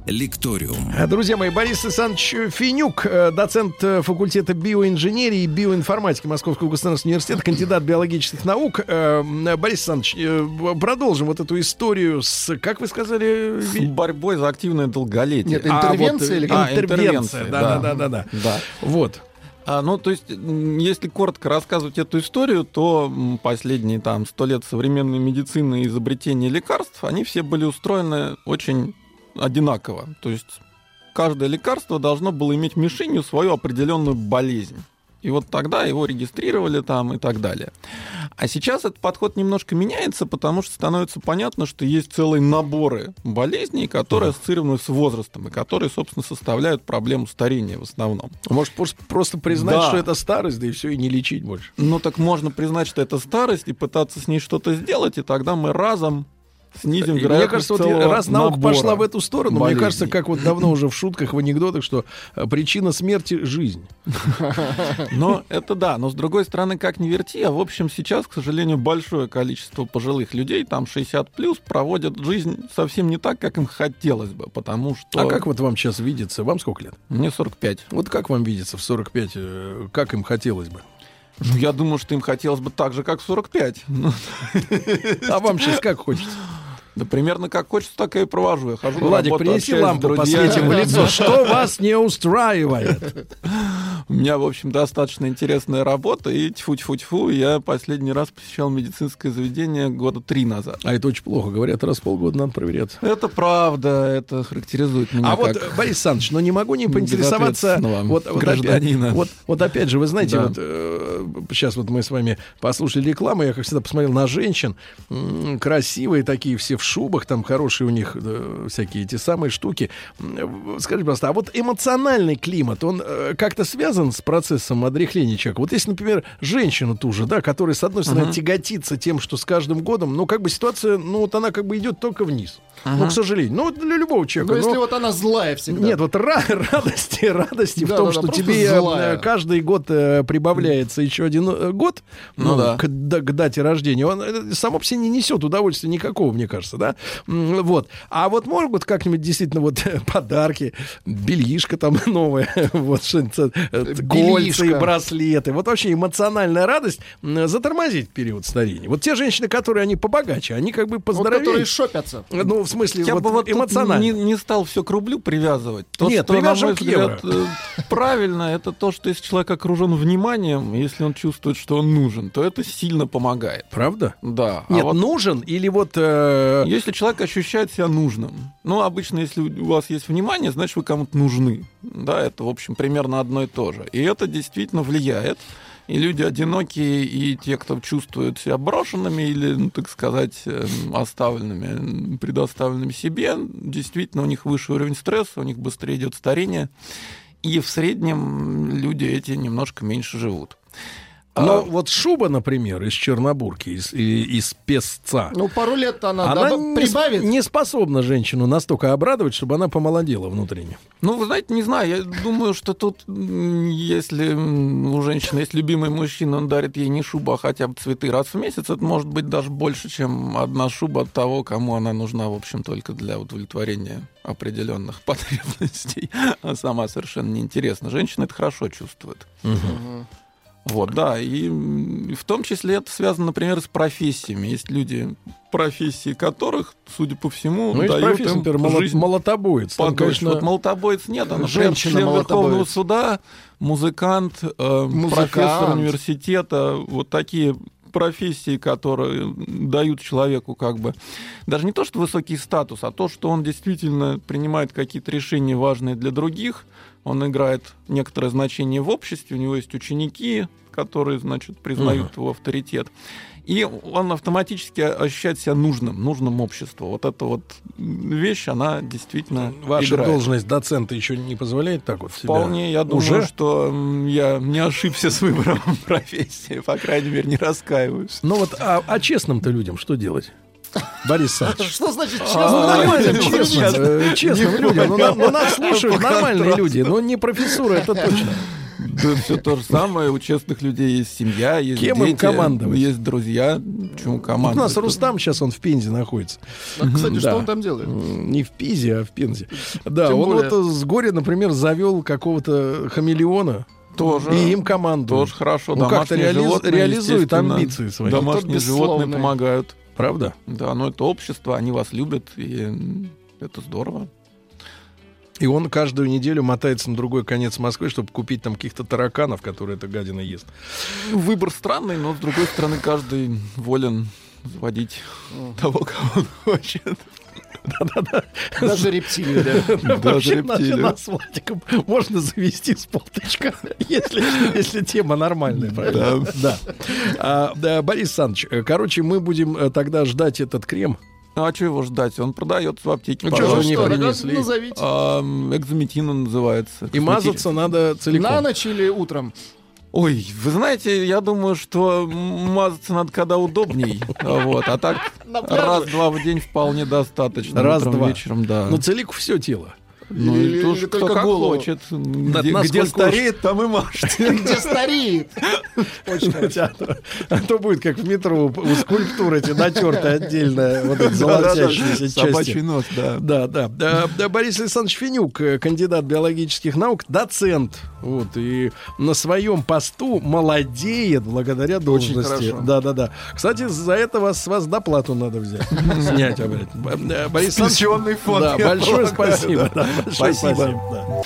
«Лекториум». А, Друзья мои, Борис Александрович Финюк, э, доцент э, факультета биоинженерии и биоинформатики Московского государственного университета, кандидат биологических наук. Э, Борис Александрович, продолжим вот эту историю с, как вы сказали, С борьбой за активное долголетие. Нет, интервенция или А, интервенция, интервенция, да, да, да, да, да. Вот. А, ну, то есть, если коротко рассказывать эту историю, то последние там сто лет современной медицины и изобретения лекарств, они все были устроены очень одинаково. То есть каждое лекарство должно было иметь мишенью свою определенную болезнь. И вот тогда его регистрировали там и так далее. А сейчас этот подход немножко меняется, потому что становится понятно, что есть целые наборы болезней, которые ассоциированы с возрастом, и которые, собственно, составляют проблему старения в основном. Может, просто признать, Да. что это старость, да и все, и не лечить больше. Ну так можно признать, что это старость, и пытаться с ней что-то сделать, и тогда мы разом снизим Мне вероятность кажется, вот раз наука пошла в эту сторону, болезней. мне кажется, как вот давно уже в шутках, в анекдотах, что э, причина смерти — жизнь. Но это да, но с другой стороны, как ни верти, а в общем сейчас, к сожалению, большое количество пожилых людей, там 60 плюс, проводят жизнь совсем не так, как им хотелось бы, потому что... А как вот вам сейчас видится? Вам сколько лет? Мне 45. Вот как вам видится в 45, э, как им хотелось бы? Ну, я думаю, что им хотелось бы так же, как в 45. Ну, А вам сейчас как хочется? Да примерно как хочется, так я и провожу. Я хожу на Владик, работу, принеси лампу, друзьями. посветим в лицо. Что вас не устраивает? У меня, в общем, достаточно интересная работа, и тьфу-тьфу-тьфу, я последний раз посещал медицинское заведение года три назад. А это очень плохо. Говорят, раз в полгода надо проверяться. Это правда, это характеризует меня А вот, как Борис Александрович, ну не могу не поинтересоваться. Вот, вот, гражданина. вот, вот опять же, вы знаете, Да. вот э, сейчас вот мы с вами послушали рекламу, я, как всегда, посмотрел на женщин, красивые такие, все в шубах, там хорошие у них э, всякие эти самые штуки. М, Скажите, пожалуйста, а вот эмоциональный климат, он э, как-то связан с процессом отрехления человека? Вот если, например, женщина ту же, да, которая, с одной стороны, Мгм. тяготится тем, что с каждым годом, ну, как бы ситуация, ну, вот она как бы идет только вниз. Ну, Мгм. к сожалению. Ну, вот для любого человека. Ну, если ну, вот она злая всегда. нет, вот ра- радости, радости в том, да, что тебе э, злая. каждый год э, прибавляется еще один э, год Ну да. к, да- к дате рождения. Он само по себе не несет удовольствия никакого, мне кажется, да. Вот. А вот могут как-нибудь действительно вот подарки, бельишко там новое, вот что-нибудь, кольца и браслеты. Вот вообще эмоциональная радость затормозить период старения. Вот те женщины, которые они побогаче, они как бы Вот поздоровее. которые шопятся. Ну, в смысле, Я вот бы вот эмоционально. не, не стал все к рублю привязывать. То, Нет, что, на привяжем к евро. э, правильно, это то, что если человек окружен вниманием, если он чувствует, что он нужен, то это сильно помогает. Правда? Да. Нет, а вот нужен или вот... э, если человек ощущает себя нужным, ну, обычно, если у вас есть внимание, значит, вы кому-то нужны. Да, это, в общем, примерно одно и то же. И это действительно влияет. И люди одинокие, и те, кто чувствуют себя брошенными или, ну, так сказать, эм, оставленными, м, предоставленными себе, действительно у них выше уровень стресса, у них быстрее идет старение. И в среднем люди эти немножко меньше живут. Но А, вот шуба, например, из Чернобурки, из, из песца, Ну, пару лет она, она доба- не, прибавит. не способна женщину настолько обрадовать, чтобы она помолодела внутренне. Ну, вы знаете, не знаю, я думаю, что тут, если у женщины есть любимый мужчина, он дарит ей не шубу, а хотя бы цветы раз в месяц, это может быть даже больше, чем одна шуба от того, кому она нужна, в общем, только для удовлетворения определенных потребностей, а сама совершенно неинтересна. Женщина это хорошо чувствует. Вот, да, и в том числе это связано, например, с профессиями. Есть люди, профессии которых, судя по всему, Ну, дают профессия, им например, молот- жизнь молотобоец. Там, подольше. конечно, Вот молотобоец нет, а, например, Женщина член Верховного суда, музыкант, э, Музыкант. профессор университета, вот такие профессии, которые дают человеку как бы даже не то, что высокий статус, а то, что он действительно принимает какие-то решения важные для других, он играет некоторое значение в обществе, у него есть ученики, которые, значит, признают его авторитет. И он автоматически ощущает себя нужным, нужным обществу. Вот эта вот вещь, она действительно ваша играет. должность доцента еще не позволяет так вот себя? Вполне, я думаю, Уже? что я не ошибся с выбором профессии, по крайней мере, не раскаиваюсь. Ну вот, а, а честным-то людям что делать? Борис. Что значит Ну, честно? нормальным, Честно. э, людям. Ну, ну, нас слушают нормальные люди, но не профессура, это точно. Да все то же самое. У честных людей есть семья, есть Кем им дети, командовать? есть друзья. Почему Вот У нас Рустам сейчас он в Пензе находится. А, Кстати, Да. что он там делает? Не в Пизе, а в Пензе. Да, Тем он более. вот с горя, например, завел какого-то хамелеона. Тоже. И им командует. Тоже хорошо. Он как-то реализует амбиции свои. Домашние животные помогают. Правда? Да, но это общество, они вас любят, и это здорово. И он каждую неделю мотается на другой конец Москвы, чтобы купить там каких-то тараканов, которые эта гадина ест. Выбор странный, но с другой стороны каждый волен заводить того, кого он хочет. Даже рептилию, да. Даже Вообще нас- рептилию. нас с Владиком можно завести с полточка, если, если тема нормальная, правильно? Да. А, да, Борис Александрович, короче, мы будем э, тогда ждать этот крем. А что его ждать? Он продается в аптеке. Ну, не Что, тогда принесли? назовите. А, м, экзометин он называется. И мазаться надо целиком. На ночь или утром? Ой, вы знаете, я думаю, что мазаться надо когда удобней. Вот, а так раз-два в день вполне достаточно. Раз-два. Вечером, да. Ну, целику все тело. Ну, или- и то, или что только как голову? хочет. Где, где уж- стареет, там и мажьте. Где стареет? А то, а то будет как в метро у скульптуры эти натерты отдельно вот эти золотящиеся Собачий части. нос, да. Да, да. Да, да, Борис Александрович Финюк, э, кандидат биологических наук, доцент Вот, и на своем посту молодеет благодаря должности. Да, да, да. Кстати, за это вас, с вас доплату надо взять. Снять. Б- э, Борис Пенсионный фонд, Да, большое спасибо. большое Спасибо.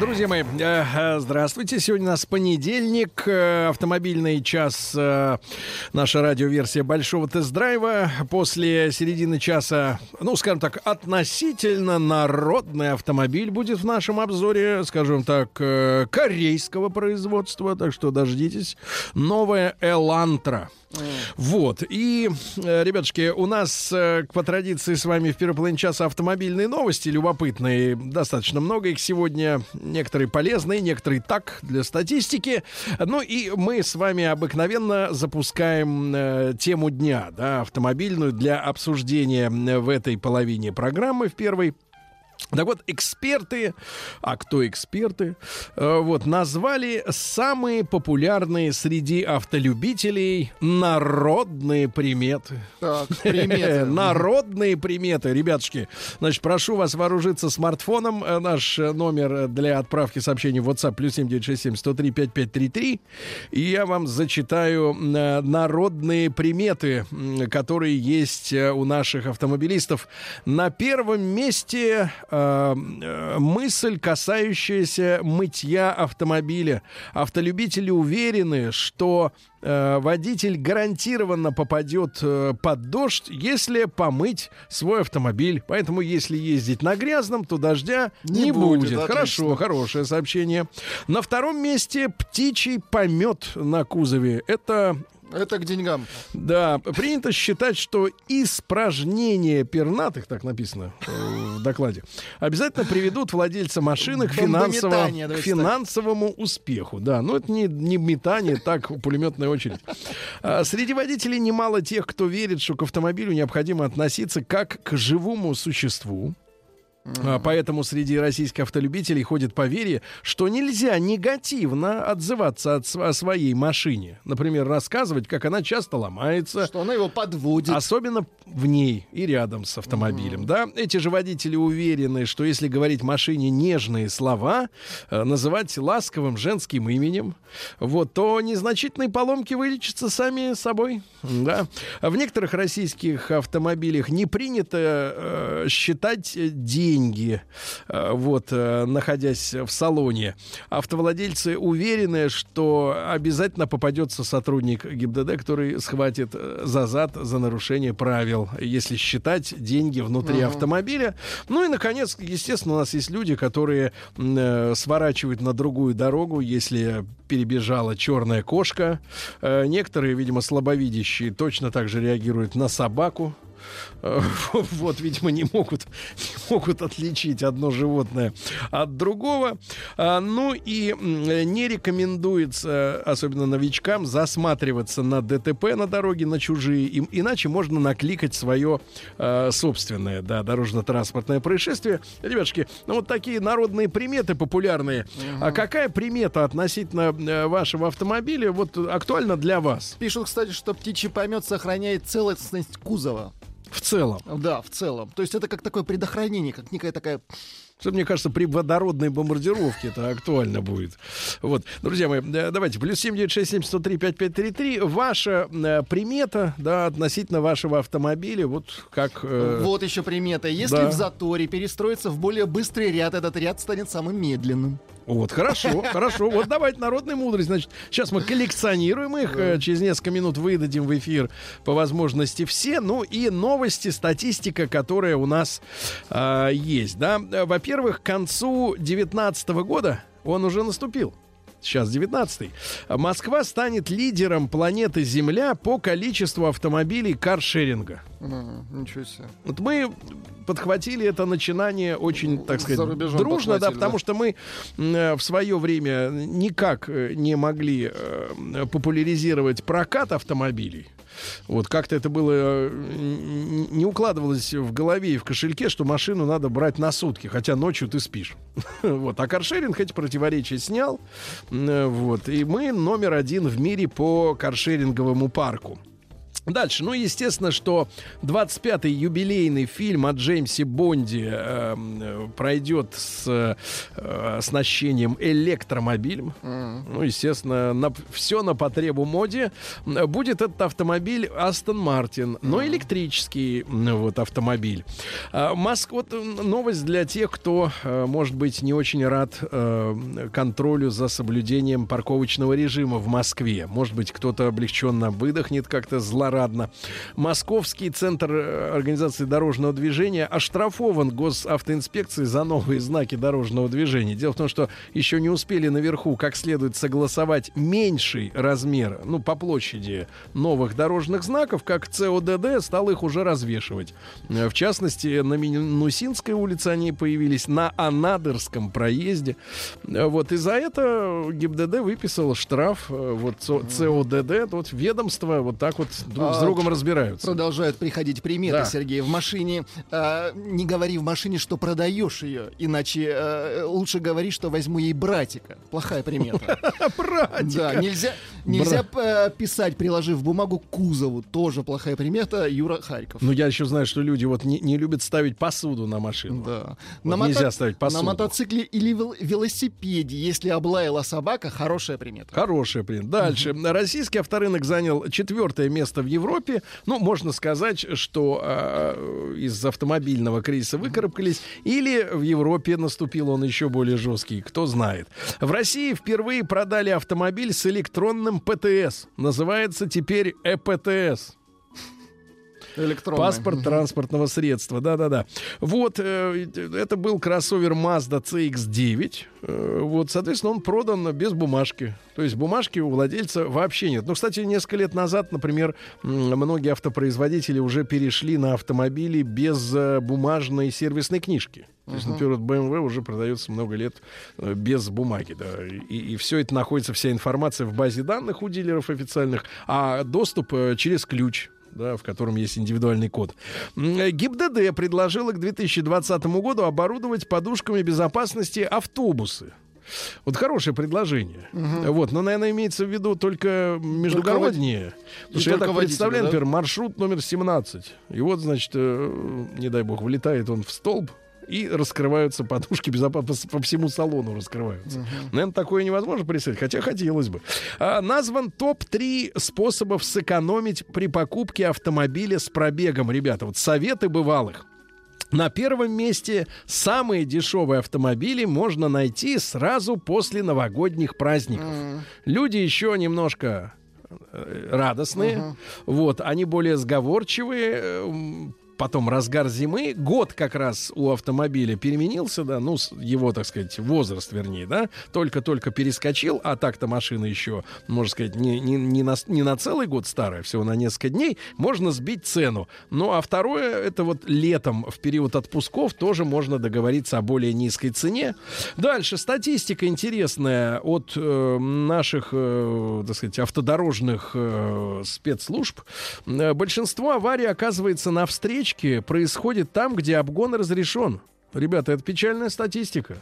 Друзья мои, э, э, здравствуйте. Сегодня у нас понедельник, э, автомобильный час, наша радиоверсия большого тест-драйва. После середины часа, ну, скажем так, относительно народный автомобиль будет в нашем обзоре, скажем так, корейского производства, так что дождитесь. Новая Элантра. Вот. И, э, ребятушки, у нас э, по традиции с вами в первой половине часа автомобильные новости любопытные. Достаточно много их сегодня. Некоторые полезные, некоторые так, для статистики. Ну и мы с вами обыкновенно запускаем э, тему дня, да, автомобильную для обсуждения э, в этой половине программы, в первой. Так вот, эксперты, а кто эксперты, э, вот, назвали самые популярные среди автолюбителей народные приметы. Так, приметы. Народные приметы, ребятушки. Значит, прошу вас вооружиться смартфоном. Э, Наш номер для отправки сообщений в WhatsApp плюс 7967 103 5533. И я вам зачитаю э, народные приметы, которые есть у наших автомобилистов. На первом месте э, э, мысль, касающаяся мытья автомобиля. Автолюбители уверены, что э, водитель гарантированно попадет э, под дождь, если помыть свой автомобиль. Поэтому, если ездить на грязном, то дождя не, Не будет. будет, Хорошо, отлично. хорошее сообщение. На втором месте птичий помет на кузове. Это Это к деньгам. да, принято считать, что испражнения пернатых, так написано э, в докладе, обязательно приведут владельца машины к, финансово- к финансовому успеху. Да, но это не, не метание, так пулеметная очередь. А, Среди водителей немало тех, кто верит, что к автомобилю необходимо относиться как к живому существу. А, Поэтому среди российских автолюбителей ходит поверье, что нельзя негативно отзываться от о своей машине. Например, рассказывать, как она часто ломается. Что она его подводит. Особенно в ней и рядом с автомобилем. Да? Эти же водители уверены, что если говорить машине нежные слова, э, называть ласковым женским именем, вот, то незначительные поломки вылечатся сами собой. Да? В некоторых российских автомобилях не принято э, считать э, деньги, э, вот, э, находясь в салоне. Автовладельцы уверены, что обязательно попадется сотрудник ГИБДД, который схватит э, за зад за нарушение правил, если считать деньги внутри Ага. автомобиля. Ну и, наконец, естественно, у нас есть люди, которые э, сворачивают на другую дорогу, если перебежала черная кошка. Э, некоторые, видимо, слабовидящие точно так же реагируют на собаку. Вот, видимо, не могут, не могут отличить одно животное от другого. А, Ну и не рекомендуется, особенно новичкам, засматриваться на ДТП на дороге, на чужие. Иначе можно накликать свое э, собственное да, дорожно-транспортное происшествие. Ребятушки, ну вот такие народные приметы популярные. А какая примета относительно э, вашего автомобиля вот актуальна для вас? Пишут, кстати, что птичий помет сохраняет целостность кузова. В целом. Да, в целом. То есть это как такое предохранение, как некая такая... Что, мне кажется, при водородной бомбардировке это актуально будет. Вот. Друзья мои, э, давайте. Плюс 7967 103 5533. Ваша э, примета, да, относительно вашего автомобиля, вот как... э, Вот еще примета. Если да. в заторе перестроиться в более быстрый ряд, этот ряд станет самым медленным. Вот, хорошо, хорошо. Вот давайте народная мудрость. Значит, сейчас мы коллекционируем их. э, Через несколько минут выдадим в эфир по возможности все. Ну и новости, статистика, которая у нас а, есть. Да? Э, Во-первых, к концу 2019 года он уже наступил. Сейчас 19-й. Москва станет лидером планеты Земля по количеству автомобилей каршеринга. М, Ничего себе. Вот мы подхватили это начинание очень, так За сказать, дружно, да, потому да. что мы э, в свое время никак э, не могли э, популяризировать прокат автомобилей. Вот как-то это было э, не укладывалось в голове и в кошельке, что машину надо брать на сутки, хотя ночью ты спишь. Вот. А каршеринг эти противоречия снял. Э, Вот. И мы номер один в мире по каршеринговому парку. Дальше, ну, естественно, что 25-й юбилейный фильм о Джеймсе Бонде э, пройдет с э, оснащением электромобилем. Ну, естественно, на, все на потребу моде. Будет этот автомобиль Астон Мартин, но электрический вот автомобиль. А, Моск... Вот новость для тех, кто, э, может быть, не очень рад э, контролю за соблюдением парковочного режима в Москве. Может быть, кто-то облегченно выдохнет как-то злорадно. Московский центр э, организации дорожного движения оштрафован госавтоинспекцией за новые знаки дорожного движения. Дело в том, что еще не успели наверху как следует согласовать меньший размер, ну, по площади новых дорожных знаков, как ЦОДД стал их уже развешивать. Э, В частности, на Минусинской улице они появились, на Анадырском проезде. Э, Вот, и за это ГИБДД выписал штраф. Вот ЦО- ЦОДД, вот ведомство вот так вот друг с А, другом разбираются. Продолжают приходить приметы, Да. Сергей. В машине э, не говори в машине, что продаешь ее, иначе э, лучше говори, что возьму ей братика. Плохая примета. Братика. Да, нельзя, нельзя э, писать, приложив бумагу к кузову. Тоже плохая примета. Юра Харьков. Ну, я еще знаю, что люди вот не, не любят ставить посуду на машину. Да. Вот мото- нельзя ставить посуду. На мотоцикле или вел- велосипеде, если облаяла собака, хорошая примета. Хорошая примета. Дальше. Российский авторынок занял четвертое место в Европе. Ну, можно сказать, что э, из автомобильного кризиса выкарабкались. Или в Европе наступил он еще более жесткий. Кто знает. В России впервые продали автомобиль с электронным ПТС. Называется теперь ЭПТС. Электронный. Паспорт транспортного средства, да-да-да. Вот, э, это был кроссовер Mazda CX-9. Э, вот, соответственно, он продан без бумажки. То есть бумажки у владельца вообще нет. Ну, кстати, несколько лет назад, например, многие автопроизводители уже перешли на автомобили без э, бумажной сервисной книжки. То есть, например, вот BMW уже продается много лет без бумаги, да, и, все это находится, вся информация в базе данных у дилеров официальных, а доступ через ключ да, в котором есть индивидуальный код. Э, ГИБДД предложила к 2020 году оборудовать подушками безопасности автобусы. Вот хорошее предложение. Мгм. Вот, но, наверное, имеется в виду только междугородние. вод- Потому что я только так представляю, да? например, маршрут номер 17. И вот, значит, э, не дай бог, влетает он в столб, и раскрываются подушки безопасности по, всему салону раскрываются. Наверное, такое невозможно представить, хотя хотелось бы. А, назван топ-3 способов сэкономить при покупке автомобиля с пробегом. Ребята, вот советы бывалых. На первом месте самые дешевые автомобили можно найти сразу после новогодних праздников. Люди еще немножко э, радостные, вот, они более сговорчивые, э, потом разгар зимы, год как раз у автомобиля переменился, да, ну, его, так сказать, возраст, вернее, да, только-только перескочил, а так-то машина еще, можно сказать, не, не, не, на, не на целый год старая, всего на несколько дней, можно сбить цену. Ну, а второе, это вот летом, в период отпусков, тоже можно договориться о более низкой цене. Дальше, статистика интересная от э, наших, э, так сказать, автодорожных э, спецслужб. Э, большинство аварий, оказывается, на встречке происходит там, где обгон разрешен. Ребята, это печальная статистика.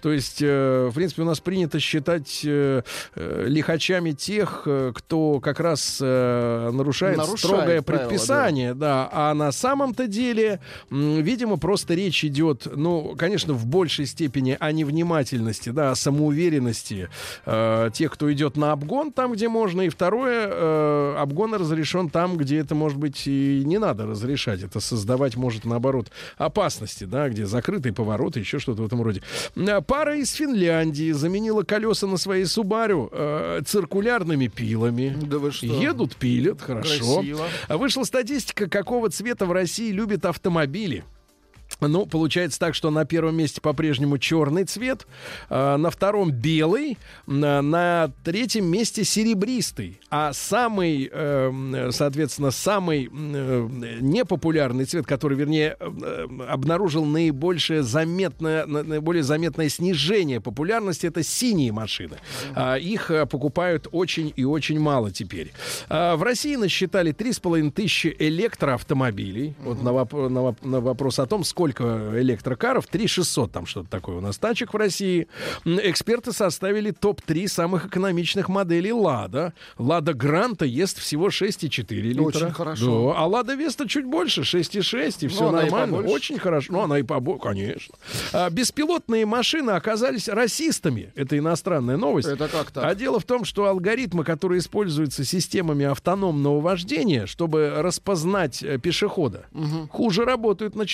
То есть, э, в принципе, у нас принято считать э, э, лихачами тех, э, кто как раз э, нарушает, Нарушает строгое правила, предписание, да. А на самом-то деле, видимо, просто речь идет, ну, конечно, в большей степени о невнимательности, да, о самоуверенности э, тех, кто идет на обгон там, где можно. И второе, обгон разрешен там, где это, может быть, и не надо разрешать. Это создавать может, наоборот, опасности, да, где закрытые повороты, еще что-то в этом роде. Э, Пара из Финляндии заменила колеса на своей Субару э, циркулярными пилами. Да вы что? Едут, пилят, хорошо. Красиво. Вышла статистика, какого цвета в России любят автомобили. Ну, получается так, что на первом месте по-прежнему черный цвет, а, на втором белый, на, третьем месте серебристый. А самый, э, соответственно, самый э, непопулярный цвет, который, вернее, э, обнаружил наибольшее заметное, на- наиболее заметное снижение популярности, это синие машины. А, Их э, покупают очень и очень мало теперь. А, В России насчитали 3,5 тысячи электроавтомобилей. Вот на, воп- на воп- на вопрос о том, сколько электрокаров, 3 600 там что-то такое у нас тачек в России. Эксперты составили топ-3 самых экономичных моделей «Лада». «Лада Гранта» ест всего 6,4 литра. Очень хорошо. Да, а «Лада Веста» чуть больше, 6,6, и все Ну, она и нормально. побольше. Очень хорошо. Ну, она и побольше, конечно. А, беспилотные машины оказались расистами. Это иностранная новость. Это как так? А дело в том, что алгоритмы, которые используются системами автономного вождения, чтобы распознать э, пешехода, Мгм. хуже работают на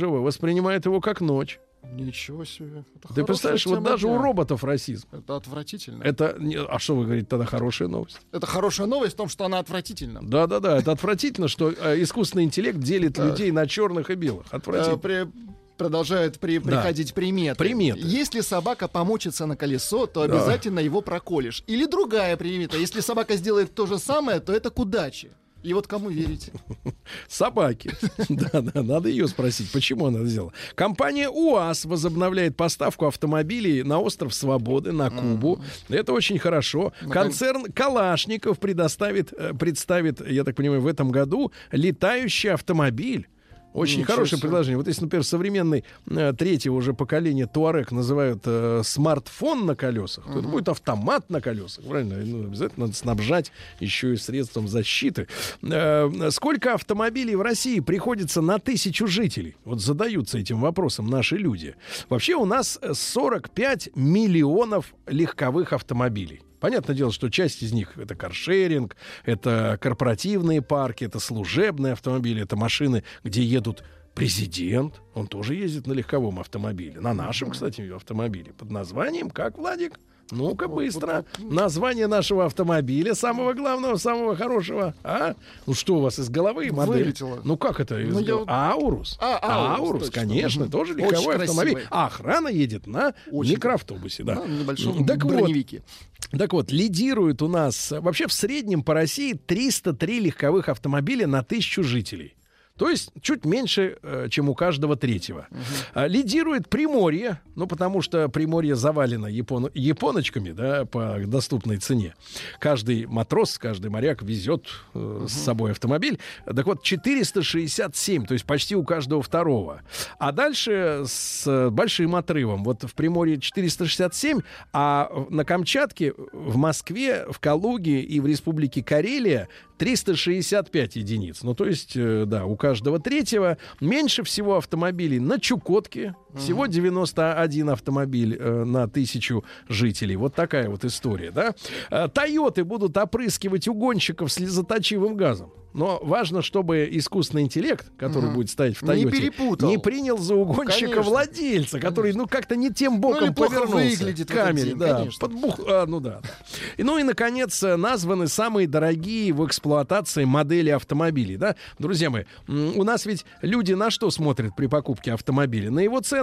чернокожего, воспринимают его как ночь. Ничего себе. Это Ты представляешь, вот даже у дня. роботов расизм. Это отвратительно. Это, а что вы говорите, тогда хорошая новость? Это хорошая новость в том, что она отвратительна. Да-да-да, это отвратительно, что э, искусственный интеллект делит людей на черных и белых. Э, Отвратительно. Продолжают при- Да. приходить приметы. Приметы. Если собака помочится на колесо, то Да. обязательно его проколешь. Или другая примета. Если собака сделает то же самое, то это к удаче. И вот кому верить? Собаки. Да, да, надо ее спросить, почему она сделала. Компания УАЗ возобновляет поставку автомобилей на остров Свободы, на Кубу. Это очень хорошо. Концерн Калашников предоставит, э, представит, я так понимаю, в этом году летающий автомобиль. Очень Ничего хорошее себе. предложение. Вот если, например, современный э, третьего уже поколения Туарек называют э, смартфон на колесах, то это будет автомат на колесах. Правильно? Ну, обязательно надо снабжать еще и средством защиты. Э, сколько автомобилей в России приходится на тысячу жителей? Вот задаются этим вопросом наши люди. Вообще у нас э, 45 миллионов легковых автомобилей. Понятное дело, что часть из них это каршеринг, это корпоративные парки, это служебные автомобили, это машины, где едут президент. Он тоже ездит на легковом автомобиле. На нашем, кстати, автомобиле. Под названием, как, Владик? Ну-ка, быстро. Название нашего автомобиля, самого главного, самого хорошего. А? Ну что у вас из головы модель? Вылетело. Ну как это? из Ну, я гол- вот- Аурус. А, Аурус, точно. конечно, Мгм. тоже Очень легковой красивый. автомобиль. А охрана едет на Очень микроавтобусе, да. На небольшом Так вот, броневике. Так вот, лидирует у нас э, вообще в среднем по России 303 легковых автомобиля на тысячу жителей. То есть чуть меньше, э, чем у каждого третьего. А, Лидирует Приморье, ну потому что Приморье завалено япон- японочками, да, по доступной цене. Каждый матрос, каждый моряк везет э, с собой автомобиль. Так вот, 467, то есть почти у каждого второго. А дальше с большим отрывом. Вот в Приморье 467, а на Камчатке, в Москве, в Калуге и в Республике Карелия 365 единиц. Ну, то есть, э, да, у каждого третьего. Меньше всего автомобилей на Чукотке. Всего 91 автомобиль э, на тысячу жителей. Вот такая вот история, да. Э, Тойоты будут опрыскивать угонщиков слезоточивым газом. Но важно, чтобы искусственный интеллект, который Мгм. будет стоять в Не Тойоте, перепутал. не принял за угонщика Конечно. владельца, который, ну, как-то не тем Ну, боком плохо повернулся выглядит в камере. день, да, конечно. подбух- а, ну да. И, ну и, наконец, названы самые дорогие в эксплуатации модели автомобилей. Да? Друзья мои, у нас ведь люди на что смотрят при покупке автомобиля? На его цену.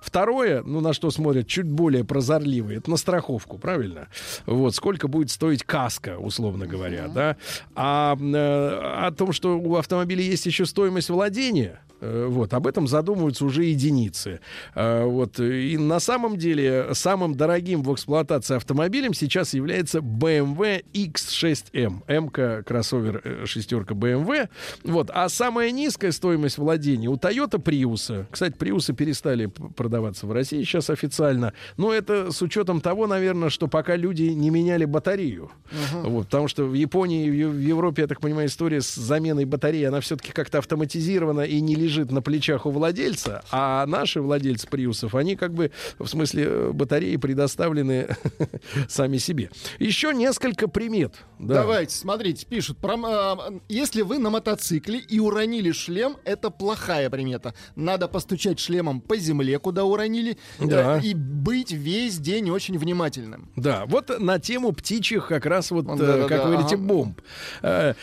Второе, ну на что смотрят чуть более прозорливые, это на страховку, правильно? Вот сколько будет стоить каска, условно говоря, да? А э, о том, что у автомобиля есть еще стоимость владения, вот об этом задумываются уже единицы. Э, вот и на самом деле самым дорогим в эксплуатации автомобилем сейчас является BMW X6M, М-ка кроссовер э, шестерка BMW. Вот, а самая низкая стоимость владения у Toyota Prius. Кстати, Приусы перестали продаваться в России сейчас официально. Но это с учетом того, наверное, что пока люди не меняли батарею. Вот, потому что в Японии, в Европе, я так понимаю, история с заменой батареи, она все-таки как-то автоматизирована и не лежит на плечах у владельца. А наши владельцы Приусов, они как бы, в смысле, э, батареи предоставлены сами себе. Еще несколько примет. Да. Давайте, смотрите, пишут. Про, а, если вы на мотоцикле и уронили шлем, это плохая примета. Надо постучать шлемом по земле, куда уронили, Да. э, и быть весь день очень внимательным. Да, вот на тему птичьих как раз вот, э, Да-да-да, как вы говорите, ага. бомб. Э,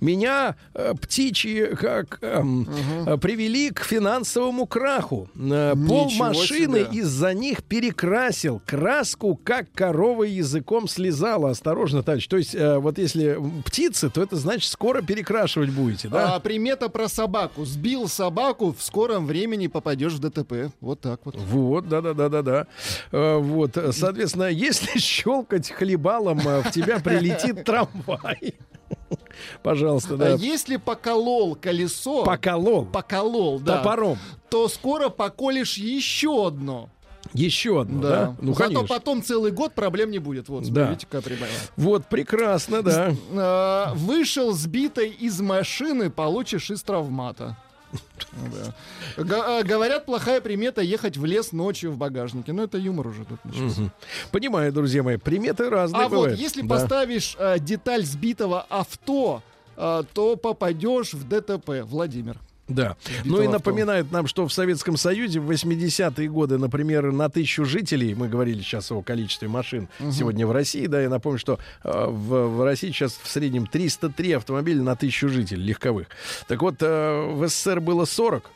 меня э, птичьи, как эм, э, привели к финансовому краху. Э, Пол машины из-за них перекрасил. Краску, как корова языком слезала. Осторожно, товарищ. То есть, э, вот если птицы, то это значит, скоро перекрашивать будете, да? А примета про собаку. Сбил собаку, в скором времени попадешь в ДТП. Вот так вот. Вот, да-да-да-да-да. Э, Вот, соответственно, если щелкать хлебалом, в тебя прилетит трамвай. Пожалуйста, А да. если поколол колесо... Поколол. Поколол, да. Топором. То скоро поколешь еще одно. Еще одно, да? Да. Ну, Зато конечно. потом целый год проблем не будет. Вот, Да. смотрите, какая прибавила. Вот, прекрасно, да. А, Вышел сбитой из машины, получишь из травмата. Г- а, Говорят, плохая примета ехать в лес ночью в багажнике. Но это юмор уже тут начался. Понимаю, друзья мои, приметы разные А вот если поставишь э, деталь сбитого авто, э, то попадешь в ДТП, Владимир. Да. Ну и авто. напоминают нам, что в Советском Союзе в 80-е годы, например, на тысячу жителей, мы говорили сейчас о количестве машин Мгм. сегодня в России, да, я напомню, что э, в, в России сейчас в среднем 303 автомобиля на тысячу жителей легковых. Так вот, э, в СССР было 40.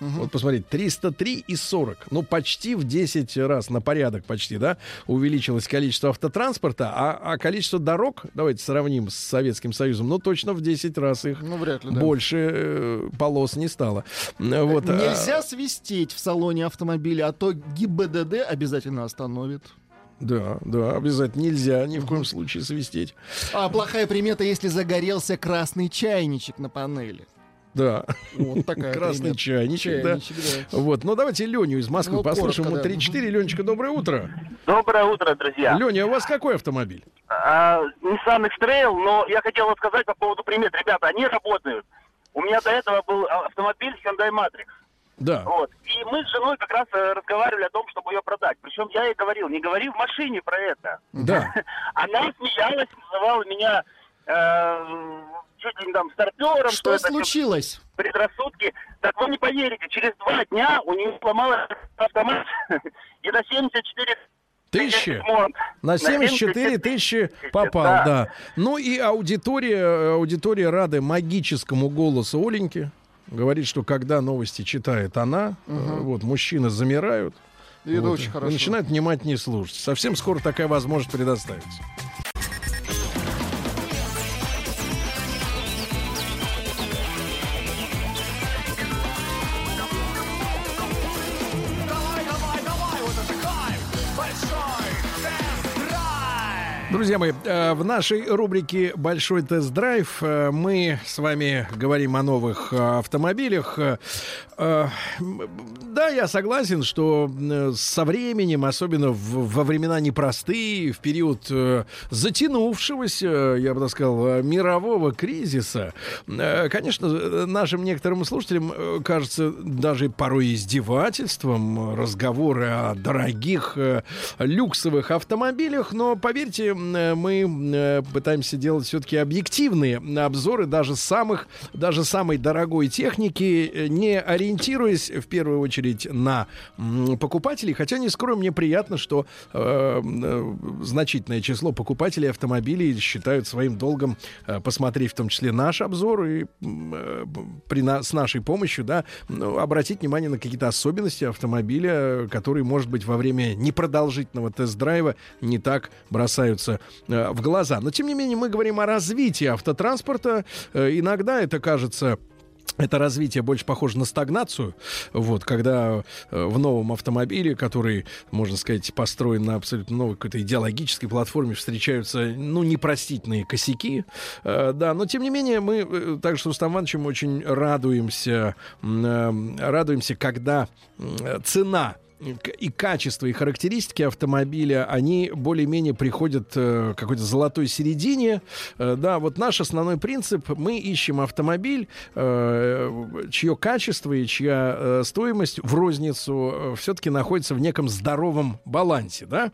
Вот посмотрите, 303 и 40. Ну, почти в 10 раз, на порядок почти, да, увеличилось количество автотранспорта, а, а количество дорог, давайте сравним с Советским Союзом, ну, точно в 10 раз их Ну, вряд ли, да. больше э, полос не стало. Э, Вот, а- Нельзя свистеть в салоне автомобиля, а то ГИБДД обязательно остановит. Да, да, обязательно нельзя ни в коем случае свистеть. А плохая примета, если загорелся красный чайничек на панели. Да. Вот такая Красный примета. чайничек, да. Чайничек, да. Вот, ну давайте Леню из Москвы Ну, послушаем. коротко, Ему да. 3-4. Ленечка, доброе утро. Доброе утро, друзья. Леня, а у вас какой автомобиль? А, Nissan X-Trail, но я хотел вот сказать по поводу примет. Ребята, они работают. У меня до этого был автомобиль Hyundai Matrix. Да. Вот. И мы с женой как раз э, разговаривали о том, чтобы ее продать. Причем я ей говорил, не говори в машине про это. Да. Она смеялась, называла меня э, чуть ли не там старпером. Что всё случилось? Предрассудки. Так вы не поверите, через два дня у нее сломался автомат и на 74 Тысячи? На 74 тысячи попал, Да. да. Ну и аудитория, э, аудитория рады магическому голосу Оленьки. Говорит, что когда новости читает она, э, вот, мужчины замирают. И это вот, очень хорошо. начинают внимательнее слушать. Совсем скоро такая возможность предоставится. Друзья мои, э, в нашей рубрике «Большой тест-драйв» э, мы с вами говорим о новых э, автомобилях. Да, я согласен, что со временем, особенно во времена непростые, в период затянувшегося, я бы так сказал, мирового кризиса, конечно, нашим некоторым слушателям кажется даже порой издевательством разговоры о дорогих люксовых автомобилях, но поверьте, мы э, пытаемся делать все-таки объективные обзоры даже самых, даже самой дорогой техники, э, не ориентируясь в первую очередь на покупателей, хотя не скрою, мне приятно, что э, э, значительное число покупателей автомобилей считают своим долгом э, посмотреть в том числе наш обзор и э, при на- с нашей помощью, да, ну, обратить внимание на какие-то особенности автомобиля, которые, может быть, во время непродолжительного тест-драйва не так бросаются э, в глаза. Но, тем не менее, мы говорим о развитии автотранспорта. Э, иногда это кажется это развитие больше похоже на стагнацию, вот, когда э, в новом автомобиле, который, можно сказать, построен на абсолютно новой какой-то идеологической платформе, встречаются, ну, непростительные косяки, Э, да, но тем не менее мы, э, также с Рустам Ивановичем очень радуемся, э, радуемся, когда цена и качество, и характеристики автомобиля, они более-менее приходят э, к какой-то золотой середине. Э, да, вот наш основной принцип, мы ищем автомобиль, э, чье качество и чья стоимость в розницу все-таки находится в неком здоровом балансе, да.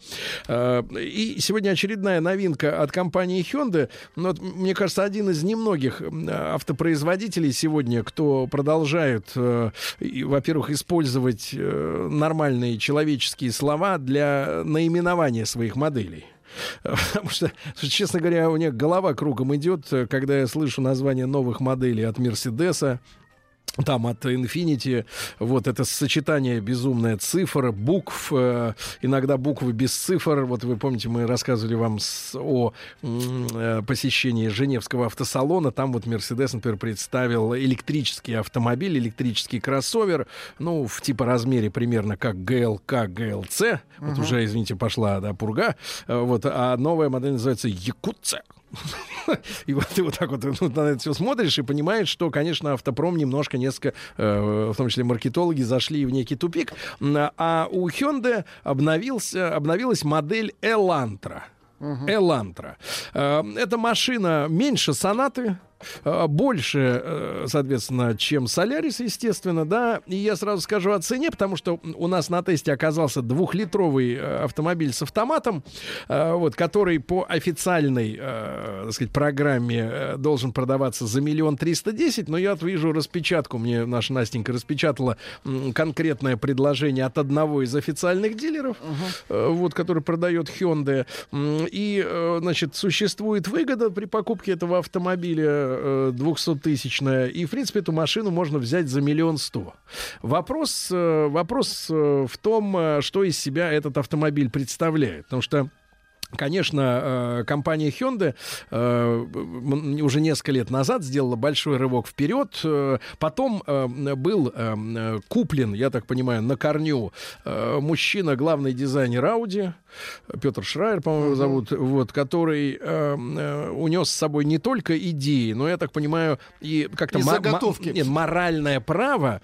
И сегодня очередная новинка от компании Hyundai. Ну, вот, мне кажется, один из немногих автопроизводителей сегодня, кто продолжает, во-первых, использовать э, нормальные человеческие слова для наименования своих моделей. Потому что, честно говоря, у них голова кругом идет, э, когда я слышу название новых моделей от Мерседеса, там от Infinity, вот это сочетание безумное цифр, букв, э, иногда буквы без цифр. Вот вы помните, мы рассказывали вам с, о э, посещении Женевского автосалона. Там вот Mercedes, например, представил электрический автомобиль, электрический кроссовер, ну, в типа размере примерно как ГЛК, ГЛЦ. Вот Мгм. уже, извините, пошла, да, пурга. Э, Вот, а новая модель называется Якутце. И вот ты вот так вот ну, на это все смотришь и понимаешь, что, конечно, автопром немножко, несколько, э, в том числе маркетологи, зашли в некий тупик. А у Hyundai обновился, обновилась модель Elantra. Элантра. Э, Эта машина меньше сонаты, больше, э, соответственно, чем Солярис, естественно, да. И я сразу скажу о цене, потому что у нас на тесте оказался двухлитровый э, автомобиль с автоматом, э, вот, который по официальной, э, так сказать, программе э, должен продаваться за миллион триста десять, но я вот вижу распечатку, мне наша Настенька распечатала конкретное предложение от одного из официальных дилеров, э, вот, который продает Hyundai. И, э, значит, существует выгода при покупке этого автомобиля э, 200-тысячная. И, в принципе, эту машину можно взять за миллион сто. Вопрос, э, вопрос э, в том, э, что из себя этот автомобиль представляет. Потому что Конечно, э, компания Hyundai э, м, уже несколько лет назад сделала большой рывок вперед. Э, Потом был куплен, я так понимаю, на корню мужчина, главный дизайнер Audi, Петр Шрайер, по-моему, зовут, вот, который унес с собой не только идеи, но, я так понимаю, и как-то И заготовки. нет, моральное право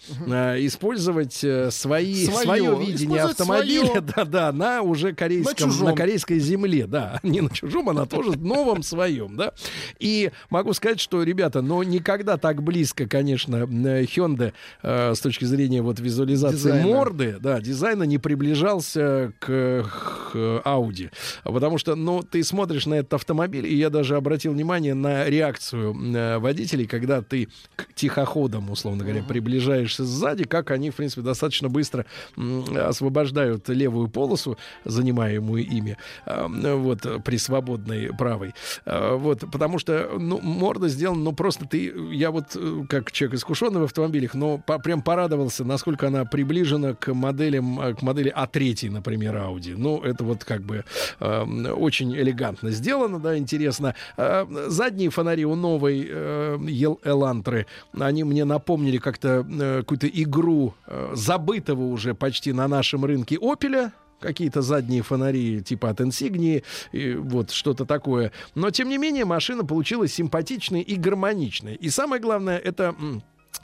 использовать свои, Своё. свое видение автомобиля своё. да-да, на уже корейском, на корейской земле, да, не на чужом, а на тоже новом своем, да. И могу сказать, что, ребята, но никогда так близко, конечно, э, Hyundai э, с точки зрения вот визуализации Дизайна. морды, да, дизайна не приближался к, к Audi, потому что, ну, ты смотришь на этот автомобиль, и я даже обратил внимание на реакцию э, водителей, когда ты к тихоходам, условно говоря, приближаешься сзади, как они, в принципе, достаточно быстро м, освобождают левую полосу, занимаемую ими, э, вот, при свободной правой. Э, Вот, потому что, ну, морда сделана, ну, просто ты, я вот, э, как человек искушенный в автомобилях, но по- прям порадовался, насколько она приближена к моделям, э, к модели А3, например, Audi. Ну, это вот как бы э, очень элегантно сделано, да, интересно. Э, задние фонари у новой э, Элантры, они мне напомнили как-то э, какую-то игру э, забытого уже почти на нашем рынке Опеля, какие-то задние фонари типа от Insignia, и вот что-то такое. Но, тем не менее, машина получилась симпатичной и гармоничной. И самое главное, это...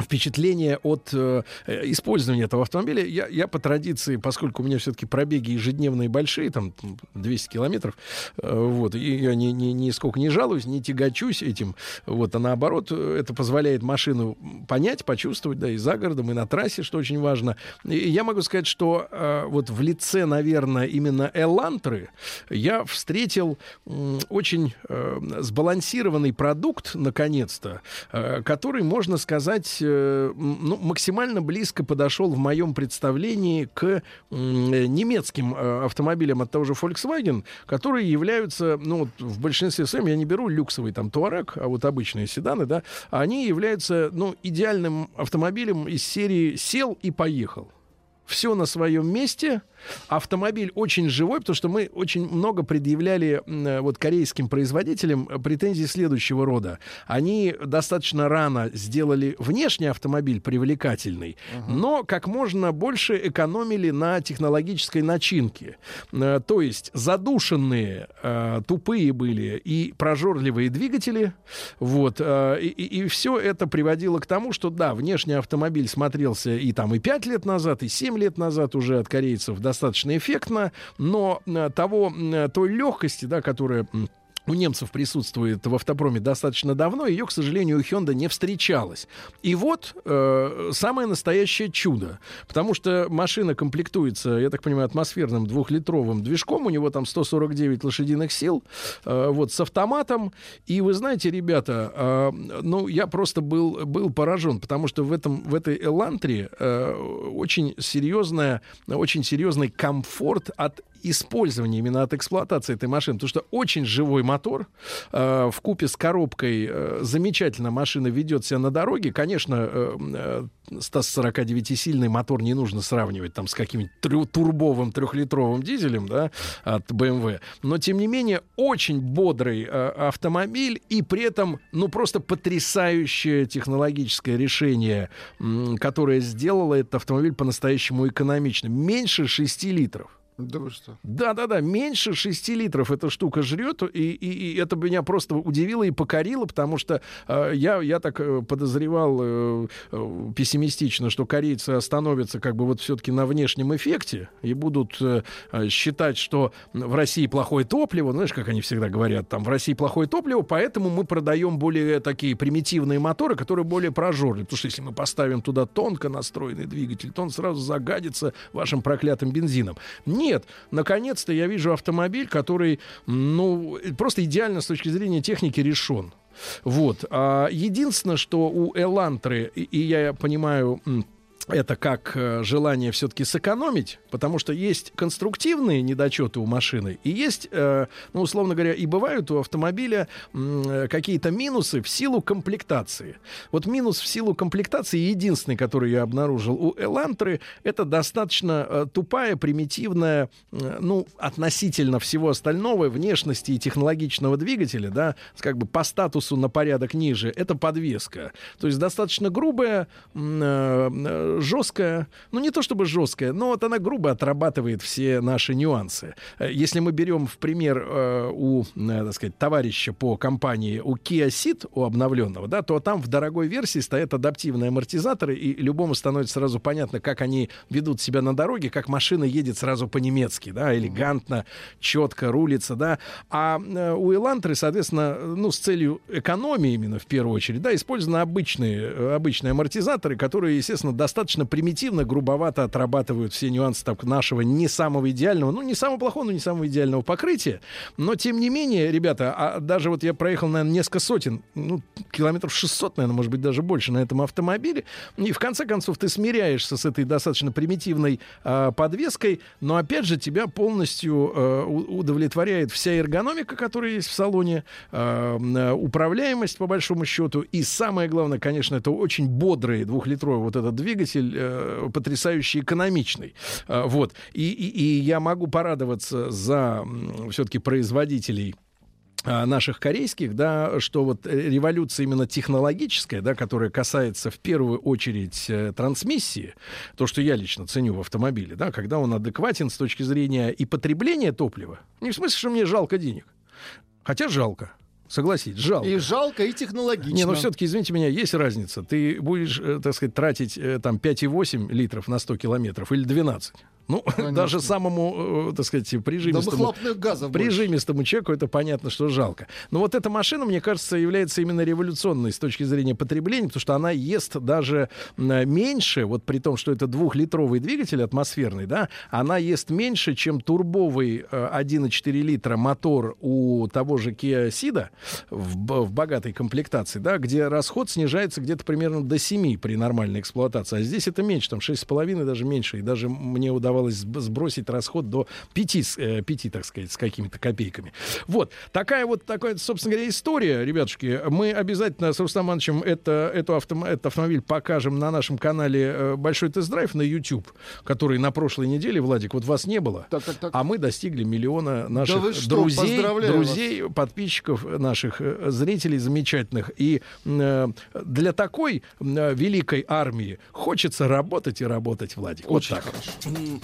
впечатление от э, э, использования этого автомобиля. Я, я по традиции, поскольку у меня все-таки пробеги ежедневные большие, там м, 200 километров, э, вот, и я ни, ни, нисколько не жалуюсь, не тягочусь этим, вот, а наоборот, э, это позволяет машину понять, почувствовать, да, и за городом, и на трассе, что очень важно. И я могу сказать, что э, вот в лице, наверное, именно Элантры я встретил м, очень э, сбалансированный продукт, наконец-то, э, который, можно сказать, э, ну, максимально близко подошел в моем представлении к э, немецким э, автомобилям от того же Volkswagen, которые являются, ну, вот в большинстве своем, я не беру люксовый там Туарек, а вот обычные седаны, да, они являются, ну, идеальным автомобилем из серии «сел и поехал». Все на своем месте. Автомобиль очень живой, потому что мы очень много предъявляли э, вот корейским производителям э, претензий следующего рода. Они достаточно рано сделали внешний автомобиль привлекательный, но как можно больше экономили на технологической начинке. Э, То есть задушенные, тупые были и прожорливые двигатели. Вот. э, И, все это приводило к тому, что да, внешний автомобиль смотрелся и там и 5 лет назад, и 7 лет назад уже от корейцев достаточно эффектно, но э, того, э, той легкости, да, которая у немцев присутствует в автопроме достаточно давно, ее, к сожалению, у Hyundai не встречалось. И вот э, самое настоящее чудо, потому что машина комплектуется, я так понимаю, атмосферным двухлитровым движком, у него там 149 лошадиных сил, э, вот с автоматом. И вы знаете, ребята, э, ну я просто был был поражен, потому что в этом в этой Элантре э, очень серьезная, очень серьезный комфорт от использования именно от эксплуатации этой машины, потому что очень живой мотор э, в купе с коробкой э, замечательно машина ведет себя на дороге. Конечно, э, э, 149-сильный мотор не нужно сравнивать там с каким-нибудь турбовым трехлитровым дизелем, да, от BMW. Но тем не менее очень бодрый автомобиль и при этом, ну просто потрясающее технологическое решение, которое сделало этот автомобиль по-настоящему экономичным. Меньше 6 литров. Да вы что? Да-да-да, меньше 6 литров эта штука жрет, и, и, и это меня просто удивило и покорило, потому что э, я, я так э, подозревал э, э, пессимистично, что корейцы остановятся как бы вот все-таки на внешнем эффекте и будут э, э, считать, что в России плохое топливо, знаешь, как они всегда говорят, там в России плохое топливо, поэтому мы продаем более такие примитивные моторы, которые более прожорливые, потому что если мы поставим туда тонко настроенный двигатель, то он сразу загадится вашим проклятым бензином. Нет, наконец-то я вижу автомобиль, который, ну, просто идеально с точки зрения техники решен. Вот. А единственное, что у Элантры, и, я понимаю, это как э, желание все-таки сэкономить, потому что есть конструктивные недочеты у машины, и есть, э, ну, условно говоря, и бывают у автомобиля э, какие-то минусы в силу комплектации. Вот минус в силу комплектации, единственный, который я обнаружил у Элантры, это достаточно тупая, примитивная, ну, относительно всего остального, внешности и технологичного двигателя, да, как бы по статусу на порядок ниже, это подвеска. То есть достаточно грубая, жесткая, ну не то чтобы жесткая, но вот она грубо отрабатывает все наши нюансы. Э, Если мы берем в пример э, у, э, так сказать, товарища по компании, у Kia Ceed, у обновленного, да, то там в дорогой версии стоят адаптивные амортизаторы, и любому становится сразу понятно, как они ведут себя на дороге, как машина едет сразу по-немецки, да, элегантно, четко рулится, да. А э, у Элантры, соответственно, ну, с целью экономии именно в первую очередь, да, использованы обычные, э, обычные амортизаторы, которые, естественно, достаточно примитивно, грубовато отрабатывают все нюансы так, нашего не самого идеального, ну, не самого плохого, но не самого идеального покрытия. Но, тем не менее, ребята, а даже вот я проехал, наверное, несколько сотен, ну, километров 600, наверное, может быть, даже больше на этом автомобиле, и в конце концов ты смиряешься с этой достаточно примитивной а, подвеской, но, опять же, тебя полностью у- удовлетворяет вся эргономика, которая есть в салоне, а, м, управляемость, по большому счету, и самое главное, конечно, это очень бодрый двухлитровый вот этот двигатель, э, потрясающе экономичный. А, вот. И, и- и я могу порадоваться за все-таки производителей а, наших корейских, да, что вот э, революция именно технологическая, да, которая касается в первую очередь э, трансмиссии, то, что я лично ценю в автомобиле, да, когда он адекватен с точки зрения и потребления топлива, не в смысле, что мне жалко денег, хотя жалко, согласись, жалко. И жалко, и технологично. Не, но все-таки, извините меня, есть разница. Ты будешь, э, так сказать, тратить э, там 5,8 литров на 100 километров или 12? Ну, даже самому, э, так сказать, прижимистому, газов больше. прижимистому человеку это понятно, что жалко. Но вот эта машина, мне кажется, является именно революционной с точки зрения потребления, потому что она ест даже меньше, вот при том, что это двухлитровый двигатель атмосферный, да, она ест меньше, чем турбовый э, 1,4 литра мотор у того же Kia Ceed в, в богатой комплектации, да, где расход снижается где-то примерно до 7 при нормальной эксплуатации. А здесь это меньше, там 6,5 даже меньше. И даже мне удавалось сб- сбросить расход до 5, с- э, 5 так сказать, с какими-то копейками. Вот. Такая вот, такая, собственно говоря, история, ребятушки. Мы обязательно с Рустам Ивановичем это, эту автом- этот автомобиль покажем на нашем канале э, «Большой тест-драйв» на YouTube, который на прошлой неделе, Владик, вот вас не было, а мы достигли миллиона наших вы что, друзей, друзей, подписчиков наших, э, зрителей замечательных. И э, для такой э, великой армии хочется работать и работать, Владик. Очень вот так.